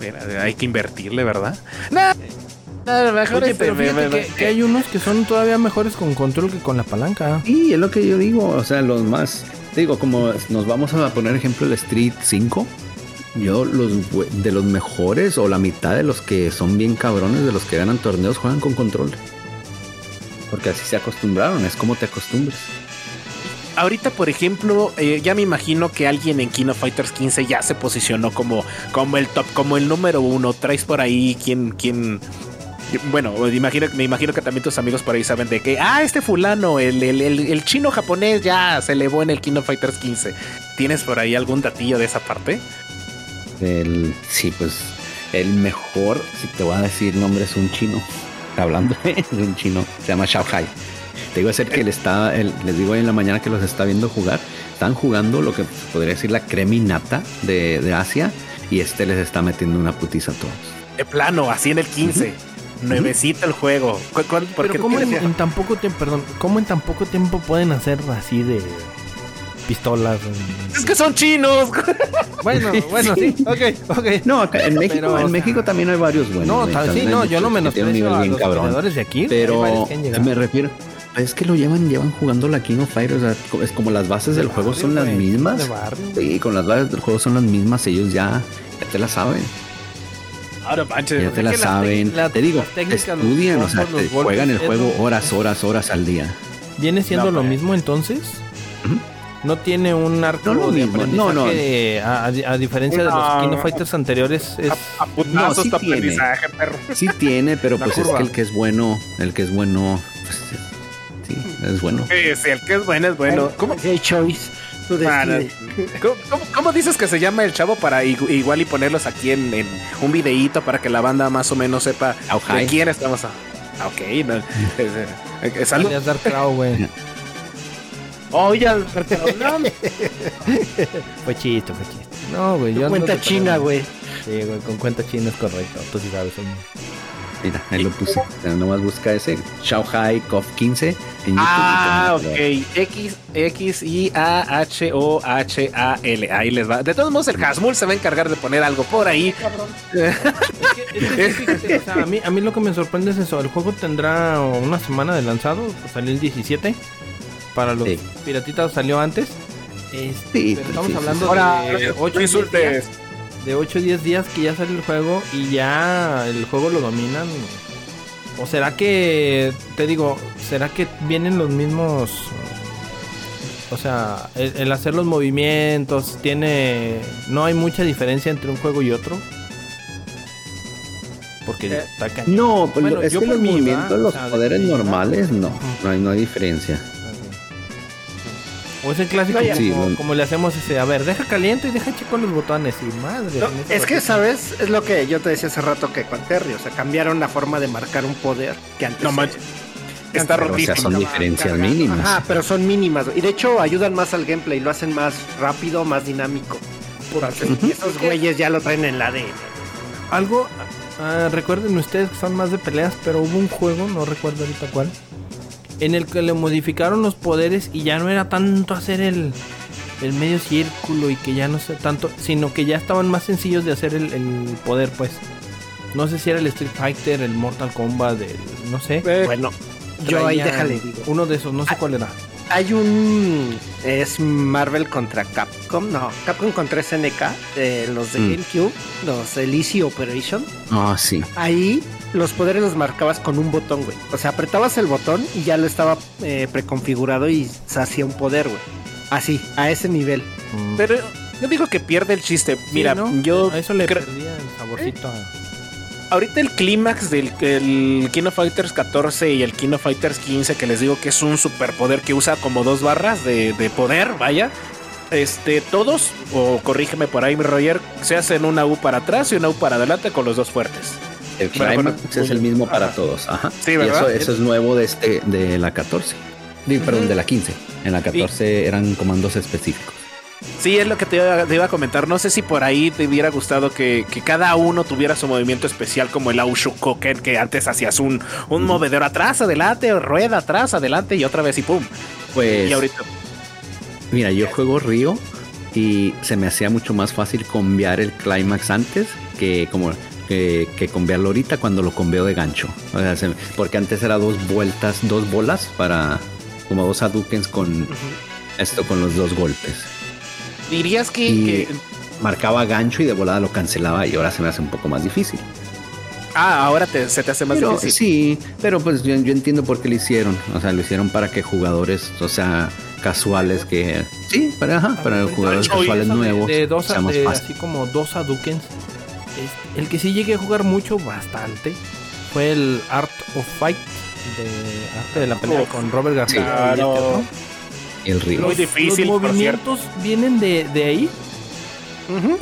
Ver, a ver, hay que invertirle, ¿verdad? No, mejor Oye, pero fíjate me- que, que hay unos que son todavía mejores con control que con la palanca. Sí, es lo que yo digo, o sea, los más, te digo, como nos vamos a poner ejemplo el Street 5, yo los de los mejores o la mitad de los que son bien cabrones, de los que ganan torneos, juegan con control. Porque así se acostumbraron, es como te acostumbres. Ahorita, por ejemplo, eh, ya me imagino que alguien en Kino Fighters 15 ya se posicionó como, como el top, como el número uno. Traes por ahí quién, quién. Bueno, me imagino, me imagino que también tus amigos por ahí saben de que, ah, este fulano, el, el, el, el chino japonés ya se elevó en el Kino Fighters 15. ¿Tienes por ahí algún datillo de esa parte? El, sí, pues el mejor, si te voy a decir nombre, es un chino. Hablando es un chino, se llama Shanghai. Te digo, es el que le está, el- les digo hoy en la mañana que los está viendo jugar. Están jugando lo que podría decir la creminata de, de Asia y este les está metiendo una putiza a todos. De plano, así en el 15. Nuevecito el juego. ¿Cu- cuál- por qué Pero ¿cómo en, en tan poco tiempo, perdón, cómo en tan poco tiempo pueden hacer así de pistolas? Es que son chinos. Bueno, bueno, sí, ok, ok. No, acá en México, Pero, en sea, México también hay varios buenos. no, tal- sí, no, yo no menosprecio nivel a bien los cabrón. jugadores de aquí. Pero me refiero, es que lo llevan, llevan jugando la King of Fighters. o sea, es como las bases del juego son las mismas. de barrio, güey. Sí, con las bases del juego son las mismas, ellos ya, ya te las saben. Ahora, manches. Ya te es la saben. la- te digo, los estudian, o sea, te juegan el es juego horas, horas, horas al día. ¿Viene siendo No, lo pues. mismo entonces? No tiene un arco No lo de mismo, aprendizaje no, no. a, a- a diferencia de los Kino Fighters anteriores es A, a sí tiene. aprendizaje, perro. Sí tiene, pero pues es curva. que el que es bueno, el que es bueno, pues, sí, es bueno. Sí, sí, el que es bueno es bueno. ¿Cómo, hay choice. Ah, cómo, cómo- cómo dices que se llama el chavo para igu- igual y ponerlos aquí en, en un videíto para que la banda más o menos sepa de Auhai. quién estamos? a- Ah, Ok, no, es, algo. Crow, güey. Oye, no, Fue chiste, fue chiste. No, güey, yo Cuenta no china, güey. Sí, güey, con cuenta china es correcto. Tú sí sabes. hombre. Mira, ahí lo puse. O sea, nomás busca ese. Shanghai Cof 15 en YouTube. Ah, ok. X, X, I, A, H, O, H, A, L. Ahí les va. De todos modos, el Hasmul se va a encargar de poner algo por ahí. Es que, es que sí, fíjate, o sea, a, mí, a mí lo que me sorprende es eso. El juego tendrá una semana de lanzado. pues, salió el 17. Para los Sí. piratitas salió antes. Este, Sí, pero estamos sí, sí, hablando Ahora, de 8 no insultes. De 8 o 10 días que ya sale el juego y ya el juego lo dominan. ¿O será que, te digo, será que vienen los mismos... O sea, el, el hacer los movimientos tiene... No hay mucha diferencia entre un juego y otro. Porque Eh, está cañón. No, pues Bueno, es yo que por los movimientos, los O sea, de poderes normales, no. Ujú. No hay, no hay diferencia. O es el clásico No, Sí, como, le hacemos ese, a ver, deja caliento y deja chico los botones y madre. No, es que. ¿sabes? Es lo que yo te decía hace rato que con Terry, o sea, cambiaron la forma de marcar un poder que antes No manches. Está pero, O sea, rotísimo. son diferencias mínimas. Ah, pero son mínimas. Y de hecho ayudan más al gameplay, lo hacen más rápido, más dinámico. Entonces, esos güeyes ya lo traen en la ADN. Algo, ah, recuerden ustedes que son más de peleas, pero hubo un juego, no recuerdo ahorita cuál, en el que le modificaron los poderes y ya no era tanto hacer el, el medio círculo y que ya no sé tanto, sino que ya estaban más sencillos de hacer el, el poder, pues. No sé si era el Street Fighter, el Mortal Kombat, el, no sé. Eh, Bueno, yo ahí déjale digo. Uno de esos, no sé Ah, cuál era. Hay un. Es Marvel contra Capcom. No, Capcom contra SNK. eh, los de Mm. GameCube. Los el Easy Operation. Ah, sí. Ahí los poderes los marcabas con un botón, güey. O sea, apretabas el botón y ya lo estaba eh, preconfigurado y se hacía un poder, güey. Así, a ese nivel. Mm. Pero yo digo que pierde el chiste. Sí, Mira, ¿no? yo a eso le perdía el saborcito a- ahorita el clímax del el Kino Fighters 14 y el Kino Fighters 15, que les digo que es un superpoder que usa como dos barras de, de poder, vaya. Este, todos, o corrígeme por ahí, mi Roger, se hacen una U para atrás y una U para adelante con los dos fuertes. El Climax es el mismo para ajá. todos. Ajá. Sí, Y ¿verdad? eso, eso es nuevo de este, de la 14. Digo, Perdón, de la 15. En la 14 eran comandos específicos. Sí, es lo que te iba, te iba a comentar. No sé si por ahí te hubiera gustado que, que cada uno tuviera su movimiento especial, como el Aushukoken, que antes hacías un, un movedor atrás, adelante, rueda atrás, adelante y otra vez y pum. Pues, Y ahorita. mira, yo juego Río y se me hacía mucho más fácil cambiar el Climax antes que como que, que cambiarlo ahorita cuando lo conveo de gancho. O sea, se- porque antes era dos vueltas, dos bolas para como dos Hadukens con esto con los dos golpes. Dirías que, Y- que- Marcaba gancho y de volada lo cancelaba y ahora se me hace un poco más difícil. Ah, ahora te- se te hace más Pero, difícil. Sí, pero pues yo, yo entiendo por qué lo hicieron. O sea, lo hicieron para que jugadores, o sea, casuales que... Sí, para, ajá, para jugadores Oye, casuales Eso de- nuevos. De, dos, de fácil. así como dos Hadukens. es- El que sí llegué a jugar mucho, bastante, fue el Art of Fight. De arte de la pelea Uf, con Robert García. claro. El río. Muy Los, difícil, los por movimientos vienen de, de ahí. Ujú.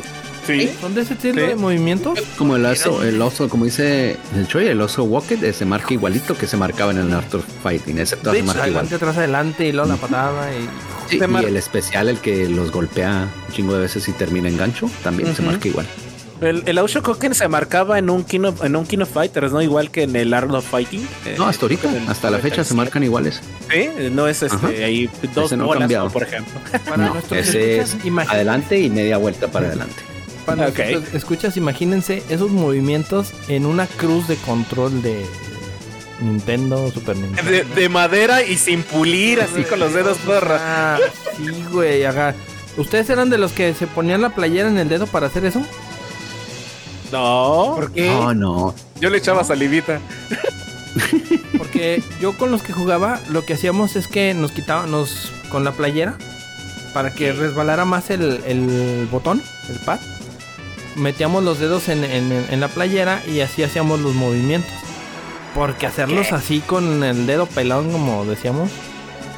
Sí. Son de ese estilo Sí. de movimientos. Como el oso, el oso, como dice el Choy, el oso Walker, eh, se marca igualito que se marcaba en el Art of Fighting. Todo De se marca igual. Adelante, atrás, adelante y luego la patada. Y... Sí, el especial, el que los golpea un chingo de veces y termina en gancho, también se marca igual. El, el Aushukoken se marcaba en un Kino, en un Kino Fighters, ¿no? Igual que en el Art of Fighting. No, Eh, hasta ahorita, el hasta la fecha se 97. marcan iguales. Sí, no es este, Ajá. ahí dos Ese no ha bolas, cambiado. ¿no? por ejemplo. Para No, ese es adelante y media vuelta para adelante. Para escuchas, imagínense esos movimientos en una cruz de control de Nintendo, Super Nintendo. De, de madera y sin pulir, así con los dedos porra. Ah, sí, güey, ajá. ¿Ustedes eran de los que se ponían la playera en el dedo para hacer eso? No, ¿Por qué? No, no. yo le echaba salivita. Porque yo con los que jugaba, lo que hacíamos es que nos quitábamos con la playera para que resbalara más el, el botón, el pad. Metíamos los dedos en, en- en la playera y así hacíamos los movimientos. Porque hacerlos así con el dedo pelón, como decíamos.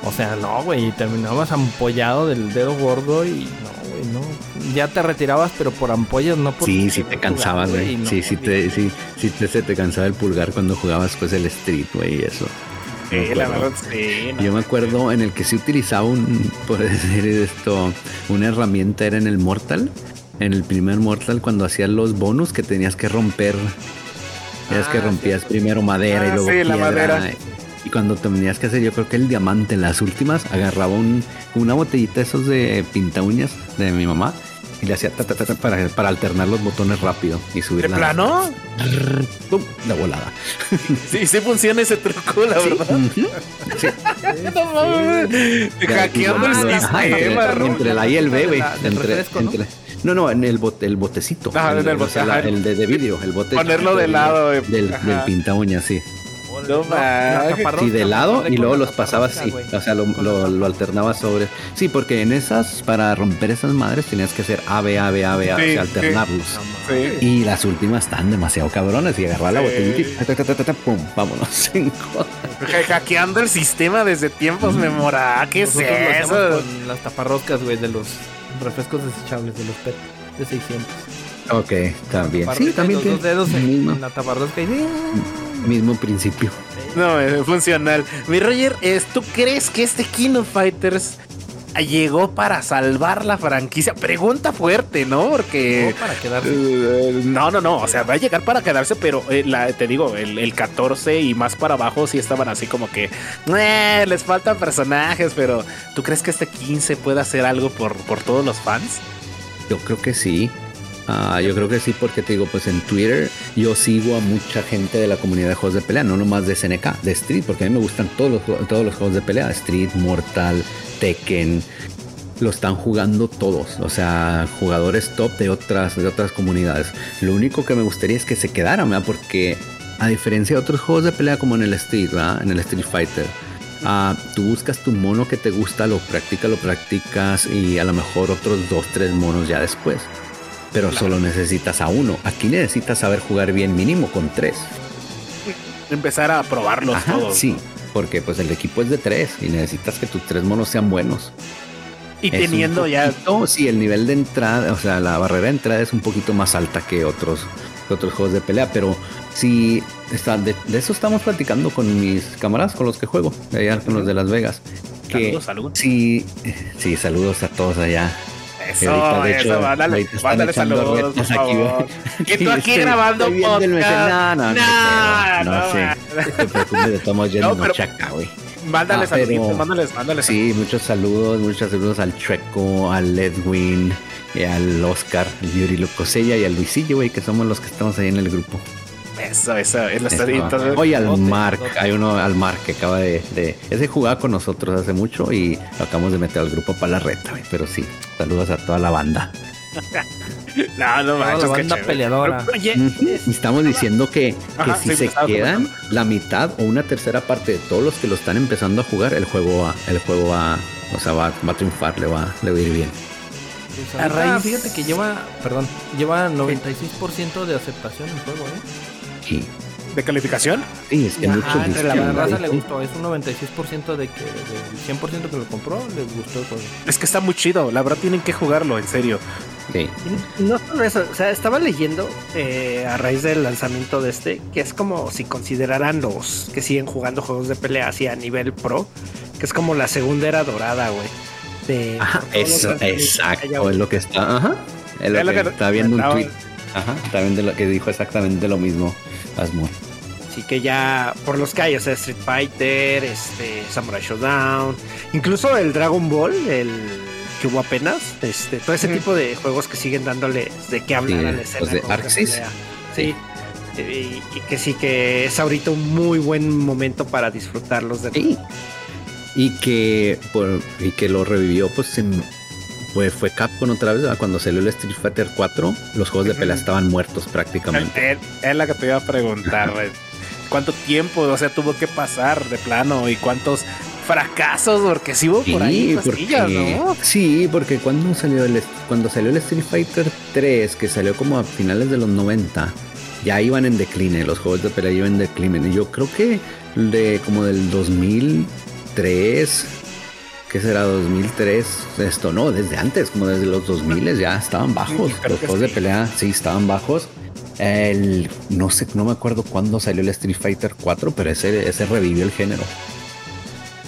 O sea, no, güey, terminabas ampollado del dedo gordo y no, güey, no. Ya te retirabas, pero por ampollas, no por. Sí, sí te cansabas, güey. no, sí, sí te, sí, sí te, se te cansaba el pulgar cuando jugabas pues el street, güey, y eso. Sí, la verdad, sí. no. Yo me acuerdo en el que sí utilizaba un, por decir esto, una herramienta era en el Mortal. En el primer Mortal cuando hacías los bonus que tenías que romper. Tenías que Ah, rompías primero madera Ah, y luego sí, la piedra. madera. Y cuando tenías que hacer, yo creo que el diamante en las últimas, agarraba un, una botellita de esos de pinta uñas de mi mamá y le hacía ta, ta, ta, ta, para, para alternar los botones rápido y subir ¿De la- plano? ¡Pum! de volada. Sí, sí funciona ese truco, la verdad. Ujú. Sí. No mames. Hackeando el entre, sistema, entre la A y el B, güey. De la- Entre, entre- ¿no? no, en el, bote, el botecito. Ajá, en el o sea, bote, la- el de, de vidrio, el bote. Ponerlo chiquito de lado, güey. Del, Ajá. del pinta uñas, sí. No mames. Sí, de lado y luego los pasabas así. O sea, lo, lo, lo alternabas sobre. Sí, porque en esas, para romper esas madres, tenías que hacer A, B, A, B, A, B, A, o Sí, sea, sí. alternarlos. Sí. Y las últimas están demasiado cabronas. Y agarrar la botellita y ta, ta, ta, pum, vámonos. Hackeando el sistema desde tiempos memorables. ¿Qué es Nosotros eso? con las taparroscas, güey, de los refrescos desechables, de los PET de 600. Ok, también. Sí, también los dos dedos en, mismo, en la taparrosca y mismo principio. No, es funcional. Mi Roger, es, ¿tú crees que este King of Fighters llegó para salvar la franquicia? Pregunta fuerte, ¿no? Porque... No, para quedarse. Eh, no, no, no, o sea, va a llegar para quedarse, pero eh, la- te digo, el, el 14 y más para abajo sí estaban así como que "Eh, les faltan personajes, pero ¿tú crees que este 15 puede hacer algo por, por todos los fans? Yo creo que sí. Ah, yo creo que sí, porque te digo, pues en Twitter yo sigo a mucha gente de la comunidad de juegos de pelea, no nomás de SNK, de Street, porque a mí me gustan todos los, todos los juegos de pelea, Street, Mortal, Tekken, lo están jugando todos, o sea, jugadores top de otras, de otras comunidades. Lo único que me gustaría es que se quedaran, ¿verdad? Porque a diferencia de otros juegos de pelea como en el Street, ¿verdad? En el Street Fighter, ah, tú buscas tu mono que te gusta, lo practicas, lo practicas y a lo mejor otros dos, tres monos ya después. Pero solo necesitas a uno. Aquí necesitas saber jugar bien mínimo con tres. Empezar a probarlos Ajá, todos. sí, porque pues el equipo es de tres y necesitas que tus tres monos sean buenos. Y Es teniendo ya poquito- sí, el nivel de entrada, o sea, la barrera de entrada es un poquito más alta que otros, que otros juegos de pelea, pero sí, está, de, de eso estamos platicando con mis camaradas con los que juego, allá con los de Las Vegas. Que Saludos, saludos. sí, sí, saludos a todos allá. Eso, ahorita, de hecho, eso, mándale, mándale saludos, por favor. Que tú aquí grabando el podcast. No, no, no, No, no, sé. No te preocupes, estamos yendo No, chaca, güey. Mándale Ah, saluditos, pero- mándales, mándales Sí, muchos saludos, muchos saludos al Treco, al Edwin, y al Oscar, al Yuri Lucosella y al Luisillo, güey, que somos los que estamos ahí en el grupo. Eso, eso, es la entonces, Oye, al Mark, hay uno al Mark que acaba de, de- Ese jugaba con nosotros hace mucho y lo acabamos de meter al grupo para la reta. Pero sí, saludos a toda la banda. No, no manches, la peleadora. Oye, Estamos diciendo que, que Ajá, si sí, se quedan la mitad o una tercera parte de todos los que lo están empezando a jugar, el juego va, el juego va, o sea, va, va a triunfar, le va, le va a ir bien. Pues A raíz- Fíjate que lleva, perdón, lleva 96% de aceptación el juego, ¿eh? ¿De calificación? sí, es que Ajá, muchos entre la raza "Ay, le sí". gustó, es un 96% de que del 100% que lo compró, les gustó el juego. Es que está muy chido, la verdad tienen que jugarlo, en serio. Sí. No solo eso, o sea, estaba leyendo eh, a raíz del lanzamiento de este, que es como si consideraran los que siguen jugando juegos de pelea así a nivel pro, que es como la segunda era dorada, güey. De Ajá, eso, exacto, es lo que está, ajá. Es lo Es lo que que- está viendo un tweet. Ajá, está viendo lo que dijo exactamente lo mismo Asmur. Así que ya por los que hay, o sea, Street Fighter, este, Samurai Showdown, incluso el Dragon Ball, el que hubo apenas, este, todo ese Mm. tipo de juegos que siguen dándole de qué hablar Sí, a la escena. los de juegos Arxis. pelea. Sí. Y, y que sí que es ahorita un muy buen momento para disfrutarlos de Sí. Y que, por, y que lo revivió, pues, en- fue, fue Capcom otra vez, ¿verdad? cuando salió el Street Fighter 4, los juegos de pelea estaban muertos prácticamente. Es, la que te iba a preguntar. ¿Cuánto tiempo, o sea, tuvo que pasar de plano y cuántos fracasos? Porque sí hubo por ahí cosillas, porque, ¿no? sí, porque cuando salió el cuando salió el Street Fighter 3, que salió como a finales de los 90, ya iban en decline, los juegos de pelea iban en decline. Y Yo creo que de como del 2003, ¿qué será? 2003, esto no, desde antes, como desde los 2000 ya estaban bajos. Sí, los juegos de sí. pelea sí estaban bajos. El, no sé, no me acuerdo cuándo salió el Street Fighter 4, pero ese, ese revivió el género.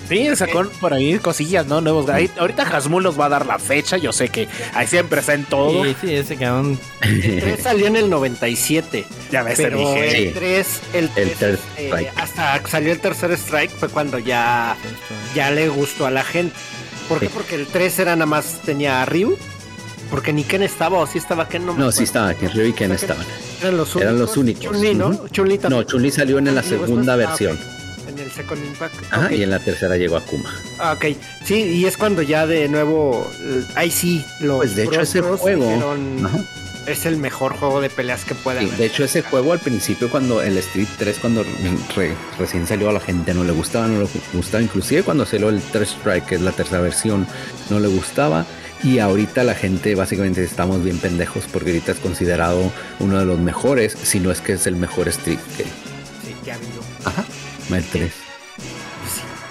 Sí, sacó por ahí cosillas, ¿no? Nuevos. Ahí- ahorita Hasmul nos va a dar la fecha. Yo sé que ahí siempre está en todo. Sí, sí, ese cabrón. El 3 salió en el 97, Ya ves, pero dije. El 3, el, El 3, third este, hasta que salió el tercer strike fue cuando ya, ya le gustó a la gente. ¿Por qué? Sí. Porque el 3 era nada más tenía a Ryu, porque ni Ken estaba, o sí estaba Ken, no me No, sí estaba, que Ryu y Ken O sea que estaban. Eran los únicos. Eran los únicos. Chun-Li, ¿no? Ujú. Chun-Li también. No, Chun-Li salió en la segunda versión. En el Second Impact. Ajá, ok. y en la tercera llegó Akuma. Ah, ok. Sí, y es cuando ya de nuevo, eh, ahí sí, los Pues de hecho ese juego- dijeron, es el mejor juego de peleas que puede Sí, haber. de hecho ese juego al principio cuando el Street 3 cuando re- recién salió a la gente no le gustaba, no le gustaba, inclusive cuando salió el Third Strike, que es la tercera versión, no le gustaba. Y ahorita la gente básicamente estamos bien pendejos porque ahorita es considerado uno de los mejores, si no es que es el mejor Street que... Sí, que ha habido. Ajá, el 3.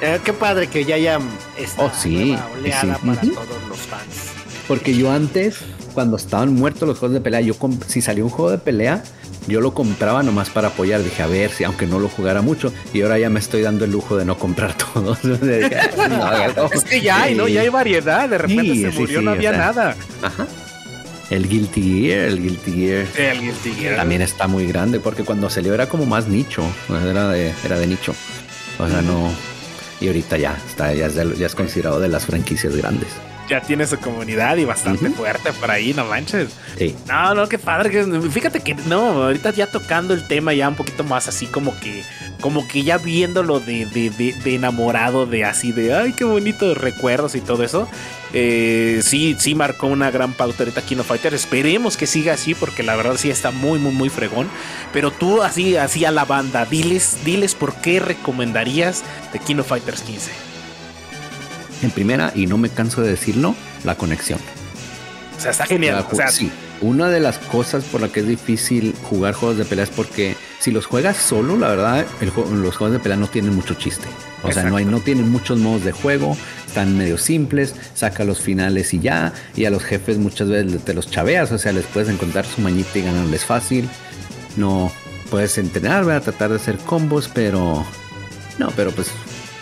Eh, qué padre que ya haya esta Oh, sí, oleada sí. para todos los fans. Porque yo antes, cuando estaban muertos los juegos de pelea, yo si salió un juego de pelea, yo lo compraba nomás para apoyar. Dije, a ver, si aunque no lo jugara mucho, y ahora ya me estoy dando el lujo de no comprar todos. Dije, "Ah, no, no". Es que ya hay, ¿no? Ya hay variedad. De repente Sí, se murió, sí, no o había sea. nada. Ajá. El Guilty Gear, el Guilty Gear. El Guilty Gear. También está muy grande porque cuando salió era como más nicho, era de, era de nicho. O sea, no. Y ahorita ya está, ya es, de- ya es considerado de las franquicias grandes. Ya tiene su comunidad y bastante fuerte por ahí, no manches. Sí. No, no, qué padre. que- Fíjate que no, ahorita ya tocando el tema ya un poquito más así como que, como que ya viéndolo de, de, de, de enamorado, de así de, ay, qué bonitos recuerdos y todo eso. Eh, sí, sí marcó una gran pauta ahorita Kino Fighter. Esperemos que siga así porque la verdad sí está muy, muy, muy fregón. Pero tú así, así a la banda, diles, diles por qué recomendarías de Kino Fighters 15. En primera, y no me canso de decirlo, la conexión. O sea, está genial. La O sea, sí. Una de las cosas por la que es difícil jugar juegos de pelea es porque si los juegas solo, la verdad, el los juegos de pelea no tienen mucho chiste. O sea, no, hay, no tienen muchos modos de juego, están medio simples, saca los finales y ya. Y a los jefes muchas veces te los chaveas, o sea, les puedes encontrar su mañita y ganarles fácil. No puedes entrenar, ¿verdad? tratar de hacer combos, pero no, pero pues,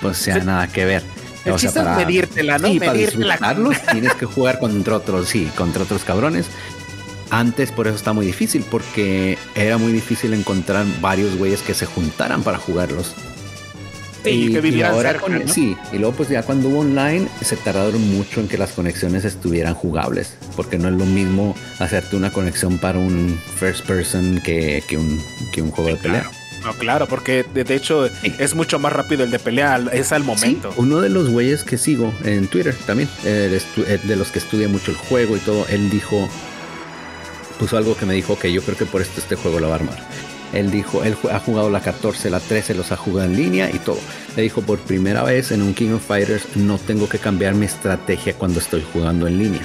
pues sea Sí. nada que ver. El chiste es medírtela, ¿no? Sí, para disfrutarlos tienes que jugar contra otros, sí, contra otros cabrones. Antes por eso está muy difícil, porque era muy difícil encontrar varios güeyes que se juntaran para jugarlos. Sí, que vivieran ahora cerca, con- ¿no? Sí, y luego pues ya cuando hubo online se tardaron mucho en que las conexiones estuvieran jugables, porque no es lo mismo hacerte una conexión para un first person que, que un, que un juego de pelea. Claro. No, claro, porque de, hecho Sí. es mucho más rápido el de pelea, es al momento. Sí, uno de los güeyes que sigo en Twitter también, de los que estudia mucho el juego y todo, él dijo, puso algo que me dijo que yo creo que por esto este juego lo va a armar. Él dijo, él ha jugado la 14, la 13, los ha jugado en línea y todo. Le dijo, por primera vez en un King of Fighters no tengo que cambiar mi estrategia cuando estoy jugando en línea.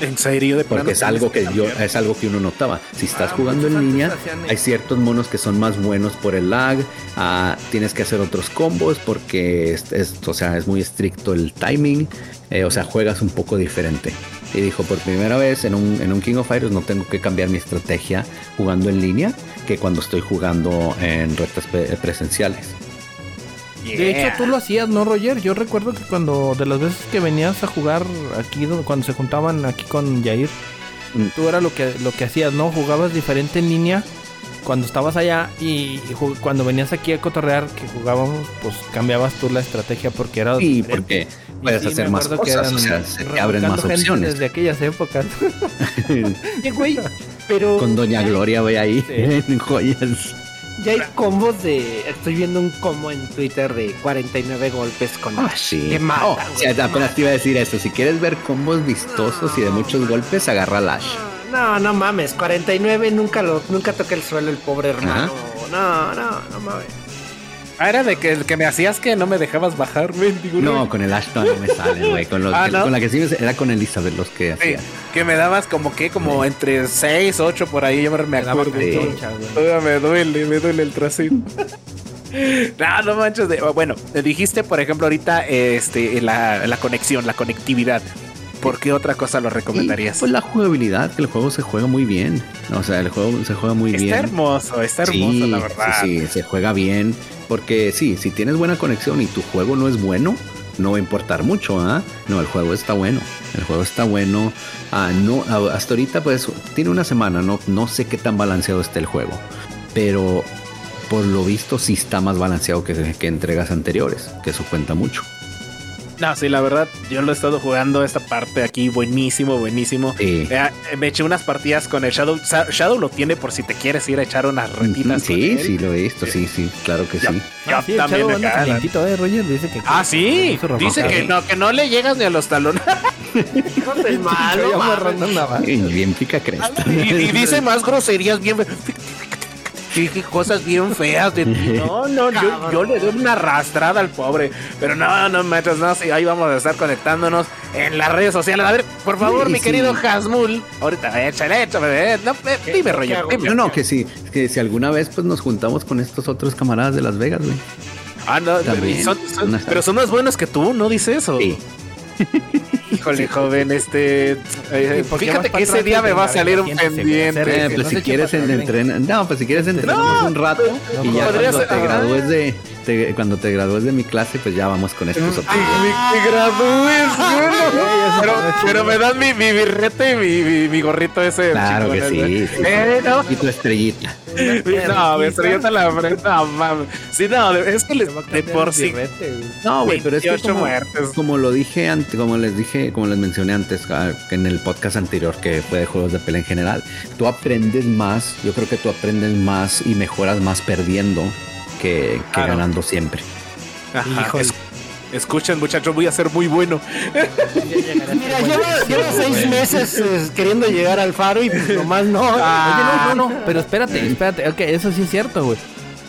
En serio, de Porque es algo que yo, es algo que uno notaba. Si estás Ah, jugando en línea, hay ciertos monos que son más buenos por el lag. ah, tienes que hacer otros combos porque es, es- o sea, es muy estricto el timing. eh, o sea, juegas un poco diferente. Y dijo, por primera vez en un, en un King of Fighters no tengo que cambiar mi estrategia jugando en línea que cuando estoy jugando en retas pe- presenciales. De hecho, tú lo hacías, ¿no, Roger? Yo recuerdo que cuando, de las veces que venías a jugar aquí, cuando se juntaban aquí con Jair, Mm. tú era lo que, lo que hacías, ¿no? Jugabas diferente en línea cuando estabas allá y cuando venías aquí a cotorrear, que jugábamos, pues cambiabas tú la estrategia porque era Sí, diferente. porque puedes sí, hacer más cosas, o sea, se te abren más opciones. Desde aquellas épocas. Oye, güey, pero Con Doña Gloria, voy ahí Sí. en joyas. ya hay combos de. Estoy viendo un combo en Twitter de 49 golpes con. Ah, sí. Que mata, Oh, apenas te iba a decir eso. Si quieres ver combos vistosos y de muchos golpes, agarra Lash. No, no mames, 49 nunca lo, nunca toca el suelo el pobre hermano. No, no, no mames. Ah, era de que, que me hacías que no me dejabas bajar, mendigo. No, con el Ash todavía no me sale, güey. Con, los Ah, que- ¿no? con la que sí me era con Elizabeth los que Sí, hacía. que me dabas como que, como entre 6, 8 por ahí, yo me, me acuerdo. Sí. me duele, me duele el trasero. no, no manches. De, bueno, dijiste, por ejemplo, ahorita este, la, la conexión, la conectividad. ¿Por qué otra cosa lo recomendarías? pues la jugabilidad, que el juego se juega muy bien. O sea, el juego se juega muy está bien. hermoso, está hermoso, sí, la verdad. Sí, sí, se juega bien. Porque sí, si tienes buena conexión y tu juego no es bueno, no va a importar mucho, ¿ah? No, el juego está bueno. El juego está bueno. Ah, no, ah, hasta ahorita, pues, tiene una semana, no, no sé qué tan balanceado está el juego. Pero por lo visto sí está más balanceado que, que entregas anteriores, que eso cuenta mucho. No, sí, la verdad, yo lo he estado jugando esta parte aquí, buenísimo, buenísimo. Sí. Eh, me eché unas partidas con el Shadow. Shadow lo tiene por si te quieres ir a echar unas retitas. con Sí, él. sí, lo he visto, sí, sí, claro que sí. Yo Ah, sí, también me calientito, eh, Roger. Dice que. Ah, sí. Dice que no, que no le llegas ni a los talones. Hijo del malo, Yo Bien pica cresta. y, y dice más groserías bien. Cosas bien feas de ti. No, no, yo, yo le doy una arrastrada al pobre. Pero no, no manches, no, sí, ahí vamos a estar conectándonos en las redes sociales. A ver, por favor, Sí, mi sí. querido Hasmul. Ahorita, échale, échale. eh, No, eh, dime, rollo. dime. No, no, que sí, que si alguna vez pues nos juntamos con estos otros camaradas de Las Vegas, güey. Ah, no, También. son- pero son más buenos que tú, no dice eso. Sí. Híjole, joven, este. eh, ¿Y por qué fíjate que ese día me va a salir un pendiente. Eh, pues no si quieres entrenar, no, pues si quieres entrenamos un rato y ya cuando ser- te gradúes de te- cuando te gradúes de mi clase, pues ya vamos con estos Mi, opiniones. mi- mi gradúes, bueno. pero, pero me dan mi, mi birrete y mi, mi, mi gorrito ese. Claro que sí, ¿eh? sí. Eh, no. Y tu estrellita. No, me estrelló la frente. No, mames. Sí, no, es que les, de por sí. No, güey, pero es que 28 como, muertes. como lo dije antes, como les dije, como les mencioné antes ah, en el podcast anterior que fue de juegos de pelea en general, tú aprendes más, yo creo que tú aprendes más y mejoras más perdiendo que, que Claro. ganando siempre. Ajá, es- escuchen, muchachos, voy a ser muy bueno. Mira, llevo, llevo seis meses eh, queriendo llegar al faro y pues nomás no. Ah. Oye, no, no, no, pero espérate, espérate. Ok, eso sí es cierto, güey.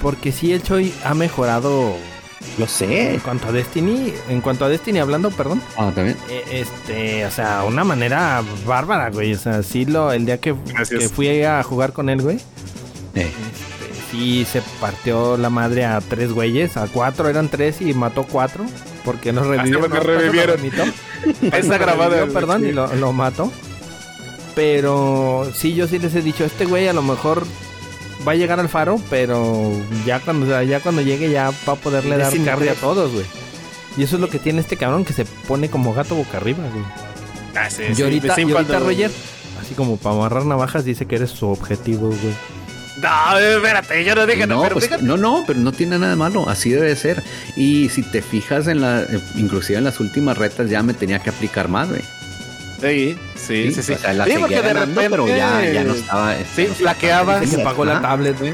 Porque sí, el Choi ha mejorado Lo sé. en cuanto a Destiny. En cuanto a Destiny, hablando, perdón. Ah, también. eh, Este, o sea, una manera bárbara, güey. O sea, sí, lo, el día que, que fui a jugar con él, güey. Eh, sí se partió la madre a tres güeyes, a cuatro eran tres y mató cuatro. Porque nos revivió. porque no, Paco lo revivieron. Está grabado. Revivió, perdón, y lo, lo mató. Pero sí, yo sí les he dicho, este güey a lo mejor va a llegar al faro, pero ya cuando, o sea, ya cuando llegue ya va a poderle dar carne a 3. todos, güey. Y eso es lo que tiene este cabrón, que se pone como gato boca arriba, güey. Ah, sí, y ahorita, sí, y ahorita cuando- Roger, así como para amarrar navajas, dice que eres su objetivo, güey. No, espérate, yo no dije no, no, pero pues, fíjate. no, no, pero no tiene nada de malo, así debe ser. Y si te fijas en la, eh, inclusive en las últimas retas ya me tenía que aplicar más, güey. Sí, sí, sí, sí. O sea, la Sí, seguía porque de ganando, repente. pero ya, ya no estaba. Sí, flaqueaba. Se apagó la tablet, güey.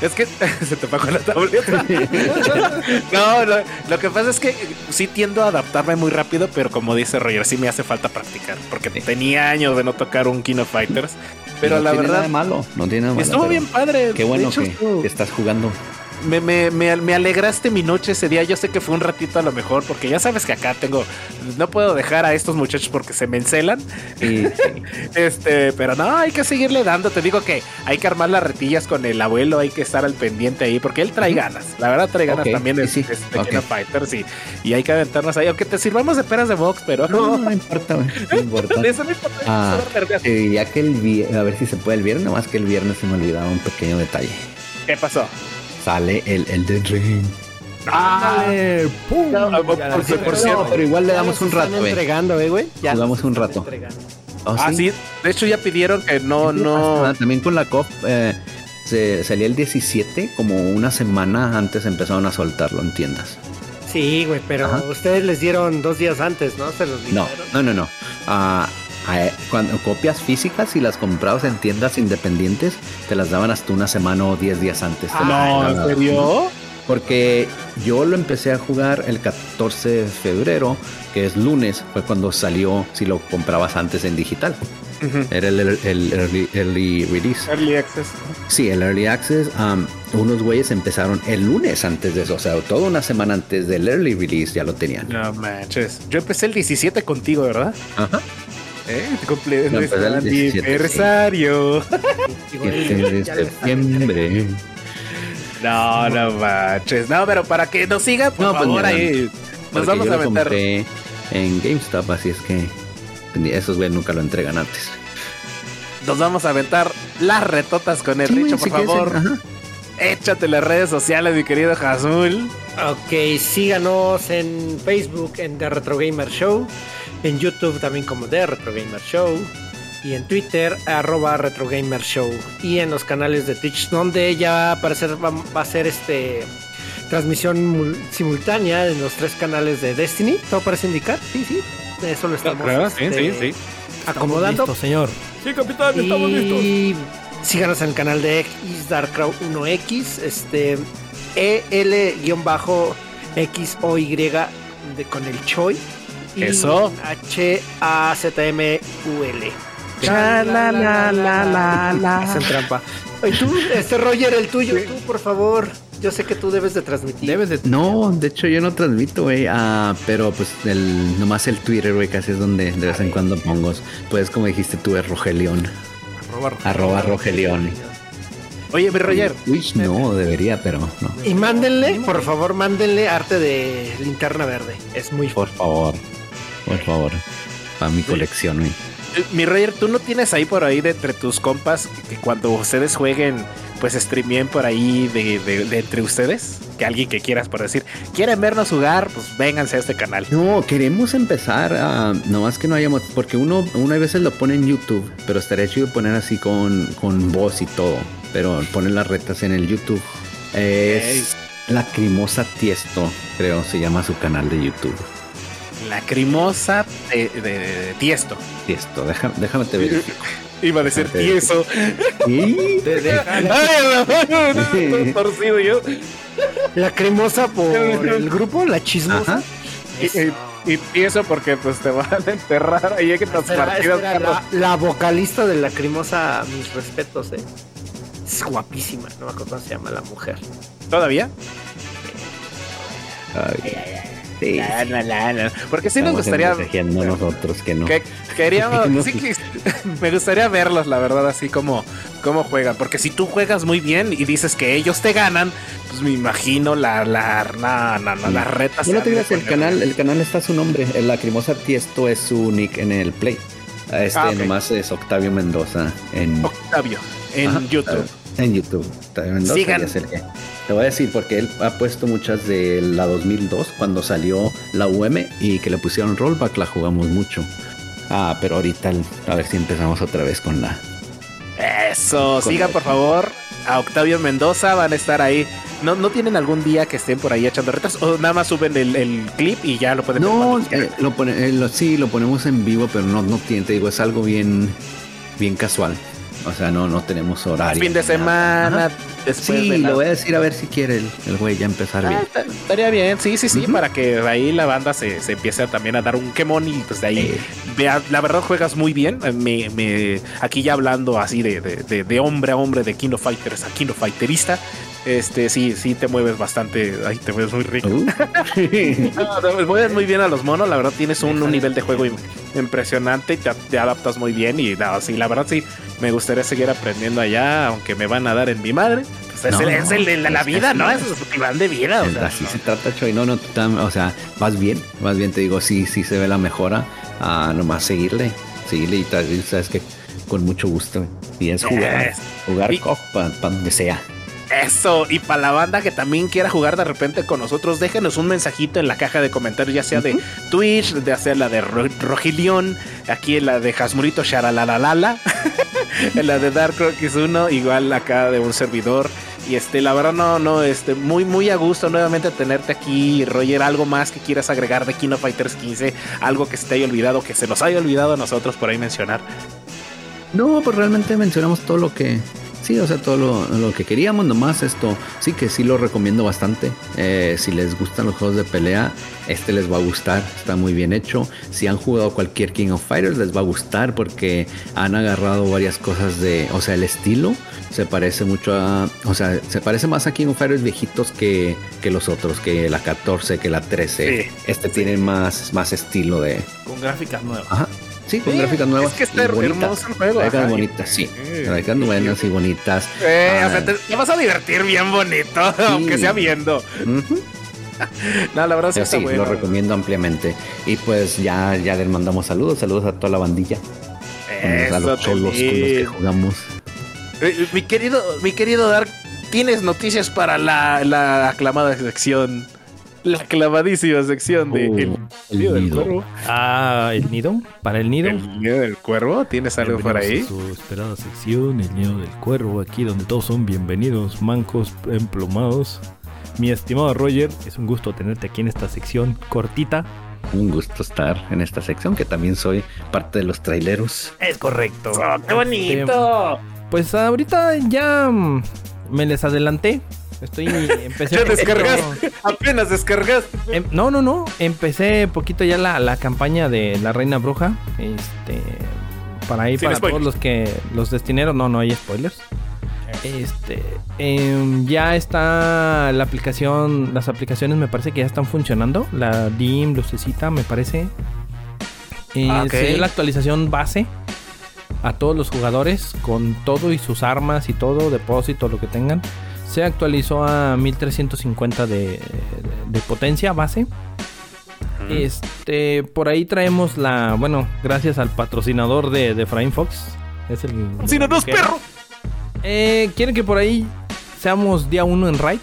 Es que se te pagó la tableta. no, lo, lo que pasa es que sí tiendo a adaptarme muy rápido, pero como dice Roger, sí me hace falta practicar. Porque tenía años de no tocar un King of Fighters. Pero no la tiene nada verdad, de malo, no tiene nada de malo. estuvo bien padre. Qué bueno hecho, que estás jugando. Me, me, me, me alegraste mi noche ese día. Yo sé que fue un ratito a lo mejor, porque ya sabes que acá tengo. No puedo dejar a estos muchachos porque se me encelan. Este, pero no, hay que seguirle dando. Te digo que hay que armar las retillas con el abuelo, hay que estar al pendiente ahí, porque él trae ganas. La verdad, trae ganas también de, sí, sí, de- de ok. King of Fighters y, y hay que aventarnos ahí. Aunque te sirvamos de peras de box, pero no, no. no importa. No importa. De eso no importa. Ah, te diría que el a ver si se puede el viernes, nomás que el viernes se me olvidaba un pequeño detalle. ¿Qué pasó? Sale el Elden Ring. Ah, Dale, ¡pum! No, Ya por- por- hicieron. por cierto, pero igual le damos un rato, güey. entregando, eh, güey. Ya Jugamos nos un rato. ¿Oh, ah, sí. De hecho, ya pidieron que no, no. Ah, también con la COP eh, se salía el 17, como una semana antes empezaron a soltarlo en tiendas. Sí, güey, pero Ajá. ustedes les dieron dos días antes, ¿no? Se los No, no, no, no. Ah, ah, cuando copias físicas y las comprabas en tiendas independientes, te las daban hasta una semana o 10 días antes. Te las no, ¿en serio? Porque yo lo empecé a jugar el 14 de febrero, que es lunes, fue cuando salió si lo comprabas antes en digital. Ujú. Era el, el- el early, early release. Early access. Sí, el early access. um, unos güeyes empezaron el lunes antes de eso, o sea, toda una semana antes del early release ya lo tenían. No manches. Yo empecé el 17 contigo, ¿verdad? Ajá. Eh, el nuestro 17, sí. aniversario. Digo, 7 de septiembre. No, no manches. No, pero para que nos siga, por No, pues, favor, mira, ahí. Nos vamos yo a compré en GameStop, así es que esos güeyes nunca lo entregan antes. Nos vamos a aventar las retotas con el Sí, Richo, güey, por favor. Échate las redes sociales, mi querido Jazul. Ok, síganos en Facebook en The Retro Gamer Show, en YouTube también como The Retro Gamer Show y en Twitter arroba Retro Gamer Show y en los canales de Twitch donde ya va a aparecer, va, va a ser este transmisión mul- simultánea en los tres canales de Destiny. ¿Todo parece indicar? Sí, sí. Eso lo estamos este, acomodando. Listo, señor. Sí, capitán, estamos listos. Y síganos en el canal de X Darkcrow 1X, este EL-XOY de, con el Choi. Eso. H-A-Z-M-U-L. La, la, la, la, la. Hacen trampa. Y tú, este Roger, el tuyo, tú, por favor. Yo sé que tú debes de transmitir. Debes de... No, de hecho yo no transmito, güey. Ah, pero pues el, nomás el Twitter, güey, casi es donde de vez en cuando pongo. Pues como dijiste tú, es Rogelión. Arroba, Arroba Rogelión. Oye, mi Roger. Twitch no, debería, pero no. Y mándenle, por favor, mándenle arte de linterna verde. Es muy Por favor, por favor. para mi colección. güey. Eh, Mi Roger, ¿tú no tienes ahí por ahí de entre tus compas que, cuando ustedes jueguen, pues streameen por ahí de, de- de entre ustedes? Que alguien que quieras por decir, quieren vernos jugar, pues vénganse a este canal. No, queremos empezar a. No más que no hayamos. Porque uno, uno a veces lo pone en YouTube, pero estaría chido poner así con, con voz y todo. Pero ponen las retas en el YouTube. Es Lacrimosa Tiesto, creo, se llama su canal de YouTube. Lacrimosa de, de- de Tiesto. Tiesto, déjame, déjame te verifico. Iba a decir tieso. Sí. Te dejan- Ay, no, no, no, torcido yo. La cremosa por el grupo, la chismosa. Y, y- y tieso porque pues te van a enterrar ahí en las Será- partidas. la, la vocalista de la cremosa, mis respetos, eh. Es guapísima, no me acuerdo cómo se llama la mujer. ¿Todavía? Ay, sí. La, la, la, la. Porque sí nos gustaría. nosotros que no. Que queríamos, No. sí que me gustaría verlos, la verdad, así como cómo juegan. Porque si tú juegas muy bien y dices que ellos te ganan, pues me imagino la, la, la, la, la. No se te han el canal, el canal está su nombre. El Lacrimosa Tiesto es su nick en el Play. Este Ah, ok. nomás es Octavio Mendoza en, Octavio, en Ajá, YouTube. En YouTube. Sigan. Te voy a decir porque él ha puesto muchas de la 2002 cuando salió la UM y que le pusieron rollback la jugamos mucho. Ah, pero ahorita a ver si empezamos otra vez con la. Eso, Con sigan la- por favor a Octavio Mendoza, van a estar ahí. ¿No, ¿No tienen algún día que estén por ahí echando retas? ¿O nada más suben el, el clip y ya lo pueden No, eh, lo pone, eh, lo- sí, lo ponemos en vivo, pero no, no tiene, te digo, es algo bien, bien casual. O sea, no, no tenemos horario. fin de semana, después Sí, de la- lo voy a decir a ver si quiere el, el güey ya empezar Ah, bien. estaría bien, sí, sí, sí, para que ahí la banda se, se empiece a también a dar un quemón y pues de ahí Eh, vea, la verdad juegas muy bien. eh, Me, me- aquí ya hablando así de, de- de- de hombre a hombre, de Kino Fighters a Kino Fighterista, este sí, sí te mueves bastante, ahí te mueves muy rico. uh. No, te mueves muy bien a los monos, la verdad tienes un, un nivel de juego impresionante y te, te adaptas muy bien y no, sí, la verdad sí, me gustaría seguir aprendiendo allá, aunque me van a dar en mi madre. Pues es, No, el, es el de la, es vida. ¿no? Es su plan de vida. O sea, así no. se trata, Choy. No, no, tam- o sea, vas bien, vas bien, te digo, sí, sí se ve la mejora. Ah, nomás seguirle, seguirle y tal, sabes que con mucho gusto. Y es jugar, jugar Y- para donde sea. Eso, y para la banda que también quiera jugar de repente con nosotros, déjenos un mensajito en la caja de comentarios, ya sea de Twitch, de sea la de Ro- Rojilión, aquí en la de Jasmurito Sharalalala, en la de Dark Rockies 1, igual acá de un servidor. Y este, la verdad, no, no, este, muy, muy a gusto nuevamente tenerte aquí, Roger. Algo más que quieras agregar de Kino Fighters 15, algo que se te haya olvidado, que se nos haya olvidado a nosotros por ahí mencionar. No, pues realmente mencionamos todo lo que. Sí, o sea, todo lo, lo que queríamos, nomás esto. Sí que sí lo recomiendo bastante. Eh, si les gustan los juegos de pelea, este les va a gustar. Está muy bien hecho. Si han jugado cualquier King of Fighters, les va a gustar porque han agarrado varias cosas de. O sea, el estilo se parece mucho a. O sea, se parece más a King of Fighters viejitos que, que los otros, que la 14, que la 13. Sí, este tiene más, más estilo de. Con gráficas nuevas. Ajá. Sí, con Sí, gráficas nuevas. es que está hermoso el juego, Gráficas bonitas, sí. Sí. Gráficas buenas y bonitas. Eh, Ah, o sea, te, te vas a divertir bien bonito, aunque sea viendo. ujú. No, la verdad sí está sí, bueno. lo recomiendo ampliamente. Y pues ya, ya les mandamos saludos, saludos a toda la bandilla. a Eso los cholos con los que jugamos. Eh, Mi querido, mi querido Dark, ¿tienes noticias para la, la aclamada sección? La aclamadísima sección de Uh, El el Nido del nido. Cuervo. Ah, el nido. Para el nido. El Nido del Cuervo, ¿tienes algo por ahí? a Su esperada sección, el nido del cuervo, aquí donde todos son bienvenidos, mancos, emplumados. Mi estimado Roger, es un gusto tenerte aquí en esta sección cortita. Un gusto estar en esta sección, que también soy parte de los traileros. Es correcto. ¡Oh, ¡Qué bonito! Pues ahorita ya mm, me les adelanté. Estoy empecé descargaste, apenas descargaste. Em, no, no, no. Empecé poquito ya la, la campaña de la Reina Bruja. Este. Para ahí, Sin para spoilers. todos los que. Los destineros. No, no hay spoilers. Este. em, ya está la aplicación. Las aplicaciones me parece que ya están funcionando. La DIM, Lucecita, me parece. Eh, Ah, ok. se dio la actualización base a todos los jugadores con todo y sus armas y todo, depósito, lo que tengan. Se actualizó a 1350 de, de potencia base. Este, por ahí traemos la, bueno, gracias al patrocinador de, de Frame Fox. Es el. ¡Si no, no es que- perro! Eh, quieren que por ahí seamos día 1 en raid.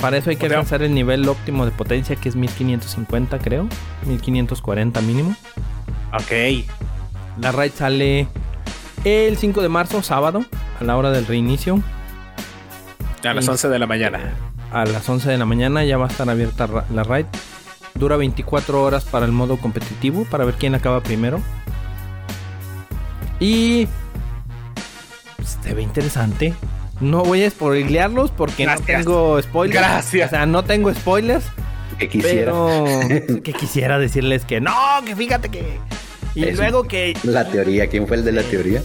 Para eso hay que O sea- alcanzar el nivel óptimo de potencia que es 1550 creo. 1540 mínimo. Ok. La raid sale el 5 de marzo, sábado, a la hora del reinicio. A las Sí. 11 de la mañana. A las 11 de la mañana ya va a estar abierta la raid. Dura 24 horas para el modo competitivo, para ver quién acaba primero. Y... pues, se ve interesante. No voy a spoilearlos porque Gracias. no tengo spoilers. Gracias. O sea, no tengo spoilers. Que quisiera. Pero que quisiera decirles que no, que fíjate que... Y Es luego que... La teoría, ¿quién fue el de la teoría?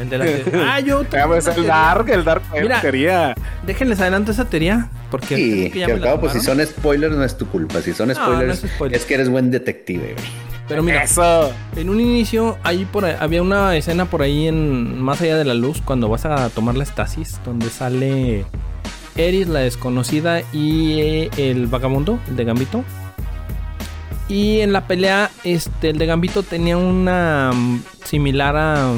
El de la... Ah, yo... tengo Veamos una el teoría. Dark, el Dark Mira. quería. Déjenles adelanto esa teoría. Porque Sí, que que ya al cabo, pues si son spoilers, no es tu culpa. Si son No, spoilers, no es spoiler. es que eres buen detective, güey. Pero mira, Eso. En un inicio, ahí por ahí- había una escena por ahí en Más allá de la luz, cuando vas a tomar la estasis, donde sale Eris, la desconocida, y eh, el vagabundo, el de Gambito. Y en la pelea, este, el de Gambito tenía una mm, similar a.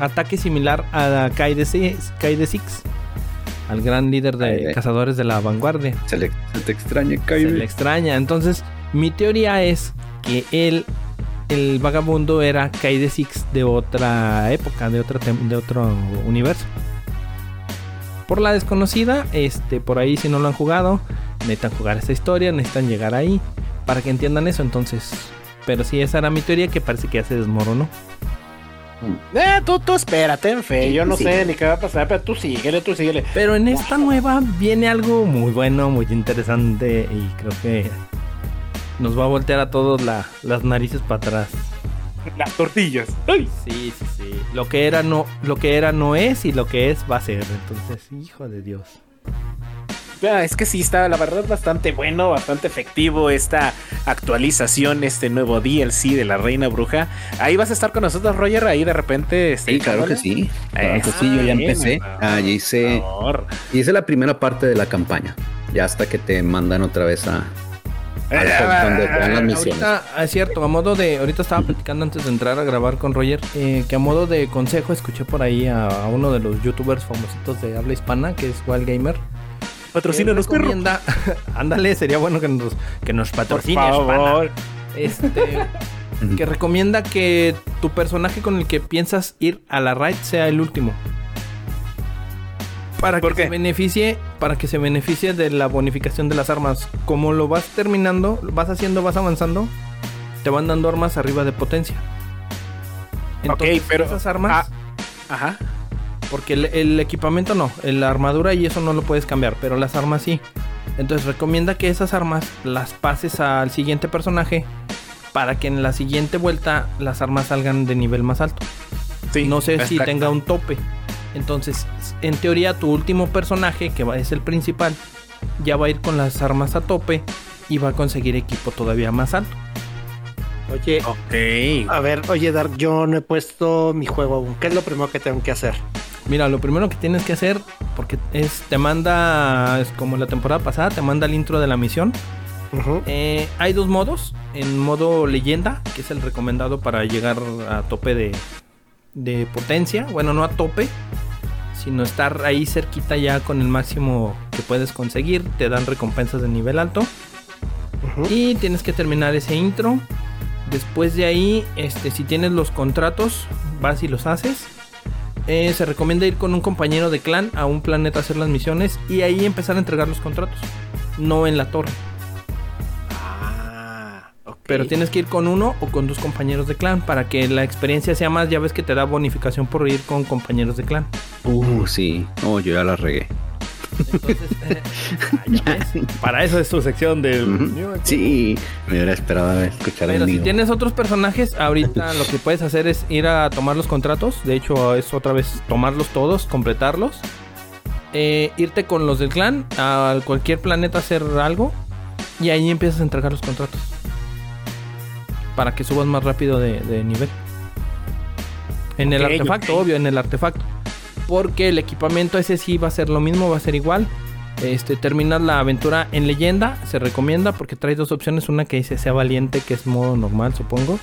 ataque similar a Kaide Six, Kaide Six, al gran líder de Kaide. cazadores de la vanguardia Se, le, se te extraña, se Kyrie. le extraña. Entonces, mi teoría es que él, el vagabundo, era Kaide Six de otra época, de, tem- de otro universo. Por la desconocida, este, por ahí si no lo han jugado, necesitan jugar esta historia, necesitan llegar ahí para que entiendan eso. Entonces, pero sí, esa era mi teoría que parece que ya se desmoronó. Eh, tú, tú espérate, en fe. Sí, Yo no sí. sé ni qué va a pasar, pero tú síguele, tú síguele. Pero en esta nueva viene algo muy bueno, muy interesante y creo que nos va a voltear a todos la- las narices para atrás. Las tortillas. Ay. Sí, sí, sí. Lo que era no, lo que era no es y lo que es va a ser. Entonces, hijo de Dios. Es que sí está, la verdad, bastante bueno, bastante efectivo esta actualización, este nuevo DLC de la Reina Bruja. Ahí vas a estar con nosotros, Roger, ahí de repente. este, Sí, claro que sí. Claro que sí, yo ya bien, empecé. Ah, ya hice, hice la primera parte de la campaña. Ya hasta que te mandan otra vez a, las misiones. Ahorita, ah, es cierto, a modo de. Ahorita estaba platicando antes de entrar a grabar con Roger. eh, que a modo de consejo escuché por ahí a, a uno de los youtubers famositos de habla hispana, que es Wild Gamer. Patrocínanos, que perro. recomienda- Ándale, sería bueno que nos, que nos Por patrocine. favor. Este. que recomienda que tu personaje con el que piensas ir a la raid sea el último. Para ¿Por que qué? se beneficie, para que se beneficie de la bonificación de las armas. Como lo vas terminando, vas haciendo, vas avanzando, te van dando armas arriba de potencia. Entonces, pero- esas armas, Ajá. Porque el, el equipamiento no, la armadura y eso no lo puedes cambiar, pero las armas sí. Entonces recomienda que esas armas las pases al siguiente personaje para que en la siguiente vuelta las armas salgan de nivel más alto. Sí, no sé si exacto. tenga un tope. Entonces, en teoría, tu último personaje, que es el principal, ya va a ir con las armas a tope y va a conseguir equipo todavía más alto. Oye, Ok. a ver, oye, Dark, yo no he puesto mi juego aún. ¿Qué es lo primero que tengo que hacer? Mira, lo primero que tienes que hacer, porque es, te manda, es como la temporada pasada, te manda el intro de la misión. Eh, hay dos modos. En modo leyenda, que es el recomendado para llegar a tope de, de potencia. Bueno, no a tope, sino estar ahí cerquita ya con el máximo que puedes conseguir. Te dan recompensas de nivel alto. Y tienes que terminar ese intro. Después de ahí, este, si tienes los contratos, vas y los haces. Eh, se recomienda ir con un compañero de clan a un planeta a hacer las misiones y ahí empezar a entregar los contratos. No en la torre. Ah, ok. Pero tienes que ir con uno o con dos compañeros de clan para que la experiencia sea más. Ya ves que te da bonificación por ir con compañeros de clan. Uh, sí. Oh, yo ya la regué. Entonces, eh, ah, ya ves. para eso es tu sección del. Sí, me hubiera esperado escuchar Pero el si mío. tienes otros personajes, ahorita lo que puedes hacer es ir a tomar los contratos. De hecho, es otra vez tomarlos todos, completarlos. Eh, irte con los del clan a cualquier planeta a hacer algo. Y ahí empiezas a entregar los contratos. Para que subas más rápido de, de nivel. En el artefacto, obvio, en el artefacto. Porque el equipamiento ese sí va a ser lo mismo, va a ser igual. Este, terminas la aventura en leyenda, se recomienda porque trae dos opciones, una que dice sea valiente, que es modo normal, supongo.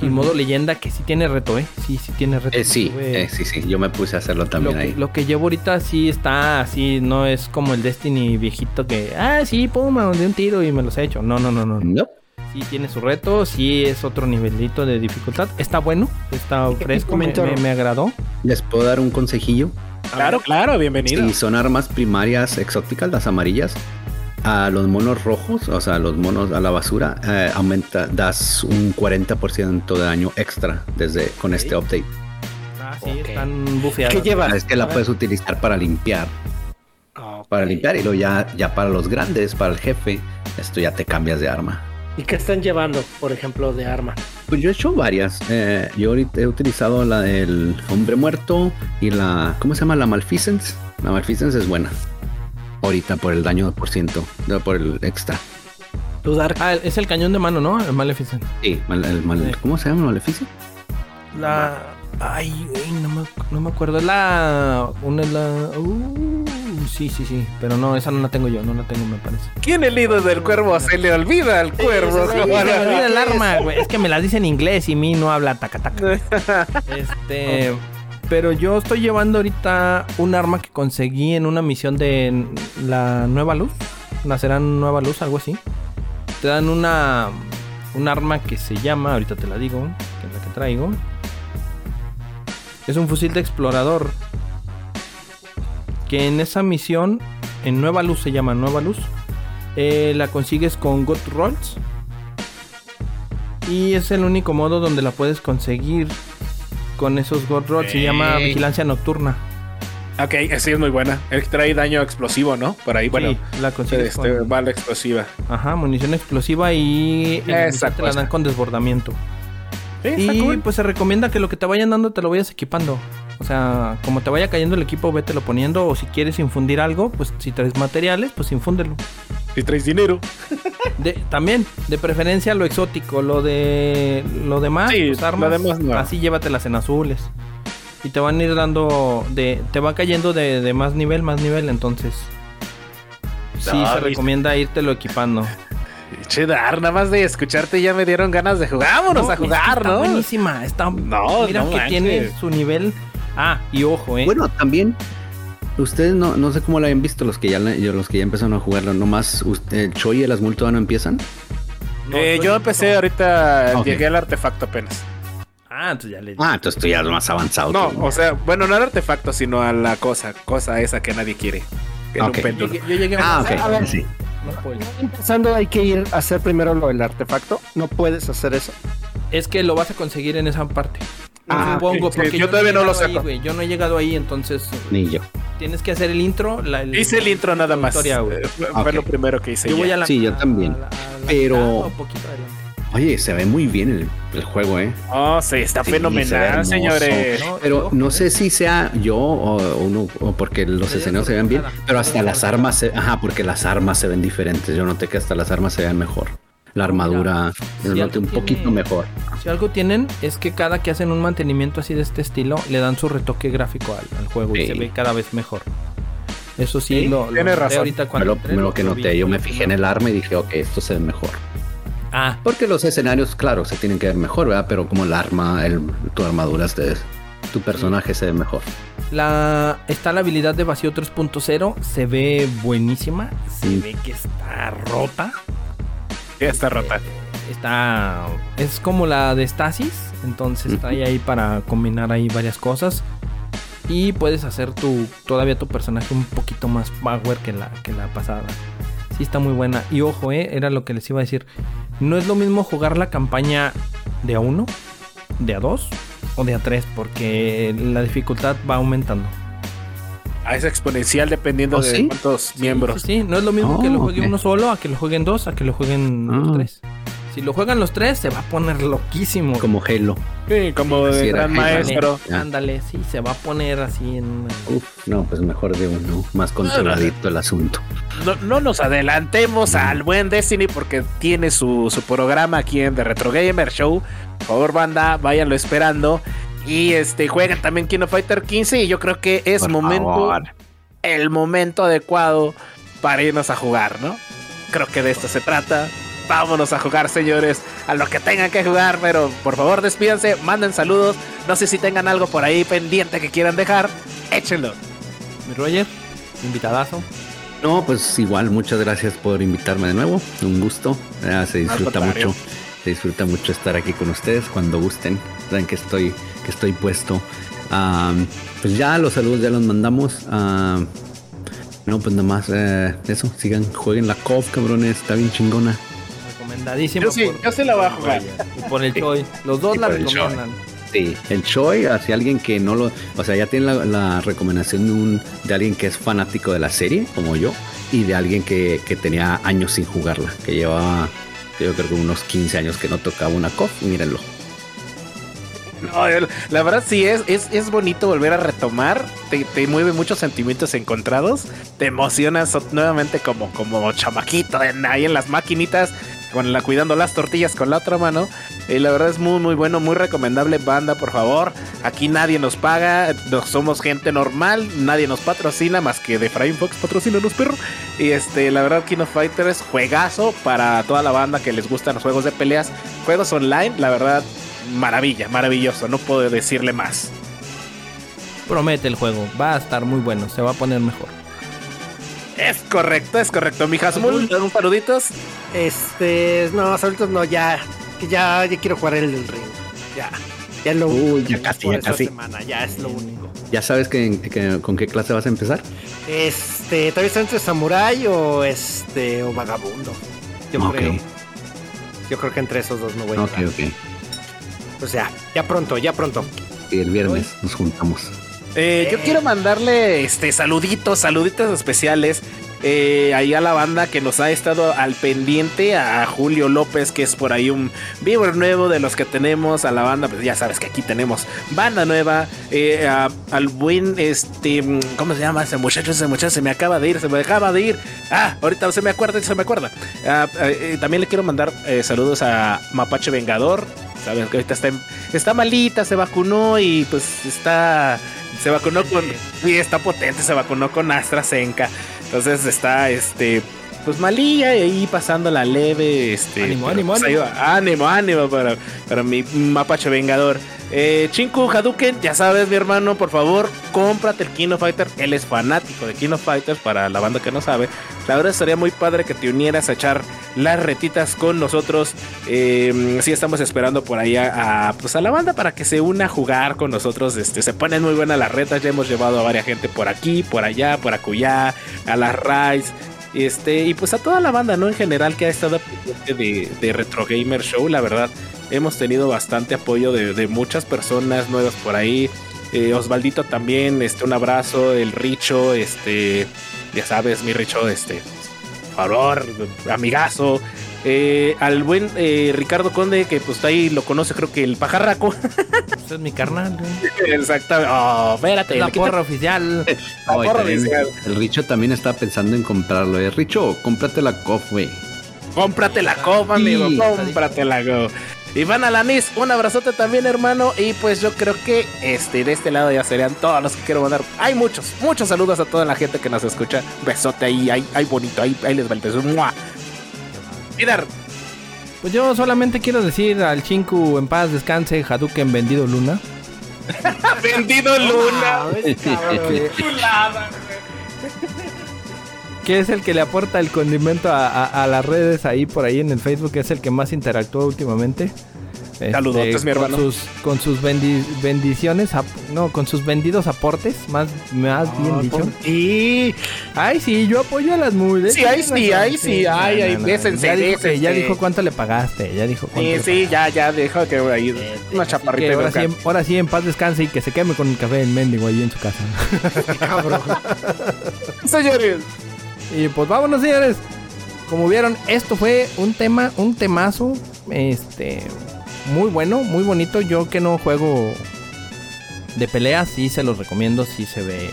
Y modo leyenda, que sí tiene reto, ¿eh? Sí, sí tiene reto. Eh, sí, eh, sí, sí. Yo me puse a hacerlo lo, también que, ahí. lo que llevo ahorita sí está así, no es como el Destiny viejito que, ah, sí, pum, me mandé un tiro y me los he hecho. No, no, no, no. No. Sí tiene su reto, sí es otro nivelito de dificultad. Está bueno, está fresco, me, me- me agradó. Les puedo dar un consejillo. Claro, claro, bienvenido. Si son armas primarias exóticas, las amarillas, a los monos rojos, o sea, a los monos a la basura, eh, aumenta, das un 40% de daño extra desde con este update. Ah, sí, están bufeadas. ¿Qué lleva? Es que la puedes utilizar para limpiar, para limpiar y luego ya, ya para los grandes, para el jefe, esto ya te cambias de arma. ¿Y qué están llevando, por ejemplo, de arma? Pues yo he hecho varias. Eh, yo ahorita he utilizado la del hombre muerto y la. ¿Cómo se llama? La Malfeasance. La Malfeasance es buena. Ahorita por el daño por ciento, por el extra. ¿Tú, Dark? Ah, es el cañón de mano, ¿no? El Maleficent. Sí, mal- el mal- Sí. ¿cómo se llama? ¿Maleficio? La. Ay, güey, no me, no me acuerdo. La. Una es la. Uh, sí, sí, sí. Pero no, esa no la tengo yo, no la tengo, me parece. ¿Quién el líder del cuervo se le olvida al cuervo? Sí, se me olvida el arma, güey. Es que me la dice en inglés y mi no habla taca taca. Este. Pero yo estoy llevando ahorita un arma que conseguí en una misión de la Nueva Luz. Nacerán Nueva Luz, algo así. Te dan una. Un arma que se llama. Ahorita te la digo. Que es la que traigo. Es un fusil de explorador. Que en esa misión. En Nueva Luz se llama Nueva Luz. eh, la consigues con God Rolls. Y es el único modo donde la puedes conseguir con esos God Rolls. Se llama. Vigilancia Nocturna. Ok, sí es muy buena. Él trae daño explosivo, ¿no? Por ahí, bueno, Sí, la consigues este, con- bala explosiva. Ajá, munición explosiva y Esa te la dan con desbordamiento. Sí, Y cool. pues se recomienda que lo que te vayan dando te lo vayas equipando. O sea, como te vaya cayendo el equipo, vételo poniendo. O si quieres infundir algo, pues si traes materiales, pues infúndelo. Si traes dinero. De, también, de preferencia lo exótico, lo de lo demás, Sí, pues, armas, lo demás no. así llévatelas en azules. Y te van a ir dando de te va cayendo de, de más nivel, más nivel, entonces sí No, se viste. recomienda írtelo equipando. Che, Dar, nada más de escucharte ya me dieron ganas de jugar. Vámonos No, a es que jugar, está ¿no? buenísima, está No, mira no que manches. tiene su nivel. Ah, y ojo, eh. Bueno, también. Ustedes no, no sé cómo lo hayan visto los que ya la- los que ya empezaron a jugarlo. Nomás usted- el Choi y el Asmul todavía no empiezan. No, Eh, yo empecé ahorita, llegué al artefacto apenas. Ah, entonces ya le Ah, entonces tú ya más avanzado. No, tú. o sea, bueno, no al artefacto, sino a la cosa, cosa esa que nadie quiere. Un. Llegué- yo llegué Ah, a ok. A ver. Sí. Empezando, hay que ir a hacer primero lo del artefacto. No puedes hacer eso. Es que lo vas a conseguir en esa parte. Ah, Supongo, porque yo todavía no lo ahí, saco. güey, Yo no he llegado ahí, entonces Ni yo. tienes que hacer el intro. La, Hice el intro nada más. historia. Eh, Fue, lo primero que hice. Yo ya. voy a la Sí, yo también. a la- a la Pero- poquito. Oye, se ve muy bien el, el juego, ¿eh? Oh, sí, está Sí, se ve fenomenal, hermoso. señores. No, Pero no eh. sé si sea yo o uno o porque los escenarios se ven bien, pero hasta las armas, se, ajá, porque las armas se ven diferentes. Yo noté que hasta las armas se ven mejor. La armadura si noté algo un poquito tiene- mejor. Si algo tienen es que cada que hacen un mantenimiento así de este estilo, le dan su retoque gráfico al, al juego y se ve cada vez mejor. Eso sí, Sí, lo, noté razón. ahorita cuando lo que vi. noté. Yo me fijé en el arma y dije, ok, esto se ve mejor. Ah, Porque los escenarios, claro, se tienen que ver mejor, ¿verdad? Pero como el arma, el, tu armadura, este, tu personaje se ve mejor. la, está la habilidad de vacío 3.0, se ve buenísima, se Sí. ve que está rota. Está rota. Está. Es como la de Stasis. Entonces está ahí, ahí para combinar ahí varias cosas. Y puedes hacer tu. Todavía tu personaje un poquito más power que la, que la pasada. Sí, está muy buena. Y ojo, eh, era lo que les iba a decir. No es lo mismo jugar la campaña de a 1, de a 2 o de a 3. Porque la dificultad va aumentando. Ah, es exponencial dependiendo ¿Oh, de sí? cuántos miembros. Sí, sí, no es lo mismo Oh, que lo juegue ok. uno solo, a que lo jueguen dos, a que lo jueguen los Ah. tres. Si lo juegan los tres, se va a poner loquísimo. Como Halo. Sí, como Sí, de gran maestro. Ándale, sí, se va a poner así en. Uf, no, pues mejor de uno. Más controladito el asunto. No, no nos adelantemos al buen Destiny porque tiene su, su programa aquí en The Retro Gamer Show. Por favor, banda, váyanlo esperando. Y este juegan también Kino Fighter 15 y yo creo que es Por momento favor. el momento adecuado para irnos a jugar, ¿no? Creo que de esto se trata. Vámonos a jugar, señores, a lo que tengan que jugar, pero por favor despídanse, manden saludos. No sé si tengan algo por ahí pendiente que quieran dejar, échenlo. Mi Roger, invitadazo. No, pues igual, muchas gracias por invitarme de nuevo. Un gusto. Ya, se disfruta contrario. mucho. Se disfruta mucho estar aquí con ustedes cuando gusten. Saben que estoy, que estoy puesto. Am, pues ya los saludos ya los mandamos. Am, no, pues nada más eh, eso. Sigan, jueguen la COF, cabrones. Está bien chingona. Recomendadísimo. Yo sí, yo sí la voy a jugar. Y por el Choi. Los dos Y la por recomiendan. Sí, el Choi, hacia alguien que no lo. O sea, ya tiene la, la recomendación de, un, de alguien que es fanático de la serie, como yo, y de alguien que, que tenía años sin jugarla, que llevaba, yo creo que unos 15 años que no tocaba una COF. Mírenlo. No, la verdad sí es, es, es bonito volver a retomar. Te, te mueve muchos sentimientos encontrados. Te emocionas nuevamente como, como chamaquito en- ahí en las maquinitas. Con la, cuidando las tortillas con la otra mano. Y la verdad es muy muy bueno, muy recomendable. Banda, por favor. Aquí nadie nos paga. No somos gente normal. Nadie nos patrocina más que de Frame Fox patrocínanos, perro. Y este, la verdad, King of Fighters, juegazo para toda la banda que les gustan los juegos de peleas. Juegos online, la verdad, maravilla, maravilloso. No puedo decirle más. Promete el juego. Va a estar muy bueno. Se va a poner mejor. Es correcto, es correcto. Mi Hasmul, un saluditos. Este, no, ahorita no, ya, que ya, ya quiero jugar el del ring. Ya, ya es lo Uy, único. ya casi, ya casi. semana, ya es lo único. ¿Ya sabes que, que- con qué clase vas a empezar? Este, todavía está entre samurai o este, o vagabundo. Yo Ok. creo. Yo creo que entre esos dos no voy a Ok, entrar. ok. Pues ya, ya pronto, ya pronto. Y el viernes nos juntamos. Eh, yo quiero mandarle este saluditos, saluditos especiales. eh, ahí a la banda que nos ha estado al pendiente, a Julio López, que es por ahí un viewer nuevo de los que tenemos, a la banda, pues ya sabes que aquí tenemos banda nueva, eh, a- al buen, este, ¿cómo se llama ese muchacho? Ese muchacho se me acaba de ir, se me acaba de ir. Ah, ahorita se me acuerda, se me acuerda. Ah, eh, eh, también le quiero mandar saludos a Mapache Vengador, sabes que ahorita está, en- está malita, se vacunó y pues está se vacunó con sí, está potente, se vacunó con AstraZeneca. Entonces está este pues malilla y ahí pasando la leve, este Ánimo, pero, ánimo, pues, va. ánimo, ánimo para, para mi mapache vengador. Eh, Chinku Hadouken, ya sabes, mi hermano, por favor, cómprate el King of Fighter. Él es fanático de King of Fighters, para la banda que no sabe. La verdad estaría muy padre que te unieras a echar las retitas con nosotros. Eh, sí, estamos esperando por ahí a, a, pues a la banda para que se una a jugar con nosotros. Este, se ponen muy buenas las retas. Ya hemos llevado a varias gente por aquí, por allá, por acullá, a las Rise. Este, y pues a toda la banda, ¿no? En general que ha estado de, de Retro Gamer Show, la verdad, hemos tenido bastante apoyo de, de muchas personas nuevas por ahí. Eh, Osvaldito también, este, un abrazo, el Richo, este, ya sabes, mi Richo, este, favor, amigazo. Eh, al buen eh, Ricardo Conde, que pues ahí lo conoce, creo que el pajarraco. Ese es mi carnal, güey. Exactamente. Oh, espérate, La porra oficial. la Oh, porra también oficial. el Richo también está pensando en comprarlo. Eh. Richo, cómprate la COF, güey. Cómprate la copa, amigo. Sí. Cómprate la go. Iván Alanis, un abrazote también, hermano. Y pues yo creo que este, de este lado ya serían todos los que quiero mandar. Hay muchos, muchos saludos a toda la gente que nos escucha. Besote ahí, ahí, ahí bonito, ahí, ahí les va el beso. ¡Mua! Pues yo solamente quiero decir al Chinku en paz descanse, Hadouken vendido Luna. vendido Luna. Que es el que le aporta el condimento a, a- a las redes ahí por ahí en el Facebook, es el que más interactúa últimamente. Este, Saludotes, mi con hermano. Sus, con sus bendi- bendiciones, no, con sus vendidos aportes, más, más bien dicho. Y Ay, sí, yo apoyo a las mujeres. Sí, ahí sí, ahí sí, ay, ay, bésense, ya dijo, que, ya dijo cuánto le pagaste, ya dijo cuánto Sí, le sí, ya, ya, deja que ahí una Así chaparrita. que y ahora, sí, ahora sí, en paz descanse y que se queme con el café en mendigo ahí en su casa. cabrón. Señores, Y pues vámonos, señores. Como vieron, esto fue un tema, un temazo, este, muy bueno, muy bonito. Yo que no juego de peleas, sí se los recomiendo, sí se ve.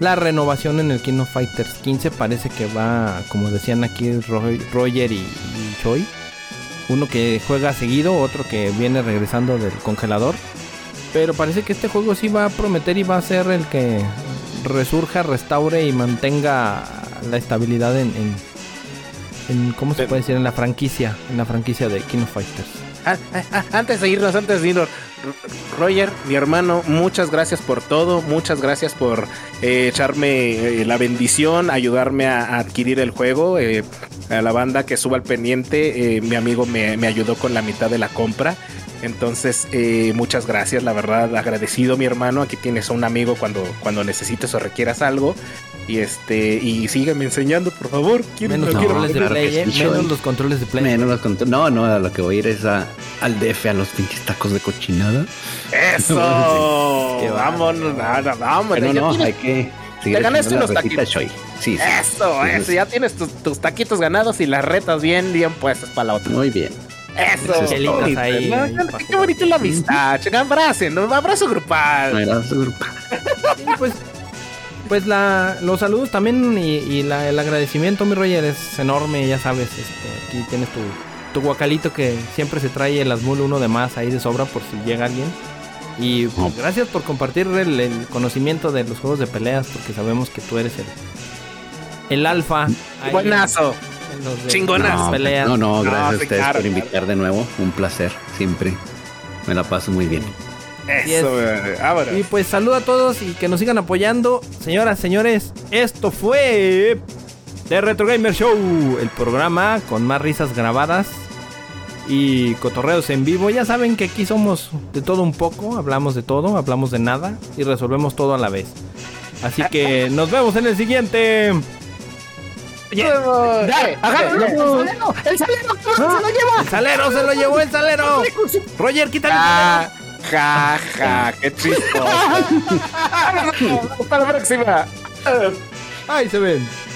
La renovación en el King of Fighters 15 parece que va, como decían aquí Roy- Roger y, y Choi. Uno que juega seguido, otro que viene regresando del congelador. Pero parece que este juego sí va a prometer y va a ser el que resurja, restaure y mantenga la estabilidad en, en, en- ¿cómo se puede decir? En la franquicia, en la franquicia de King of Fighters. Ah, ah, ah, antes de irnos, antes de irnos, Roger, mi hermano, muchas gracias por todo, muchas gracias por eh, echarme eh, la bendición, ayudarme a, adquirir el juego, eh, a la banda que suba al pendiente, eh, mi amigo me, me ayudó con la mitad de la compra. Entonces, eh, muchas gracias, la verdad, agradecido mi hermano. Aquí tienes a un amigo cuando, cuando necesites o requieras algo. Y este, y sígueme enseñando, por favor. Menos no no, controles de play, sí, eh, menos los controles de play. Menos los contro- No, no, a lo que voy a ir es a, al DF, a los pinches tacos de cochinada. ¡Eso! Qué vámonos, nada, vámonos. Pero no, tienes- hay que Te ganaste unos taquitos. Sí, sí. Eso, Sí, eso, sí. ya tienes tus, tus taquitos ganados y las retas bien, bien puestas para la otra. Muy bien. Eso, qué chelitas bonito, ahí, ¿no? ahí, Qué- bonito la amistad, abracen, ¿no? abrazo grupal. Su- Sí, pues, pues la, los saludos también y, y la- el agradecimiento, mi Roger, es enorme, ya sabes. Este, aquí tienes tu, tu guacalito que siempre se trae el Asmul uno de más ahí de sobra por si llega alguien. Y pues, gracias por compartir el, el conocimiento de los juegos de peleas, porque sabemos que tú eres el, el alfa. ahí Buenazo. Chingonazo. No, peleas. no, gracias sí, a ustedes claro, por claro. invitar de nuevo. Un placer, siempre. Me la paso muy bien. Eso, eh, vámonos. Y pues saludo a todos y que nos sigan apoyando. Señoras, señores, esto fue The Retro Gamer Show, el programa con más risas grabadas y cotorreos en vivo. Ya saben que aquí somos de todo un poco, hablamos de todo, hablamos de nada y resolvemos todo a la vez. Así que nos vemos en el siguiente. Eh, ¡Agárralo! eh, ¡El salero! ¡Se lo lleva! El salero se lo llevó el salero. Roger, quítale el salero. Ja, ja, qué chistoso. Hasta la próxima. Ahí se ven.